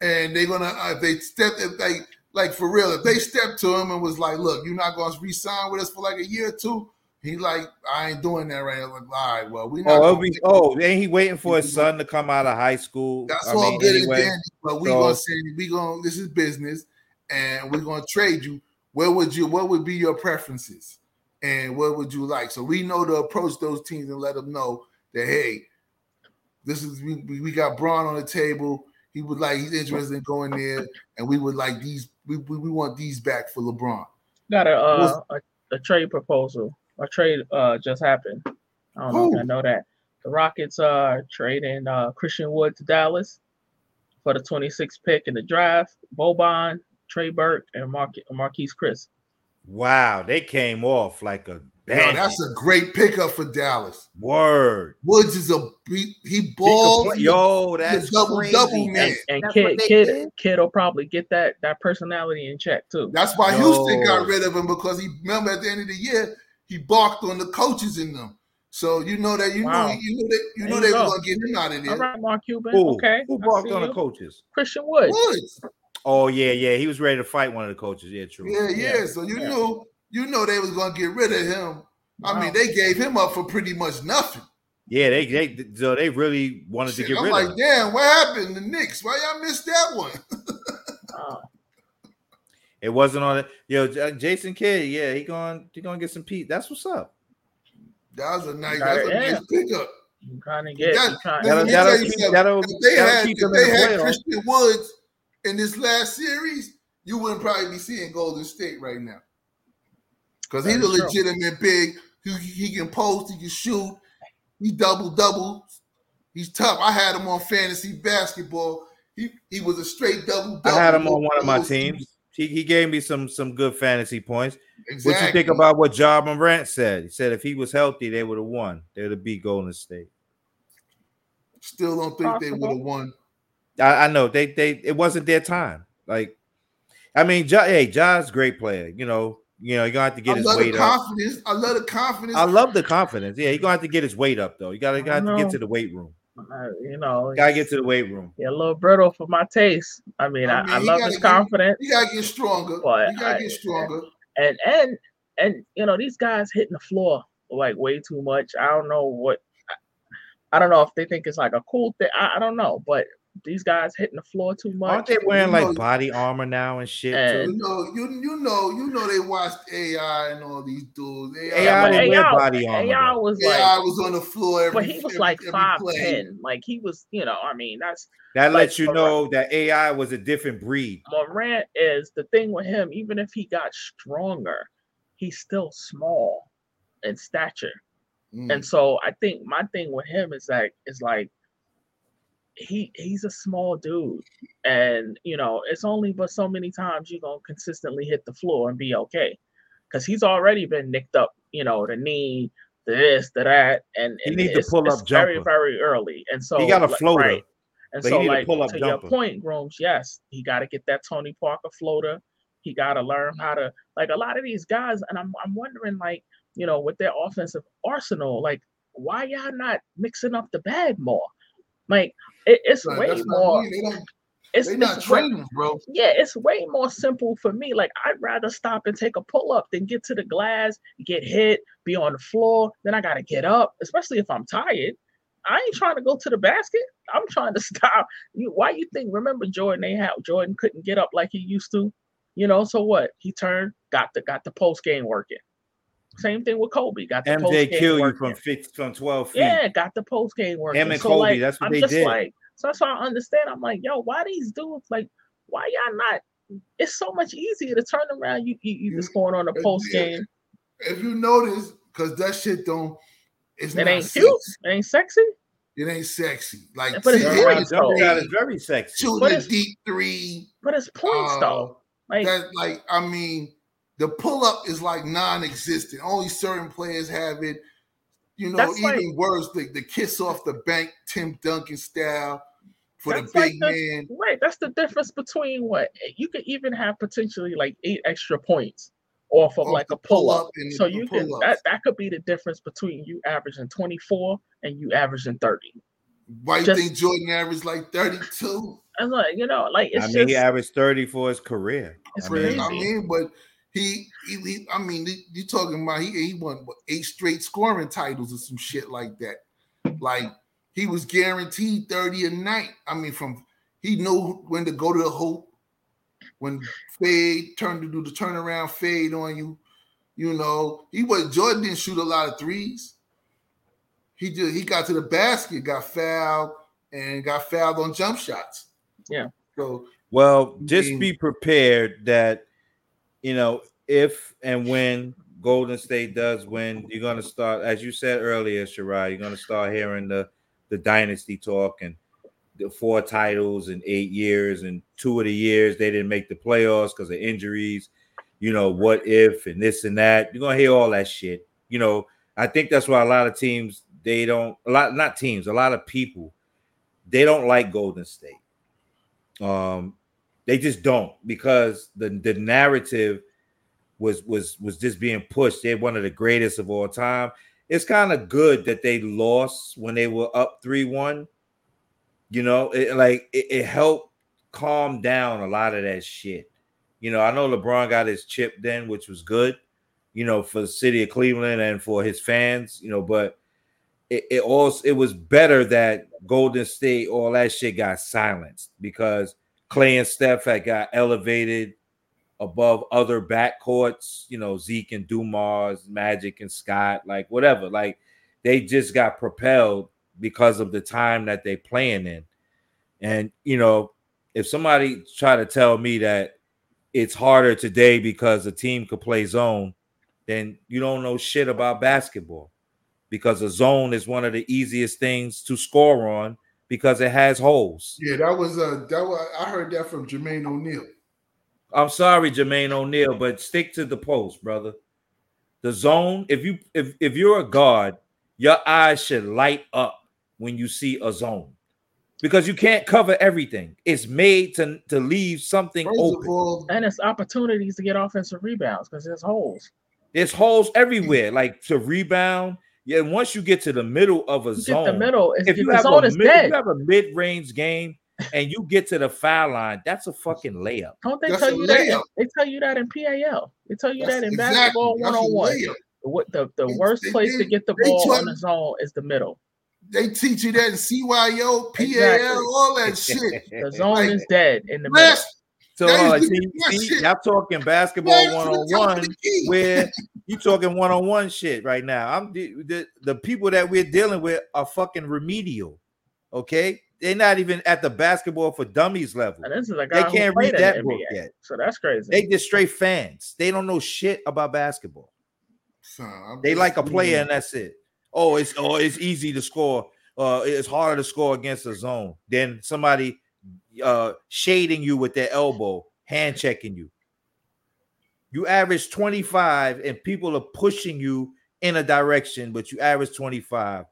Speaker 2: and they're gonna uh, if they step if they like for real if they step to him and was like, look, you're not gonna re-sign with us for like a year or two. He like, I ain't doing that right. now. Like, all right, well, we not.
Speaker 1: Oh, it'll be, oh, ain't he waiting for his son to come out of high school?
Speaker 2: That's
Speaker 1: I
Speaker 2: all
Speaker 1: mean,
Speaker 2: good
Speaker 1: anyway.
Speaker 2: and dandy, but we
Speaker 1: so-
Speaker 2: gonna say we gonna this is business, and we're gonna trade you. Where would you? What would be your preferences, and what would you like? So we know to approach those teams and let them know that hey, this is we we we got Bron on the table. He would like he's interested in going there, and we would like these. We, we, we want these back for LeBron.
Speaker 3: Got a, uh, a a trade proposal. A trade uh just happened. I don't know if
Speaker 2: Who?
Speaker 3: I know that. The Rockets are trading uh Christian Wood to Dallas for the 26th pick in the draft. Boban, Trey Burke, and Mar- Marquese Chriss.
Speaker 1: Wow, they came off like a
Speaker 2: Yo,
Speaker 1: bandit.
Speaker 2: that's a great pickup for Dallas.
Speaker 1: word.
Speaker 2: Woods is a he, he
Speaker 1: He
Speaker 2: balls.
Speaker 1: play- Yo, that's
Speaker 2: double-
Speaker 1: crazy.
Speaker 2: double man.
Speaker 3: And, and
Speaker 1: That's
Speaker 3: kid, kid,
Speaker 1: did?
Speaker 3: kid will probably get that that personality in check too.
Speaker 2: That's why
Speaker 1: Yo.
Speaker 2: Houston got rid of him because he remember at the end of the year he barked on the coaches in them. So you know that you
Speaker 3: Wow.
Speaker 2: know you know that you
Speaker 3: There
Speaker 2: know
Speaker 3: you
Speaker 2: they
Speaker 3: go.
Speaker 2: were gonna get him out of there.
Speaker 3: right, Mark Cuban.
Speaker 1: Who?
Speaker 3: Okay,
Speaker 1: Who
Speaker 3: I
Speaker 1: walked
Speaker 3: see
Speaker 1: on the coaches?
Speaker 3: Christian Wood.
Speaker 2: Woods.
Speaker 1: Oh yeah, yeah. He was ready to fight one of the coaches. Yeah, true.
Speaker 2: Yeah, yeah.
Speaker 3: Yeah.
Speaker 2: So you
Speaker 3: Yeah.
Speaker 2: knew you know they was gonna get rid of him. I mean, they gave him up for pretty much nothing.
Speaker 1: Yeah, they they so they really wanted
Speaker 2: Shit,
Speaker 1: to get
Speaker 2: I'm
Speaker 1: rid
Speaker 2: like,
Speaker 1: of him.
Speaker 2: Like, damn, what happened? The Knicks? Why y'all missed that one? (laughs)
Speaker 3: Oh,
Speaker 1: It wasn't on it. Yo, uh, Jason Kidd, yeah, he going he gonna get some Pete. That's what's up.
Speaker 2: That was a nice, that's a
Speaker 3: yeah.
Speaker 2: nice pickup.
Speaker 3: I'm trying to get.
Speaker 2: that,
Speaker 3: trying,
Speaker 1: that'll,
Speaker 2: me
Speaker 1: that'll
Speaker 2: tell you
Speaker 1: keep,
Speaker 2: something.
Speaker 1: that'll,
Speaker 2: If they
Speaker 1: that'll
Speaker 2: had
Speaker 1: keep
Speaker 2: if
Speaker 1: them in
Speaker 2: they
Speaker 1: the
Speaker 2: had
Speaker 1: playoffs.
Speaker 2: Christian Woods in this last series, you wouldn't probably be seeing Golden State right now. Because he's a
Speaker 3: That is true.
Speaker 2: legitimate big. He, he can post, he can shoot, he double doubles. He's tough. I had him on fantasy basketball. He he was a straight double double.
Speaker 1: I had him on one of my teams. He, he gave me some some good fantasy points.
Speaker 2: Exactly.
Speaker 1: What you think about what Ja Morant said? He said if he was healthy, they would have won. They would have beat Golden State.
Speaker 2: Still don't think they would have won.
Speaker 1: I, I know they they it wasn't their time. Like, I mean, ja, hey, Ja's a great player. You know, you know, you're gonna have to get
Speaker 2: I
Speaker 1: his
Speaker 2: love the
Speaker 1: weight up.
Speaker 2: confidence. I love the confidence.
Speaker 1: I love the confidence. Yeah, you're gonna have to get his weight up though. You gotta, you gotta have to get to the weight room.
Speaker 3: Uh, you know,
Speaker 1: Gotta get to the weight room.
Speaker 3: yeah, a little brittle for my taste. I mean,
Speaker 2: I
Speaker 3: I,
Speaker 2: mean,
Speaker 3: I
Speaker 2: he
Speaker 3: love
Speaker 2: gotta
Speaker 3: his
Speaker 2: get-
Speaker 3: confidence,
Speaker 2: you gotta get stronger.
Speaker 3: But
Speaker 2: you gotta
Speaker 3: I-
Speaker 2: get stronger.
Speaker 3: and and and you know, these guys hitting the floor like way too much. I don't know what. I don't know if they think it's like a cool thing. I, I don't know, but these guys hitting the floor too much.
Speaker 1: Aren't they wearing
Speaker 2: You know-
Speaker 1: like body armor now and shit?
Speaker 3: And-
Speaker 2: You know, you you know, you know they watched AI and all these dudes. AI,
Speaker 1: AI
Speaker 3: but
Speaker 1: didn't wear
Speaker 3: AI
Speaker 1: body armor,
Speaker 3: AI
Speaker 1: though.
Speaker 3: was
Speaker 2: AI was on the floor every
Speaker 3: but he was
Speaker 2: every-
Speaker 3: like
Speaker 2: every
Speaker 3: five
Speaker 2: play.
Speaker 3: ten. Like he was, you know, I mean, that's
Speaker 1: That
Speaker 3: like,
Speaker 1: lets you
Speaker 3: for-
Speaker 1: know that AI was a different breed.
Speaker 3: Morant is the thing with him. Even if he got stronger, he's still small in stature.
Speaker 2: Mm.
Speaker 3: And so I think my thing with him is like is like he he's a small dude. And you know, it's only but so many times you're gonna consistently hit the floor and be okay. Cause he's already been nicked up, you know, the knee, the this, the that, and,
Speaker 1: He need to pull up
Speaker 3: very,
Speaker 1: jumper.
Speaker 3: very early. And so
Speaker 1: He got a
Speaker 3: like,
Speaker 1: floater.
Speaker 3: right, And
Speaker 1: But he
Speaker 3: so, like
Speaker 1: pull-up
Speaker 3: to your point, Grooms, yes, he got to get that Tony Parker floater. He got to learn how to like a lot of these guys, and I'm I'm wondering like you know with their offensive arsenal, like why y'all not mixing up the bag more? Like it, it's way
Speaker 2: that's what I
Speaker 3: more.
Speaker 2: mean. They don't.
Speaker 3: It's,
Speaker 2: They not training, bro.
Speaker 3: yeah, it's way more simple for me. Like I'd rather stop and take a pull up than get to the glass, get hit, be on the floor. Then I gotta get up, especially if I'm tired. I ain't trying to go to the basket. I'm trying to (laughs) stop. You why you think? Remember Jordan? They had Jordan couldn't get up like he used to. You know, so what? He turned, got the got the post game working. Same thing with Kobe. Got the post
Speaker 1: MJ
Speaker 3: game
Speaker 1: kill you from fif- from 12 feet.
Speaker 3: Yeah, got the post game work.
Speaker 1: Him and
Speaker 3: so
Speaker 1: Kobe,
Speaker 3: like,
Speaker 1: that's what
Speaker 3: I'm
Speaker 1: they
Speaker 3: just
Speaker 1: did.
Speaker 3: like, so that's why I understand. I'm like, yo, why these dudes like, why y'all not? It's so much easier to turn around. You you, you
Speaker 2: You-
Speaker 3: just going on the
Speaker 2: uh,
Speaker 3: post game.
Speaker 2: If you notice, because that shit don't. It's
Speaker 3: It
Speaker 2: not
Speaker 3: ain't
Speaker 2: sexy.
Speaker 3: cute. It ain't sexy.
Speaker 2: It ain't sexy. Like
Speaker 3: But it's
Speaker 2: see,
Speaker 3: not
Speaker 2: here
Speaker 3: though.
Speaker 1: Jump
Speaker 2: go,
Speaker 1: very sexy.
Speaker 2: shooting
Speaker 3: But
Speaker 2: a deep three.
Speaker 3: But it's points
Speaker 2: uh,
Speaker 3: though. Like
Speaker 2: that like I mean, the pull up is like non-existent. Only certain players have it. You know,
Speaker 3: That's
Speaker 2: even
Speaker 3: like-
Speaker 2: worse, the, the kiss off the bank, Tim Duncan style for
Speaker 3: That's
Speaker 2: the
Speaker 3: like
Speaker 2: big
Speaker 3: the-
Speaker 2: man.
Speaker 3: right. That's the difference between what you could even have potentially like eight extra points off of
Speaker 2: Off
Speaker 3: like a pull up.
Speaker 2: and
Speaker 3: So you can that, that could be the difference between you averaging 24 and you averaging 30.
Speaker 2: Why you
Speaker 3: just-
Speaker 2: think Jordan averaged like 32?
Speaker 3: And like, you know, like it's
Speaker 1: I mean,
Speaker 3: just
Speaker 1: he averaged 30 for his career.
Speaker 3: It's
Speaker 1: I mean,
Speaker 3: crazy.
Speaker 2: I mean, but he, he, he I mean, you- you talking about he he won what, eight straight scoring titles or some shit like that. Like he was guaranteed 30 a night. I mean, from he knew when to go to the hoop, when fade turned to do the turnaround fade on you. You know, he was Jordan didn't shoot a lot of threes. He just he got to the basket, got fouled, and got fouled on jump shots.
Speaker 3: Yeah.
Speaker 2: So
Speaker 1: Well, just
Speaker 2: mean-
Speaker 1: be prepared that you know if and when Golden State does win, you're gonna start, as you said earlier, Sharia, you're gonna start hearing the the dynasty talk and the four titles in eight years, and two of the years they didn't make the playoffs because of injuries. You know, what if and this and that. You're gonna hear all that shit. You know, I think that's why a lot of teams they don't a lot not teams, a lot of people they don't like Golden State. Um, they just don't because the the narrative was was was just being pushed. They're one of the greatest of all time. It's kind of good that they lost when they were up three one. You know, it like it, it helped calm down a lot of that shit. You know, I know LeBron got his chip then, which was good. You know, for the city of Cleveland and for his fans. You know, but it, it also it was better that Golden State, all that shit got silenced because Klay and Steph had got elevated above other backcourts, you know, Zeke and Dumars, Magic and Scott, like whatever. Like they just got propelled because of the time that they playing in. And you know, if somebody try to tell me that it's harder today because a team could play zone, then you don't know shit about basketball because a zone is one of the easiest things to score on because it has holes.
Speaker 2: Yeah, that was uh that was I heard that from Jermaine O'Neal.
Speaker 1: I'm sorry, Jermaine O'Neal, but stick to the post, brother. The zone, if you if if you're a guard, your eyes should light up when you see a zone. Because you can't cover everything. It's made to, to leave something
Speaker 2: First
Speaker 1: open.
Speaker 2: all,
Speaker 3: and it's opportunities to get offensive rebounds because there's holes.
Speaker 1: There's holes everywhere, like to rebound. Yeah, once you get to the middle of a
Speaker 3: You
Speaker 1: zone,
Speaker 3: get the middle. It's,
Speaker 1: if you have
Speaker 3: zone
Speaker 1: a
Speaker 3: is
Speaker 1: mid, if
Speaker 3: dead.
Speaker 1: you have a mid-range game (laughs) and you get to the foul line, that's a fucking layup.
Speaker 3: Don't they
Speaker 2: That's
Speaker 3: tell
Speaker 2: a
Speaker 3: you that? They tell you that in PAL. They tell you
Speaker 2: that's
Speaker 3: that in
Speaker 2: exactly-
Speaker 3: basketball
Speaker 2: one-on-one.
Speaker 3: What the, the
Speaker 2: They-
Speaker 3: worst
Speaker 2: they-
Speaker 3: place to get the ball
Speaker 2: taught-
Speaker 3: on the zone is the middle.
Speaker 2: They teach you that in CYO, PAL,
Speaker 3: Exactly.
Speaker 2: all that (laughs) shit.
Speaker 3: The zone
Speaker 2: Like,
Speaker 3: is dead in the middle.
Speaker 1: So
Speaker 2: That
Speaker 1: uh, see, see, y'all talking basketball one on one,
Speaker 2: the
Speaker 1: where (laughs) you talking one on one shit right now. I'm the, the the people that we're dealing with are fucking remedial. Okay, they're not even at the basketball for dummies level.
Speaker 3: And this is a
Speaker 1: They
Speaker 3: guy who
Speaker 1: can't read that
Speaker 3: the
Speaker 1: book
Speaker 3: NBA.
Speaker 1: yet.
Speaker 3: So that's crazy.
Speaker 1: They just straight fans. They don't know shit about basketball.
Speaker 2: So
Speaker 1: They like a player and that's it. Oh, it's oh, it's easy to score. Uh, it's harder to score against a zone than somebody uh shading you with their elbow, hand checking you. You average 25 and people are pushing you in a direction, but you average 25.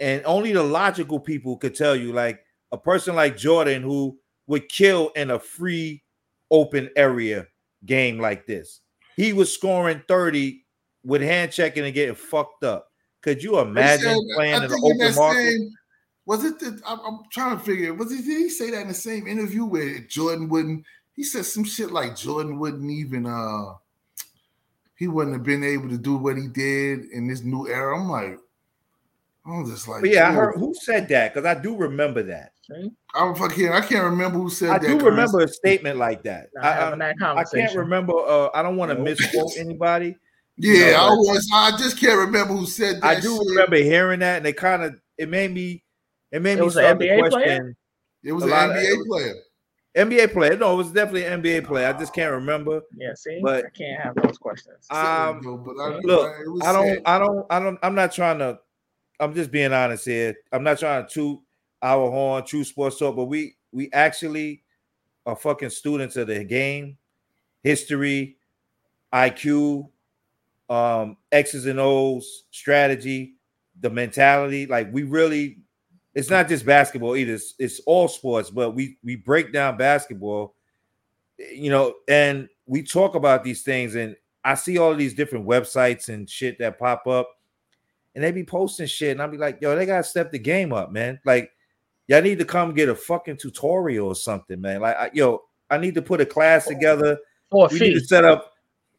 Speaker 1: And only the logical people could tell you, like, a person like Jordan who would kill in a free open area game like this. He was scoring 30 with hand checking and getting fucked up. Could you imagine said, playing in an open market? Same,
Speaker 2: was it the I'm, I'm, trying to figure was it did he say that in the same interview where Jordan wouldn't he said some shit like Jordan wouldn't even uh he wouldn't have been able to do what he did in this new era. I'm like, I'm just like,
Speaker 1: but yeah, I heard who said that because I do remember that.
Speaker 2: I'm fucking. I can't remember who said
Speaker 1: I
Speaker 2: that.
Speaker 1: I do remember a statement like that. I, I, I, can't remember. Uh, I don't want to misquote anybody.
Speaker 2: Yeah, you know, I was. I just can't remember who said that.
Speaker 1: I do
Speaker 2: shit.
Speaker 1: remember hearing that, and it kind of it made me. It made
Speaker 3: it
Speaker 1: me
Speaker 3: was an NBA player.
Speaker 2: It was an NBA of, player.
Speaker 1: NBA player. No, it was definitely an NBA player. I just can't remember.
Speaker 3: Yeah, see, but I can't have those questions.
Speaker 1: Um, but I, look, I don't, I don't, I don't. I'm not trying to. I'm just being honest here. I'm not trying to toot our horn, Tru Sports Talk, but we we actually are fucking students of the game, history, IQ, um, X's and O's, strategy, the mentality. Like we really, it's not just basketball either. It's, it's all sports, but we we break down basketball, you know, and we talk about these things. And I see all these different websites and shit that pop up, and they be posting shit, and I'll be like, yo, they gotta step the game up, man. Like y'all need to come get a fucking tutorial or something, man. Like, I, yo, I need to put a class together.
Speaker 3: Or
Speaker 1: we need to set up,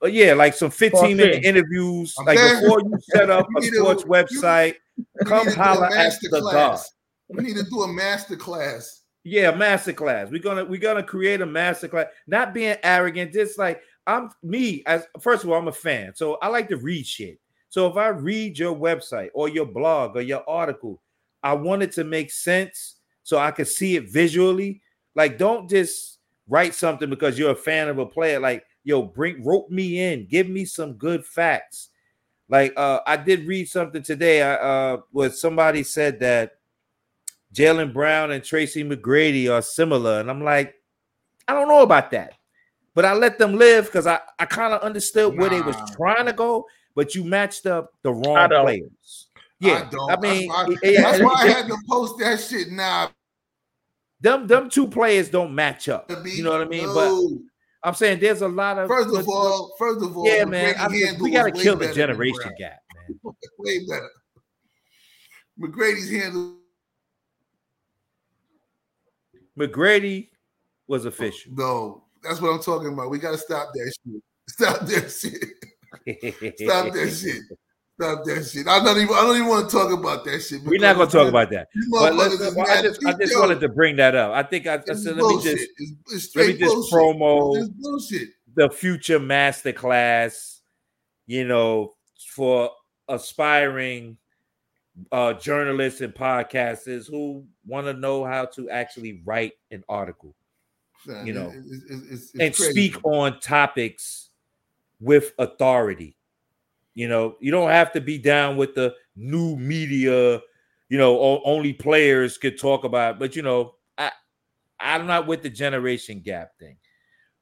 Speaker 1: uh, yeah, like some 15 minute interviews. Okay. Like before you set (laughs) up a sports website, come holler at the god.
Speaker 2: We need to do a master class.
Speaker 1: Yeah, master class. We're gonna we're gonna create a master class. Not being arrogant, just like I'm me as first of all, I'm a fan, so I like to read shit. So if I read your website or your blog or your article, I want it to make sense so I could see it visually. Like, don't just write something because you're a fan of a player. Like, yo, bring rope me in, give me some good facts. Like, uh, I did read something today. I uh where somebody said that Jaylen Brown and Tracy McGrady are similar, and I'm like, I don't know about that, but I let them live because I I kind of understood where they was trying to go, but you matched up the wrong players. Yeah, I, I mean,
Speaker 2: that's why, that's why I had to post that shit now.
Speaker 1: Them, them two players don't match up. You know what I mean? No. But I'm saying there's a lot of.
Speaker 2: First of all, first of all,
Speaker 1: yeah, man, I mean, we got to kill the generation gap, man. (laughs)
Speaker 2: way better. McGrady's handle.
Speaker 1: McGrady was oh, official.
Speaker 2: No, that's what I'm talking about. We got to stop that shit. Stop that shit. stop that (laughs) shit. Stop that shit. I don't even. I don't even want to talk about that shit.
Speaker 1: We're not going to talk about that. But I just, I just wanted to bring that up. I think I, I said, let me just, it's, it's let me just bullshit. promo the future masterclass. You know, for aspiring uh, journalists and podcasters who want to know how to actually write an article. You know, it's, it's, and crazy. speak on topics with authority you know, you don't have to be down with the new media, you know, only players could talk about, but you know, I I'm not with the generation gap thing.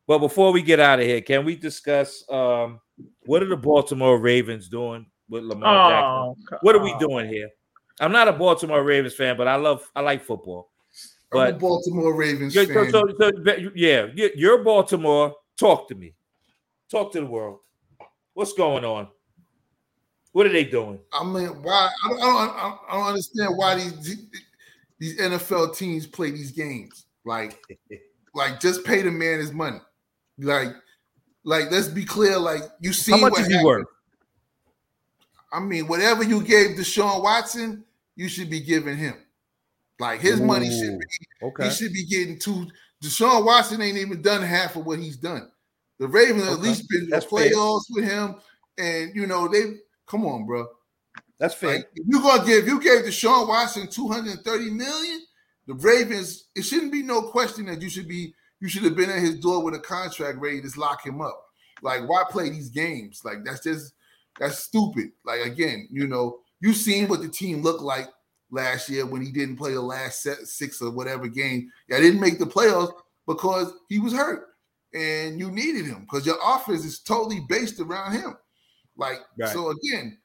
Speaker 1: But before we get out of here, can we discuss um what are the Baltimore Ravens doing with Lamar oh, Jackson? What are we doing here? I'm not a Baltimore Ravens fan, but I love I like football. But
Speaker 2: I'm a Baltimore Ravens fan. So,
Speaker 1: so, so, yeah, you're Baltimore. Talk to me. Talk to the world. What's going on? What are they doing?
Speaker 2: I mean, why? I don't, I don't, I don't understand why these these NFL teams play these games. Like, (laughs) like just pay the man his money. Like, like let's be clear. Like you see,
Speaker 1: how much is he worth?
Speaker 2: I mean, whatever you gave Deshaun Watson, you should be giving him. Like his Ooh, money should be. Okay. He should be getting two. Deshaun Watson ain't even done half of what he's done. The Ravens okay. at least been in the playoffs fair. with him, and you know they Come on, bro.
Speaker 1: That's fair.
Speaker 2: Like, if you're gonna give, you gave Deshaun Watson 230 million. The Ravens, it shouldn't be no question that you should be, you should have been at his door with a contract ready to lock him up. Like, why play these games? Like, that's just that's stupid. Like, again, you know, you seen what the team looked like last year when he didn't play the last set, six or whatever game. Yeah, didn't make the playoffs because he was hurt and you needed him because your offense is totally based around him. Like right. so again,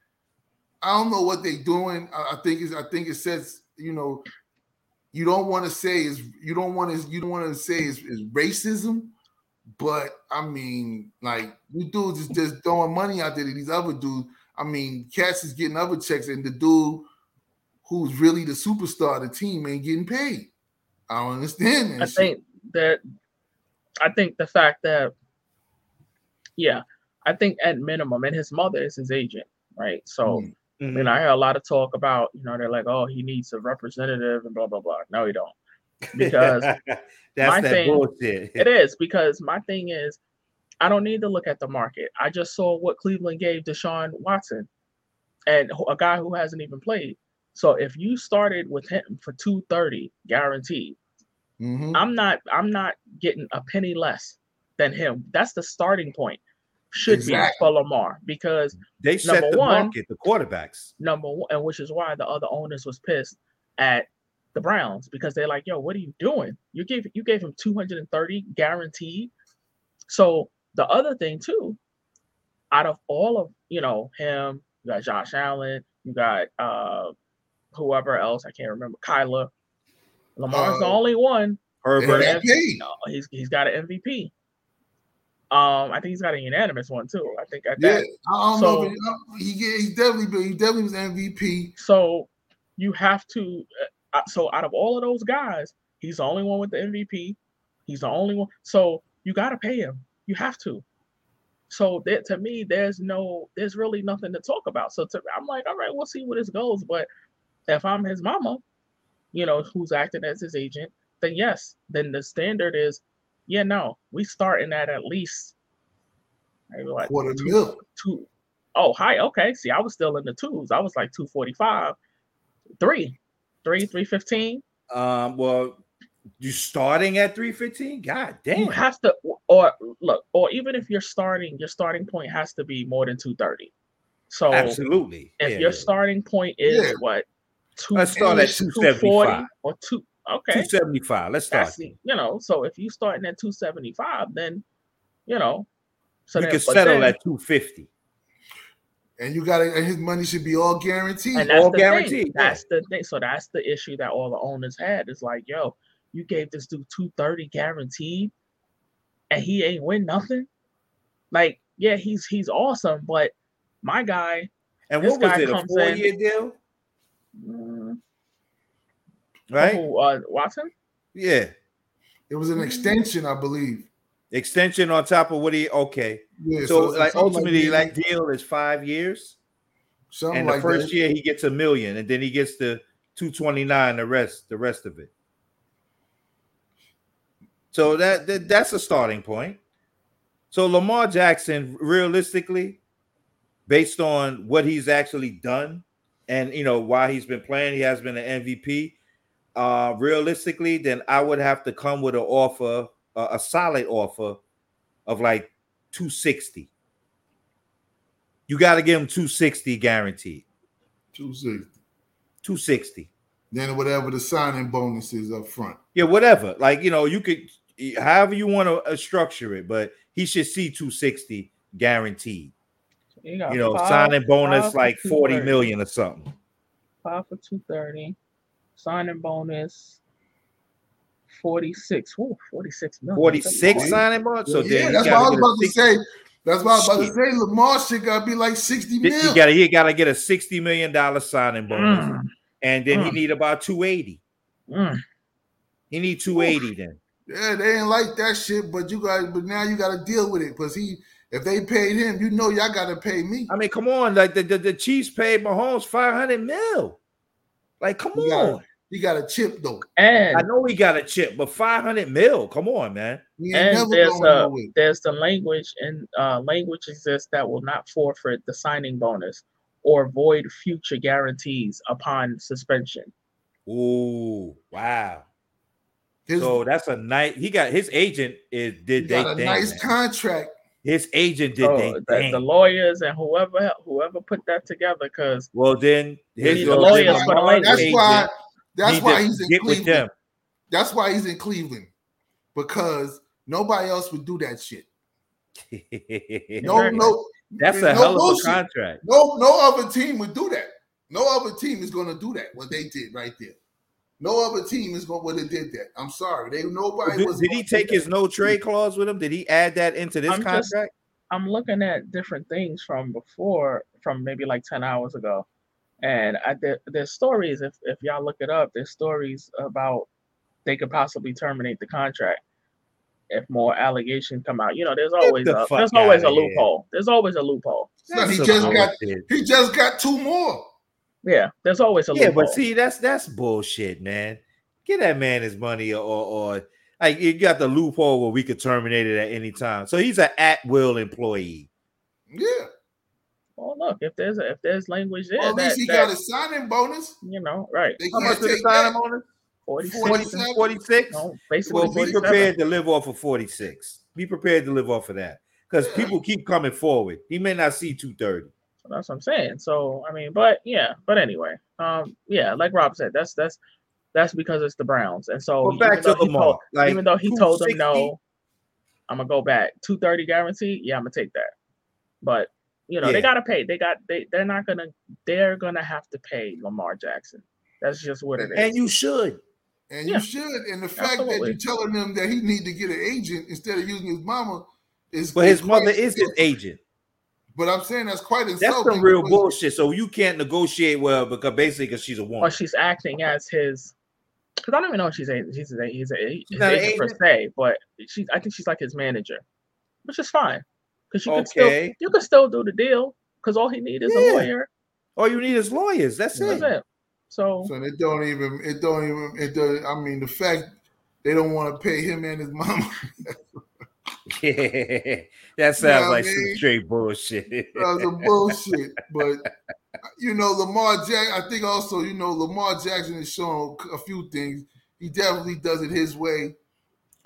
Speaker 2: I don't know what they're doing. I, I think is I think it says you know you don't want to say is you don't want to you don't want to say is, is racism, but I mean, like you dudes is just throwing money out there to these other dudes. I mean, Cass is getting other checks, and the dude who's really the superstar of the team ain't getting paid. I don't understand that.
Speaker 3: I shit. think that I think the fact that yeah, I think at minimum, and his mother is his agent, right? So mm-hmm. Mm-hmm. And I hear a lot of talk about, you know, they're like, oh, he needs a representative and blah blah blah. No, he don't. Because (laughs)
Speaker 1: that's my that thing, bullshit. (laughs)
Speaker 3: it is because my thing is, I don't need to look at the market. I just saw what Cleveland gave Deshaun Watson, and a guy who hasn't even played. So if you started with him for two thirty guaranteed, mm-hmm. I'm not I'm not getting a penny less than him. That's the starting point should exactly. be for Lamar because
Speaker 1: they set the one, market, the quarterbacks.
Speaker 3: Number one, and which is why the other owners was pissed at the Browns because they're like, "Yo, what are you doing? You gave you gave him 230 guaranteed." So the other thing too, out of all of you know him, you got Josh Allen, you got uh whoever else I can't remember, Kyler. Lamar's uh, the only one.
Speaker 1: Herbert.
Speaker 3: MVP. He's he's got an MVP. Um, I think he's got a unanimous one too. I think at
Speaker 2: yeah, I don't so, know. He, he, he definitely he definitely was MVP.
Speaker 3: So you have to. So out of all of those guys, he's the only one with the MVP. He's the only one. So you got to pay him. You have to. So that to me, there's no, there's really nothing to talk about. So to, I'm like, all right, we'll see where this goes. But if I'm his mama, you know, who's acting as his agent, then yes, then the standard is yeah, no, we starting at at least
Speaker 2: maybe like quarter two, mil.
Speaker 3: Two. Oh, hi. Okay. See, I was still in the twos. I was like 245, three, three, 315.
Speaker 1: Um, well, you starting at 315? God damn.
Speaker 3: You have to, or look, or even if you're starting, your starting point has to be more than 230. So
Speaker 1: absolutely.
Speaker 3: If yeah, your starting point is yeah. what
Speaker 1: two, let's start at 240
Speaker 3: or two Okay.
Speaker 1: 275. Let's start. That's,
Speaker 3: you know, so if you starting at 275, then you know,
Speaker 1: so you can settle then, at 250.
Speaker 2: And you got to, and his money should be all guaranteed.
Speaker 3: And that's all the guaranteed. Thing. That's the thing. So that's the issue that all the owners had is like, yo, you gave this dude 230 guaranteed and he ain't win nothing. Like, yeah, he's he's awesome, but my guy.
Speaker 1: And what was it? A four year deal? Mm, right?
Speaker 3: Who, uh, Watson?
Speaker 1: Yeah.
Speaker 2: It was an extension, I believe.
Speaker 1: Extension on top of what he okay. Yeah, so, so like ultimately, like, like, deal is five years. Something and the like first that. year he gets a million, and then he gets the 229 the rest, the rest of it. So that, that that's a starting point. So Lamar Jackson, realistically, based on what he's actually done, and you know why he's been playing, he has been an MVP uh, realistically, then I would have to come with an offer, uh, a solid offer of like 260. You got to give him 260 guaranteed.
Speaker 2: 260.
Speaker 1: 260.
Speaker 2: Then whatever the signing bonus is up front.
Speaker 1: Yeah, whatever. Like, you know, you could, however you want to uh, structure it, but he should see 260 guaranteed. You, you know, five, signing bonus like 40 million or something.
Speaker 3: Five for 230 signing bonus. 46. Ooh, 46 million.
Speaker 1: 46 signing bonus. So
Speaker 2: yeah, that's what I was about to say. That's what I was about to say. Lamar shit gotta be like 60 million.
Speaker 1: He gotta he gotta get a 60 million dollar signing bonus. Mm. And then mm. he need about 280. Mm. He need 280 Ooh. then.
Speaker 2: Yeah, they ain't like that shit, but you got but now you gotta deal with it because he if they paid him, you know y'all gotta pay me.
Speaker 1: I mean, come on, like the, the, the Chiefs paid Mahomes 500 mil. Like, come
Speaker 2: he
Speaker 1: on.
Speaker 2: Got, he got a chip though.
Speaker 3: And
Speaker 1: I know he got a chip, but 500 mil. Come on, man.
Speaker 3: And there's a, there's the language and uh, language exists that will not forfeit the signing bonus or void future guarantees upon suspension.
Speaker 1: Ooh, wow. His, so that's a nice. He got his agent is did they
Speaker 2: got a thing, nice man. contract
Speaker 1: his agent did so they
Speaker 3: the, the, lawyers and whoever whoever put that together because
Speaker 1: well then his
Speaker 3: the lawyers for the
Speaker 2: that's agent, why that's why he's in Cleveland. That's why he's in Cleveland because nobody else would do that shit. (laughs) no, no,
Speaker 1: that's a no hell bullshit. of a contract.
Speaker 2: No, no other team would do that. No other team is going to do that. What they did right there. No other team is going would have did that. I'm sorry, they nobody
Speaker 1: Did,
Speaker 2: was.
Speaker 1: did he take his no trade clause with him? Did he add that into this
Speaker 3: I'm just-
Speaker 1: contract?
Speaker 3: I'm looking at different things from before, from maybe like 10 hours ago. And I there, there's stories, if, if y'all look it up, there's stories about they could possibly terminate the contract if more allegations come out. You know, there's always
Speaker 1: the
Speaker 3: a there's always a
Speaker 1: outta here.
Speaker 3: loophole. There's always a loophole.
Speaker 2: Son, he just got
Speaker 1: bullshit.
Speaker 2: he just got two more.
Speaker 3: Yeah, there's always a loophole.
Speaker 1: Yeah,
Speaker 3: loophole.
Speaker 1: but see, that's that's bullshit, man. Get that man his money, or or like you got the loophole where we could terminate it at any time. So he's an at will employee.
Speaker 2: Yeah.
Speaker 3: Well, look, if there's a, if there's language there,
Speaker 2: Well, at
Speaker 3: that,
Speaker 2: least he
Speaker 3: that,
Speaker 2: got a signing bonus.
Speaker 3: you know, right,
Speaker 2: They
Speaker 1: How much did the sign
Speaker 2: that.
Speaker 1: him
Speaker 3: 46,
Speaker 1: 46?
Speaker 3: no, basically
Speaker 1: Well, be prepared to live off of 46. Be prepared to live off of that. Because people keep coming forward. He may not see 230.
Speaker 3: So that's what I'm saying. So I mean, but yeah, but anyway, um, yeah, like Rob said, that's that's that's because it's the Browns, and so
Speaker 1: But back
Speaker 3: even
Speaker 1: to
Speaker 3: though he
Speaker 1: Lamar.
Speaker 3: told-
Speaker 1: like
Speaker 3: even though he told them no, I'm gonna go back 230 guarantee. Yeah, I'm gonna take that. But you know
Speaker 1: Yeah.
Speaker 3: they gotta pay. They got they they're not gonna they're gonna have to pay Lamar Jackson. That's just what it is.
Speaker 1: And you should.
Speaker 2: And
Speaker 3: Yeah.
Speaker 2: you should. And the fact
Speaker 3: Absolutely.
Speaker 2: that you're telling him that he need to get an agent instead of using his mama is
Speaker 1: But his mother is his agent.
Speaker 2: But I'm saying that's quite
Speaker 1: That's some real bullshit. So you can't negotiate well because basically because she's a
Speaker 3: or
Speaker 1: woman.
Speaker 3: she's acting as his. Because I don't even know if she's a she's a he's a he's
Speaker 1: not an
Speaker 3: agent per se, but she's I think she's like his manager, which is fine. Because you can still
Speaker 1: Okay.
Speaker 3: you can still do the deal because all he need is
Speaker 1: Yeah.
Speaker 3: a lawyer.
Speaker 1: All you need is lawyers. That's
Speaker 3: That's
Speaker 1: it.
Speaker 3: it. So
Speaker 2: So it don't even it don't even it does I mean the fact they don't want to pay him and his (laughs) mama.
Speaker 1: Yeah, (laughs) that sounds
Speaker 2: what I
Speaker 1: like some
Speaker 2: mean?
Speaker 1: straight bullshit.
Speaker 2: That's a bullshit. (laughs) But you know, Lamar Jack. I think also, you know, Lamar Jackson has shown a few things. He definitely does it his way.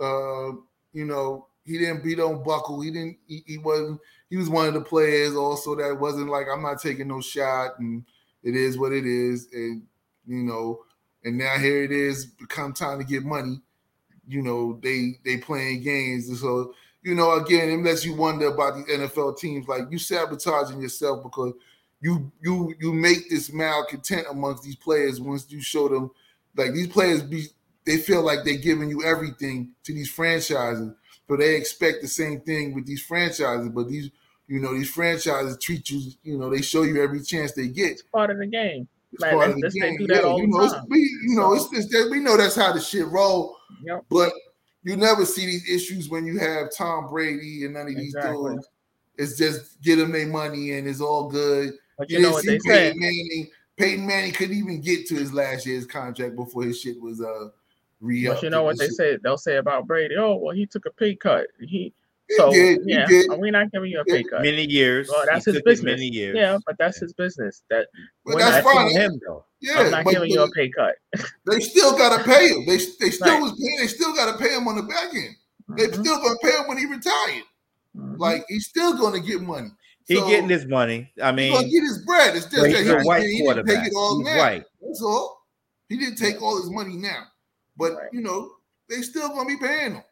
Speaker 2: Uh, you know, he didn't beat on Buckle. He didn't. He, he wasn't. He was one of the players also that wasn't like I'm not taking no shot, and it is what it is, and you know, and now here it is. Become time to get money. You know, they they playing games, and so you know, again, it lets you wonder about these NFL teams. Like you sabotaging yourself because you you you make this malcontent amongst these players once you show them like these players be they feel like they're giving you everything to these franchises. So they expect the same thing with these franchises, but these you know these franchises treat you you know they show you every chance they get.
Speaker 3: it's part of the game.
Speaker 2: It's
Speaker 3: Man,
Speaker 2: part of the game.
Speaker 3: do that
Speaker 2: Yeah, you know, it's, we you know
Speaker 3: So-
Speaker 2: it's, it's we know that's how the shit roll.
Speaker 3: Yep.
Speaker 2: But you never see these issues when you have Tom Brady and none of these
Speaker 3: Exactly.
Speaker 2: dudes. It's just get them their money and it's all good.
Speaker 3: But
Speaker 2: You,
Speaker 3: you know what they
Speaker 2: Peyton
Speaker 3: say.
Speaker 2: Manning. Peyton Manning couldn't even get to his last year's contract before his shit was uh re
Speaker 3: But you know what they say? They'll say about Brady. Oh, well, he took a pay cut. He
Speaker 2: He
Speaker 3: so
Speaker 2: did,
Speaker 3: yeah,
Speaker 2: did.
Speaker 3: we're not giving you a pay cut.
Speaker 1: Many years.
Speaker 3: Well, that's his business.
Speaker 1: Many years.
Speaker 3: Yeah, but that's his business. That
Speaker 2: But
Speaker 3: we're
Speaker 2: that's
Speaker 3: not
Speaker 2: fine.
Speaker 1: Him though.
Speaker 2: Yeah,
Speaker 3: I'm not
Speaker 2: but,
Speaker 3: giving you a pay cut.
Speaker 2: they still gotta pay him. They they still
Speaker 3: Right.
Speaker 2: was paying. They still gotta pay him on the back end. They
Speaker 3: Mhm,
Speaker 2: still gonna pay him when he retired.
Speaker 3: mhm.
Speaker 2: Like he's still gonna get money.
Speaker 1: He
Speaker 2: So,
Speaker 1: getting his money. I
Speaker 2: He
Speaker 1: mean,
Speaker 2: gonna get his bread. It's just
Speaker 1: but
Speaker 2: that
Speaker 1: he's
Speaker 2: he,
Speaker 1: a
Speaker 2: didn't-
Speaker 1: white
Speaker 2: he didn't take it all
Speaker 1: He's
Speaker 2: now.
Speaker 1: white.
Speaker 2: That's all. He didn't take all his money now, but
Speaker 3: Right.
Speaker 2: you know they still gonna be paying them.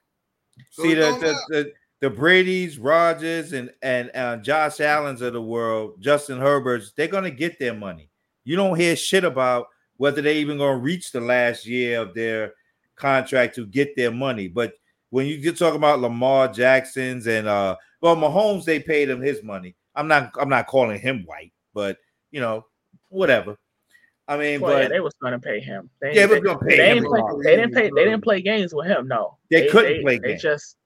Speaker 2: So
Speaker 1: See
Speaker 2: it
Speaker 1: the the, the the Brady's, Rodgers, and and uh, Josh Allen's of the world, Justin Herbert's, they're gonna get their money. You don't hear shit about whether they even gonna reach the last year of their contract to get their money. But when you get talking about Lamar Jackson's and uh well Mahomes, they paid him his money. I'm not I'm not calling him white, but you know, whatever. I mean,
Speaker 3: Well, yeah,
Speaker 1: but
Speaker 3: they was gonna pay him. They,
Speaker 1: Yeah,
Speaker 3: they,
Speaker 1: we're gonna pay
Speaker 3: they
Speaker 1: him
Speaker 3: didn't play, they didn't pay. They didn't play games with him. No,
Speaker 1: They couldn't play
Speaker 3: They
Speaker 1: games.
Speaker 3: just.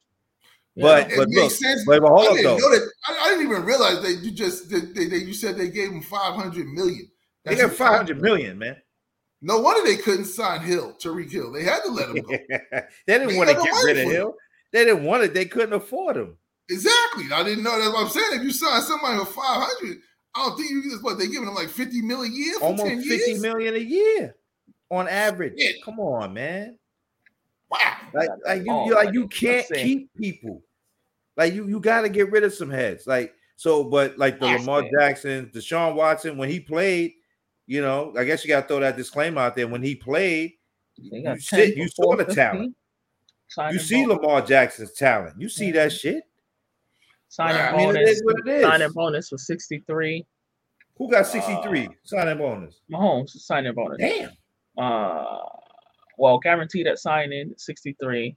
Speaker 1: But-
Speaker 3: know,
Speaker 1: but look,
Speaker 2: sense.
Speaker 1: but, but hold
Speaker 2: I
Speaker 1: up
Speaker 2: didn't
Speaker 1: though.
Speaker 2: that. I, I didn't even realize that you just that they, they, you said they gave him five hundred million.
Speaker 1: They
Speaker 2: That's
Speaker 1: got 500 million, man.
Speaker 2: No wonder they couldn't sign Hill, Tyreek Hill. They had to let him go. (laughs)
Speaker 1: they didn't want to get rid of
Speaker 2: Hill.
Speaker 1: him. They didn't want it. They couldn't afford him.
Speaker 2: exactly. I didn't know. That's what I'm saying. If you sign somebody for five hundred, I don't think you just what they giving him like fifty million a year for
Speaker 1: Almost
Speaker 2: 10
Speaker 1: 50
Speaker 2: years?
Speaker 1: million a year on average.
Speaker 2: Yeah.
Speaker 1: Come on, man.
Speaker 2: Wow.
Speaker 1: Like, like you,
Speaker 3: Oh,
Speaker 1: you like you can't keep people. Like you, you got to get rid of some heads. Like so, but like the
Speaker 3: Yes,
Speaker 1: Lamar
Speaker 3: man.
Speaker 1: Jackson, Deshaun Watson, when he played, you know, I guess you got to throw that disclaimer out there. When he played, you sit- you saw the
Speaker 3: 450.
Speaker 1: talent.
Speaker 3: Signing
Speaker 1: you see Lamar Jackson's talent. You see that shit.
Speaker 3: Signing
Speaker 2: I
Speaker 1: I mean, it
Speaker 3: bonus.
Speaker 1: is what it is.
Speaker 3: Signing bonus for sixty three.
Speaker 1: Who got 63 signing bonus?
Speaker 3: Mahomes signing bonus.
Speaker 1: Damn.
Speaker 3: Uh, well, guaranteed at signing, 63.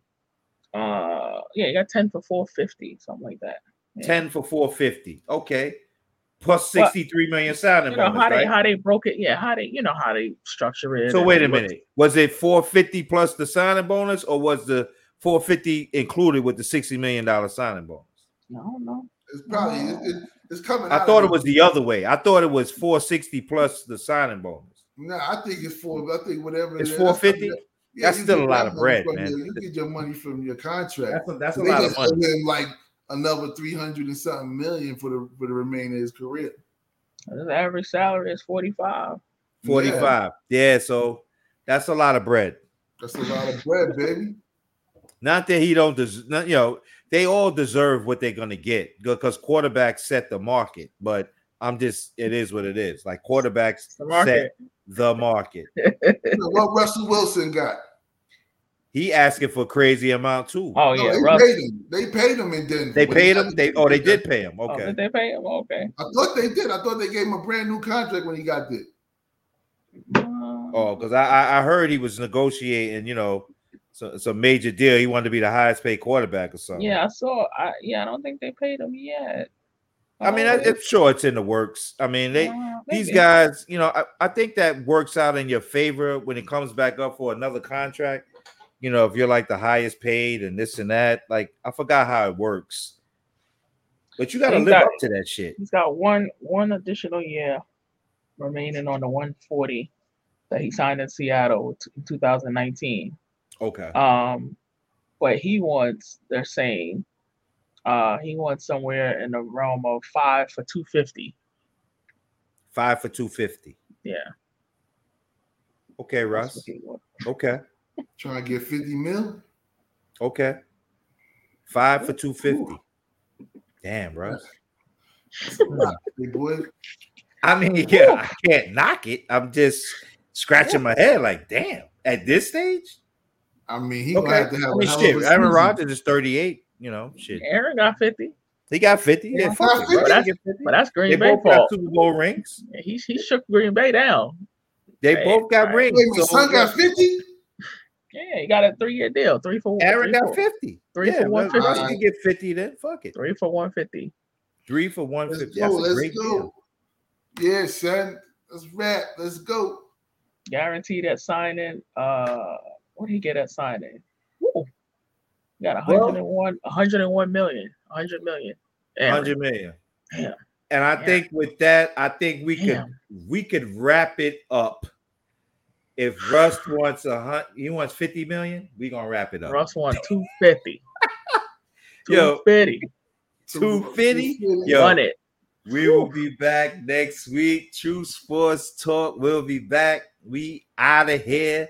Speaker 3: Uh, yeah, you got 10 for 450, something like that. Yeah.
Speaker 1: 10 for 450. Okay. Plus 63 million signing
Speaker 3: You know
Speaker 1: bonus,
Speaker 3: how they
Speaker 1: right?
Speaker 3: how they broke it, yeah. How they you know how they structure it.
Speaker 1: So wait a minute. Was it 450 plus the signing bonus, or was the 450 included with the 60 million dollar signing bonus?
Speaker 3: I don't know.
Speaker 2: It's probably it, it- it's coming.
Speaker 1: I
Speaker 2: out
Speaker 1: thought it was the other way. I thought it was 460 plus the signing bonus.
Speaker 2: No, I think it's four. I think whatever.
Speaker 1: It's 450?
Speaker 2: that's-
Speaker 1: That's
Speaker 2: you
Speaker 1: still a lot of bread, man.
Speaker 2: your- you get your money from your contract.
Speaker 1: That's a, that's
Speaker 2: So they just owe him like another three hundred and something million for the for the remainder of his career.
Speaker 3: His average salary is 45.
Speaker 1: 45. Yeah. so that's a lot of bread.
Speaker 2: That's a lot of bread, baby.
Speaker 1: Not that he don't des- not, you know, they all deserve what they're gonna get because quarterbacks set the market, but I'm just it is what it is. Like quarterbacks
Speaker 3: The
Speaker 1: set the market. (laughs)
Speaker 2: What Russell Wilson got?
Speaker 1: He asking for crazy amount too.
Speaker 3: Oh
Speaker 2: No,
Speaker 3: yeah,
Speaker 2: they
Speaker 3: Russ.
Speaker 2: paid him. They paid him in Denver.
Speaker 1: they paid
Speaker 2: got
Speaker 1: him. They oh they did pay him.
Speaker 3: Oh,
Speaker 1: Okay.
Speaker 3: did they pay him? Okay.
Speaker 2: I thought they did. I thought they gave him a brand new contract when he got there.
Speaker 3: Uh,
Speaker 1: Oh, because I, I I heard he was negotiating, you know, so it's a major deal. He wanted to be the highest paid quarterback or something.
Speaker 3: yeah, I saw. I yeah, I don't think they paid him yet.
Speaker 1: I mean, I, I'm sure it's in the works. I mean, they
Speaker 3: uh,
Speaker 1: these guys, you know, I, I think that works out in your favor when it comes back up for another contract. You know, if you're like the highest paid and this and that, like I forgot how it works. But you got to live
Speaker 3: got-
Speaker 1: up to that shit.
Speaker 3: He's got one one additional year remaining on the 140 that he signed in Seattle in 2019.
Speaker 1: Okay.
Speaker 3: Um, but he wants, they're saying, uh, he wants somewhere in the realm of five for 250.
Speaker 1: Five for two fifty.
Speaker 3: Yeah.
Speaker 1: Okay,
Speaker 3: that's
Speaker 1: Russ.
Speaker 3: what he wants.
Speaker 1: Okay. (laughs)
Speaker 2: Trying to get 50 mil.
Speaker 1: Okay. Five for two fifty. Damn, Russ. (laughs) I mean, yeah, I can't knock it. I'm just scratching my head like, damn, at this stage?
Speaker 2: I mean, he gonna
Speaker 1: Okay.
Speaker 2: have to have
Speaker 1: I
Speaker 2: a
Speaker 1: mean,
Speaker 2: hell
Speaker 1: shit,
Speaker 2: of a
Speaker 1: Aaron. Rodgers is 38, you know, shit.
Speaker 3: Aaron got 50,
Speaker 1: He got 50. Yeah,
Speaker 2: Yeah,
Speaker 1: fuck it,
Speaker 2: 50.
Speaker 1: bro.
Speaker 3: That's-
Speaker 1: 50.
Speaker 3: but that's
Speaker 1: They
Speaker 3: Green Bay
Speaker 1: both got. Super Bowl rings.
Speaker 3: Yeah, He, he shook Green Bay down.
Speaker 1: They
Speaker 3: Hey,
Speaker 1: both got
Speaker 3: right.
Speaker 1: rings.
Speaker 2: Wait, my
Speaker 1: so-
Speaker 2: son got 50?
Speaker 3: Yeah, he got a three year deal, three for
Speaker 1: Aaron
Speaker 3: three
Speaker 1: got
Speaker 3: for,
Speaker 1: 50.
Speaker 3: Three
Speaker 1: yeah,
Speaker 3: for 150.
Speaker 1: Russ can get 50 then. Fuck it.
Speaker 3: three for 150.
Speaker 1: Three for 150.
Speaker 2: Let's go.
Speaker 1: That's a
Speaker 2: Let's
Speaker 1: great
Speaker 2: go.
Speaker 1: deal.
Speaker 2: Yeah, son. Let's rap. Let's go.
Speaker 3: Guaranteed at signing. Uh, what did he get at signing? Woo. Got
Speaker 1: Well-
Speaker 3: 101, 101 million, 100 million. Aaron.
Speaker 1: 100 million.
Speaker 3: Damn.
Speaker 1: And I
Speaker 3: Damn.
Speaker 1: think with that, I think we could we could wrap it up. If Russ (sighs) wants a he wants 50 million, we gonna wrap it up.
Speaker 3: Russ wants 250. (laughs)
Speaker 1: Yo.
Speaker 3: 250.
Speaker 1: 250?
Speaker 2: Yo.
Speaker 1: Yo.
Speaker 3: It.
Speaker 1: We will be back next week. Tru Sports Talk We'll be back. We out of here.